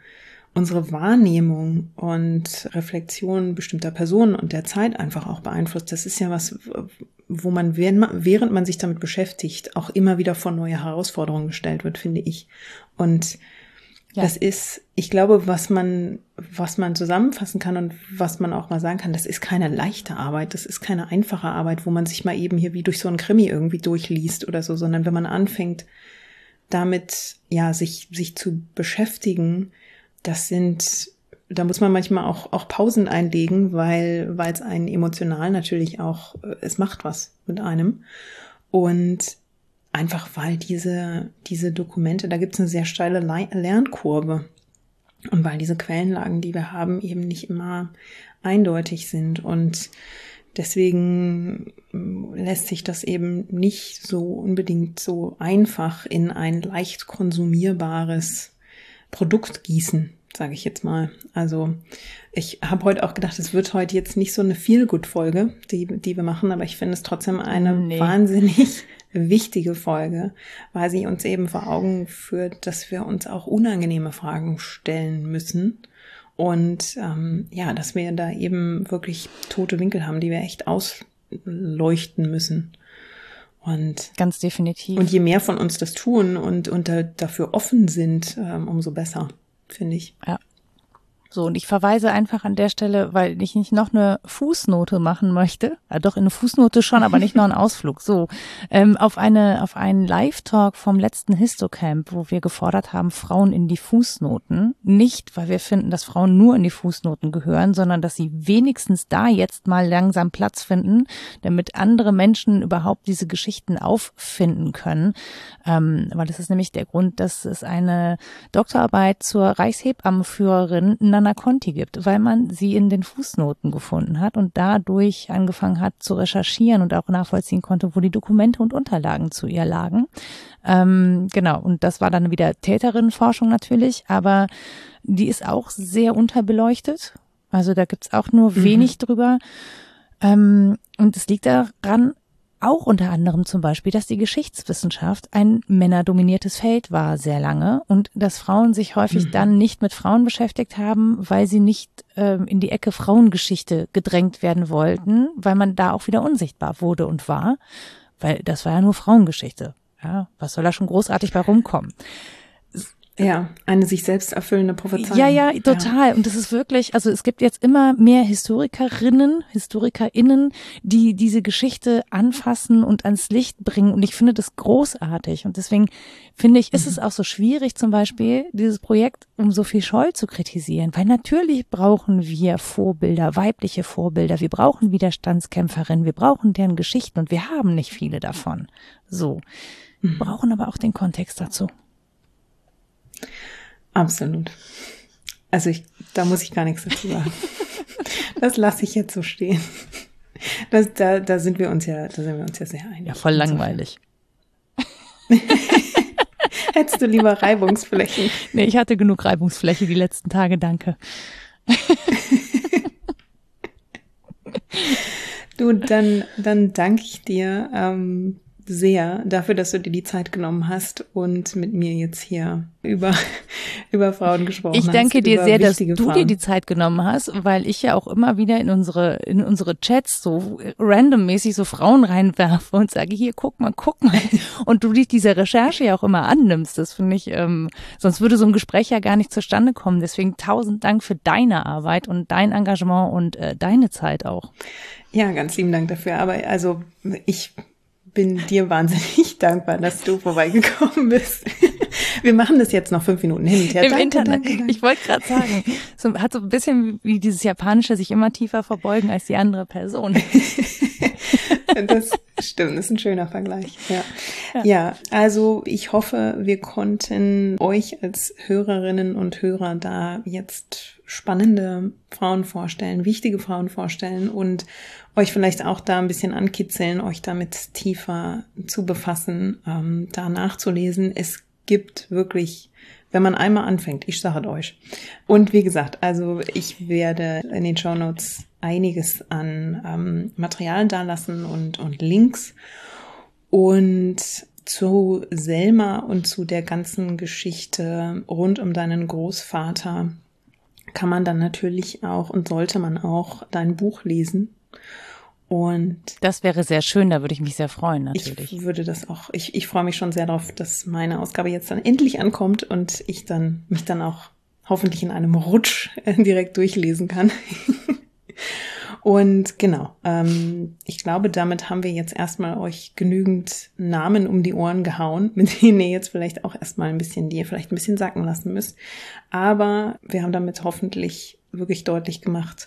unsere Wahrnehmung und Reflexion bestimmter Personen und der Zeit einfach auch beeinflusst. Das ist ja was, wo man, während man sich damit beschäftigt, auch immer wieder vor neue Herausforderungen gestellt wird, finde ich. Und ja. das ist, ich glaube, was man, was man zusammenfassen kann und was man auch mal sagen kann, das ist keine leichte Arbeit, das ist keine einfache Arbeit, wo man sich mal eben hier wie durch so ein Krimi irgendwie durchliest oder so, sondern wenn man anfängt, damit, ja, sich, sich zu beschäftigen, das sind, da muss man manchmal auch, auch Pausen einlegen, weil, weil es einen emotional natürlich auch, äh, es macht was mit einem. Und einfach weil diese, diese Dokumente, da gibt es eine sehr steile Lernkurve. Und weil diese Quellenlagen, die wir haben, eben nicht immer eindeutig sind. Und deswegen lässt sich das eben nicht so unbedingt so einfach in ein leicht konsumierbares Produkt gießen, sage ich jetzt mal. Also ich habe heute auch gedacht, es wird heute jetzt nicht so eine Feel-Good-Folge, die, die wir machen, aber ich finde es trotzdem eine nee. wahnsinnig *laughs* wichtige Folge, weil sie uns eben vor Augen führt, dass wir uns auch unangenehme Fragen stellen müssen. Und ähm, ja, dass wir da eben wirklich tote Winkel haben, die wir echt ausleuchten müssen. Und ganz definitiv. Und je mehr von uns das tun und, und da, dafür offen sind, ähm, umso besser, finde ich. Ja. So, und ich verweise einfach an der Stelle, weil ich nicht noch eine Fußnote machen möchte, ja, doch in eine Fußnote schon, aber nicht noch einen *laughs* Ausflug, so, ähm, auf eine, auf einen Live-Talk vom letzten Histocamp, wo wir gefordert haben, Frauen in die Fußnoten. Nicht, weil wir finden, dass Frauen nur in die Fußnoten gehören, sondern dass sie wenigstens da jetzt mal langsam Platz finden, damit andere Menschen überhaupt diese Geschichten auffinden können. Ähm, weil das ist nämlich der Grund, dass es eine Doktorarbeit zur Reichshebammenführerin Nana Conti gibt, weil man sie in den Fußnoten gefunden hat und dadurch angefangen hat zu recherchieren und auch nachvollziehen konnte, wo die Dokumente und Unterlagen zu ihr lagen. Ähm, genau, und das war dann wieder Täterinnenforschung natürlich, aber die ist auch sehr unterbeleuchtet. Also da gibt's auch nur mhm. wenig drüber. Ähm, und es liegt daran, auch unter anderem zum Beispiel, dass die Geschichtswissenschaft ein männerdominiertes Feld war sehr lange und dass Frauen sich häufig mhm. dann nicht mit Frauen beschäftigt haben, weil sie nicht äh, in die Ecke Frauengeschichte gedrängt werden wollten, weil man da auch wieder unsichtbar wurde und war, weil das war ja nur Frauengeschichte. Ja, was soll da schon großartig bei rumkommen? Ja, eine sich selbst erfüllende Prophezeiung. Ja, ja, total. Ja. Und das ist wirklich, also es gibt jetzt immer mehr Historikerinnen, HistorikerInnen, die diese Geschichte anfassen und ans Licht bringen. Und ich finde das großartig. Und deswegen finde ich, ist mhm. es auch so schwierig, zum Beispiel dieses Projekt um Sophie Scholl zu kritisieren. Weil natürlich brauchen wir Vorbilder, weibliche Vorbilder. Wir brauchen Widerstandskämpferinnen. Wir brauchen deren Geschichten. Und wir haben nicht viele davon. So. Mhm. Brauchen aber auch den Kontext dazu. Absolut. Also ich, da muss ich gar nichts dazu sagen. *laughs* Das lasse ich jetzt so stehen. Das, da, da sind wir uns ja, da sind wir uns ja sehr einig. Ja, voll langweilig. *laughs* Hättest du lieber Reibungsflächen? Nee, ich hatte genug Reibungsfläche die letzten Tage, danke. *laughs* du, dann, dann danke ich dir ähm, sehr dafür, dass du dir die Zeit genommen hast und mit mir jetzt hier über, *laughs* über Frauen gesprochen hast. Ich danke dir sehr, dass du Frauen. dir die Zeit genommen hast, weil ich ja auch immer wieder in unsere, in unsere Chats so randommäßig so Frauen reinwerfe und sage, hier, guck mal, guck mal. *laughs* Und du dich dieser Recherche ja auch immer annimmst. Das finde ich, ähm, sonst würde so ein Gespräch ja gar nicht zustande kommen. Deswegen tausend Dank für deine Arbeit und dein Engagement und äh, deine Zeit auch. Ja, ganz lieben Dank dafür. Aber also ich bin dir wahnsinnig *laughs* dankbar, dass du vorbeigekommen bist. *laughs* Wir machen das jetzt noch fünf Minuten hin und her. Im danke, Internet. Danke, danke. Ich wollte gerade sagen, so, hat so ein bisschen wie dieses Japanische sich immer tiefer verbeugen als die andere Person. *laughs* das stimmt, das ist ein schöner Vergleich. Ja. ja. ja, also ich hoffe, wir konnten euch als Hörerinnen und Hörer da jetzt spannende Frauen vorstellen, wichtige Frauen vorstellen und euch vielleicht auch da ein bisschen ankitzeln, euch damit tiefer zu befassen, ähm, da nachzulesen. Es gibt wirklich, wenn man einmal anfängt, ich sage euch. Und wie gesagt, also ich werde in den Show Notes einiges an ähm, Material dalassen und, und Links. Und zu Selma und zu der ganzen Geschichte rund um deinen Großvater kann man dann natürlich auch und sollte man auch dein Buch lesen. Und das wäre sehr schön, da würde ich mich sehr freuen, natürlich. Ich würde das auch, ich, ich freue mich schon sehr darauf, dass meine Ausgabe jetzt dann endlich ankommt und ich dann mich dann auch hoffentlich in einem Rutsch direkt durchlesen kann. *laughs* und genau, ähm, ich glaube, damit haben wir jetzt erstmal euch genügend Namen um die Ohren gehauen, mit denen ihr jetzt vielleicht auch erstmal ein bisschen, die ihr vielleicht ein bisschen sacken lassen müsst. Aber wir haben damit hoffentlich wirklich deutlich gemacht,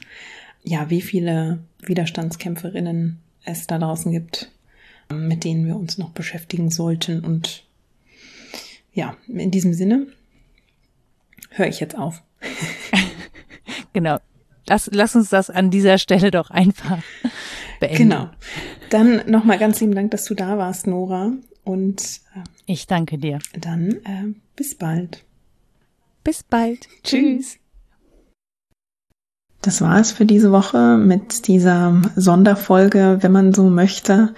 ja, wie viele Widerstandskämpferinnen es da draußen gibt, mit denen wir uns noch beschäftigen sollten. Und ja, in diesem Sinne höre ich jetzt auf. *laughs* genau. Lass, lass uns das an dieser Stelle doch einfach *laughs* beenden. Genau. Dann nochmal ganz lieben Dank, dass du da warst, Nora. Und äh, ich danke dir. Dann äh, bis bald. Bis bald. Tschüss. Das war es für diese Woche mit dieser Sonderfolge, wenn man so möchte.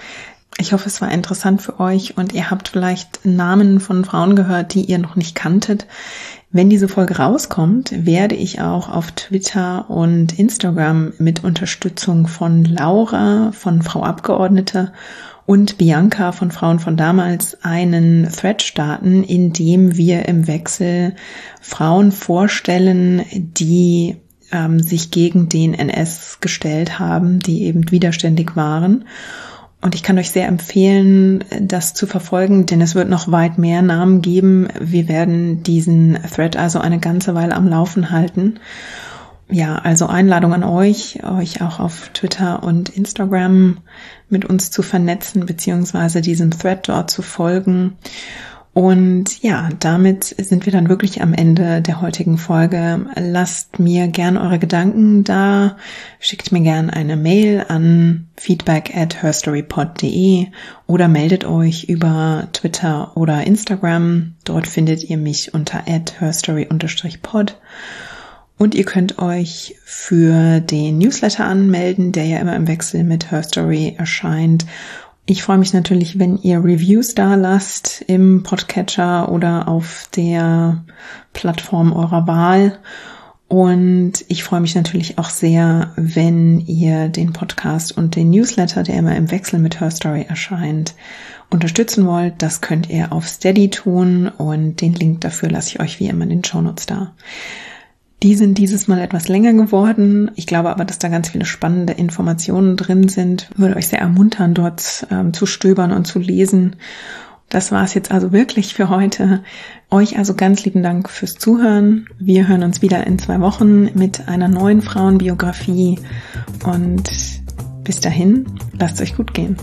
Ich hoffe, es war interessant für euch und ihr habt vielleicht Namen von Frauen gehört, die ihr noch nicht kanntet. Wenn diese Folge rauskommt, werde ich auch auf Twitter und Instagram mit Unterstützung von Laura von Frau Abgeordnete und Bianca von Frauen von damals einen Thread starten, in dem wir im Wechsel Frauen vorstellen, die ähm, sich gegen den NS gestellt haben, die eben widerständig waren. Und ich kann euch sehr empfehlen, das zu verfolgen, denn es wird noch weit mehr Namen geben. Wir werden diesen Thread also eine ganze Weile am Laufen halten. Ja, also Einladung an euch, euch auch auf Twitter und Instagram mit uns zu vernetzen, beziehungsweise diesem Thread dort zu folgen. Und ja, damit sind wir dann wirklich am Ende der heutigen Folge. Lasst mir gern eure Gedanken da. Schickt mir gern eine Mail an feedback at herstorypod.de oder meldet euch über Twitter oder Instagram. Dort findet ihr mich unter at herstory-pod. Und ihr könnt euch für den Newsletter anmelden, der ja immer im Wechsel mit Herstory erscheint ich freue mich natürlich, wenn ihr Reviews da lasst im Podcatcher oder auf der Plattform eurer Wahl. Und ich freue mich natürlich auch sehr, wenn ihr den Podcast und den Newsletter, der immer im Wechsel mit Her Story erscheint, unterstützen wollt. Das könnt ihr auf Steady tun und den Link dafür lasse ich euch wie immer in den Shownotes da. Die sind dieses Mal etwas länger geworden. Ich glaube aber, dass da ganz viele spannende Informationen drin sind. Würde euch sehr ermuntern, dort ähm, zu stöbern und zu lesen. Das war es jetzt also wirklich für heute. Euch also ganz lieben Dank fürs Zuhören. Wir hören uns wieder in zwei Wochen mit einer neuen Frauenbiografie. Und bis dahin, lasst euch gut gehen.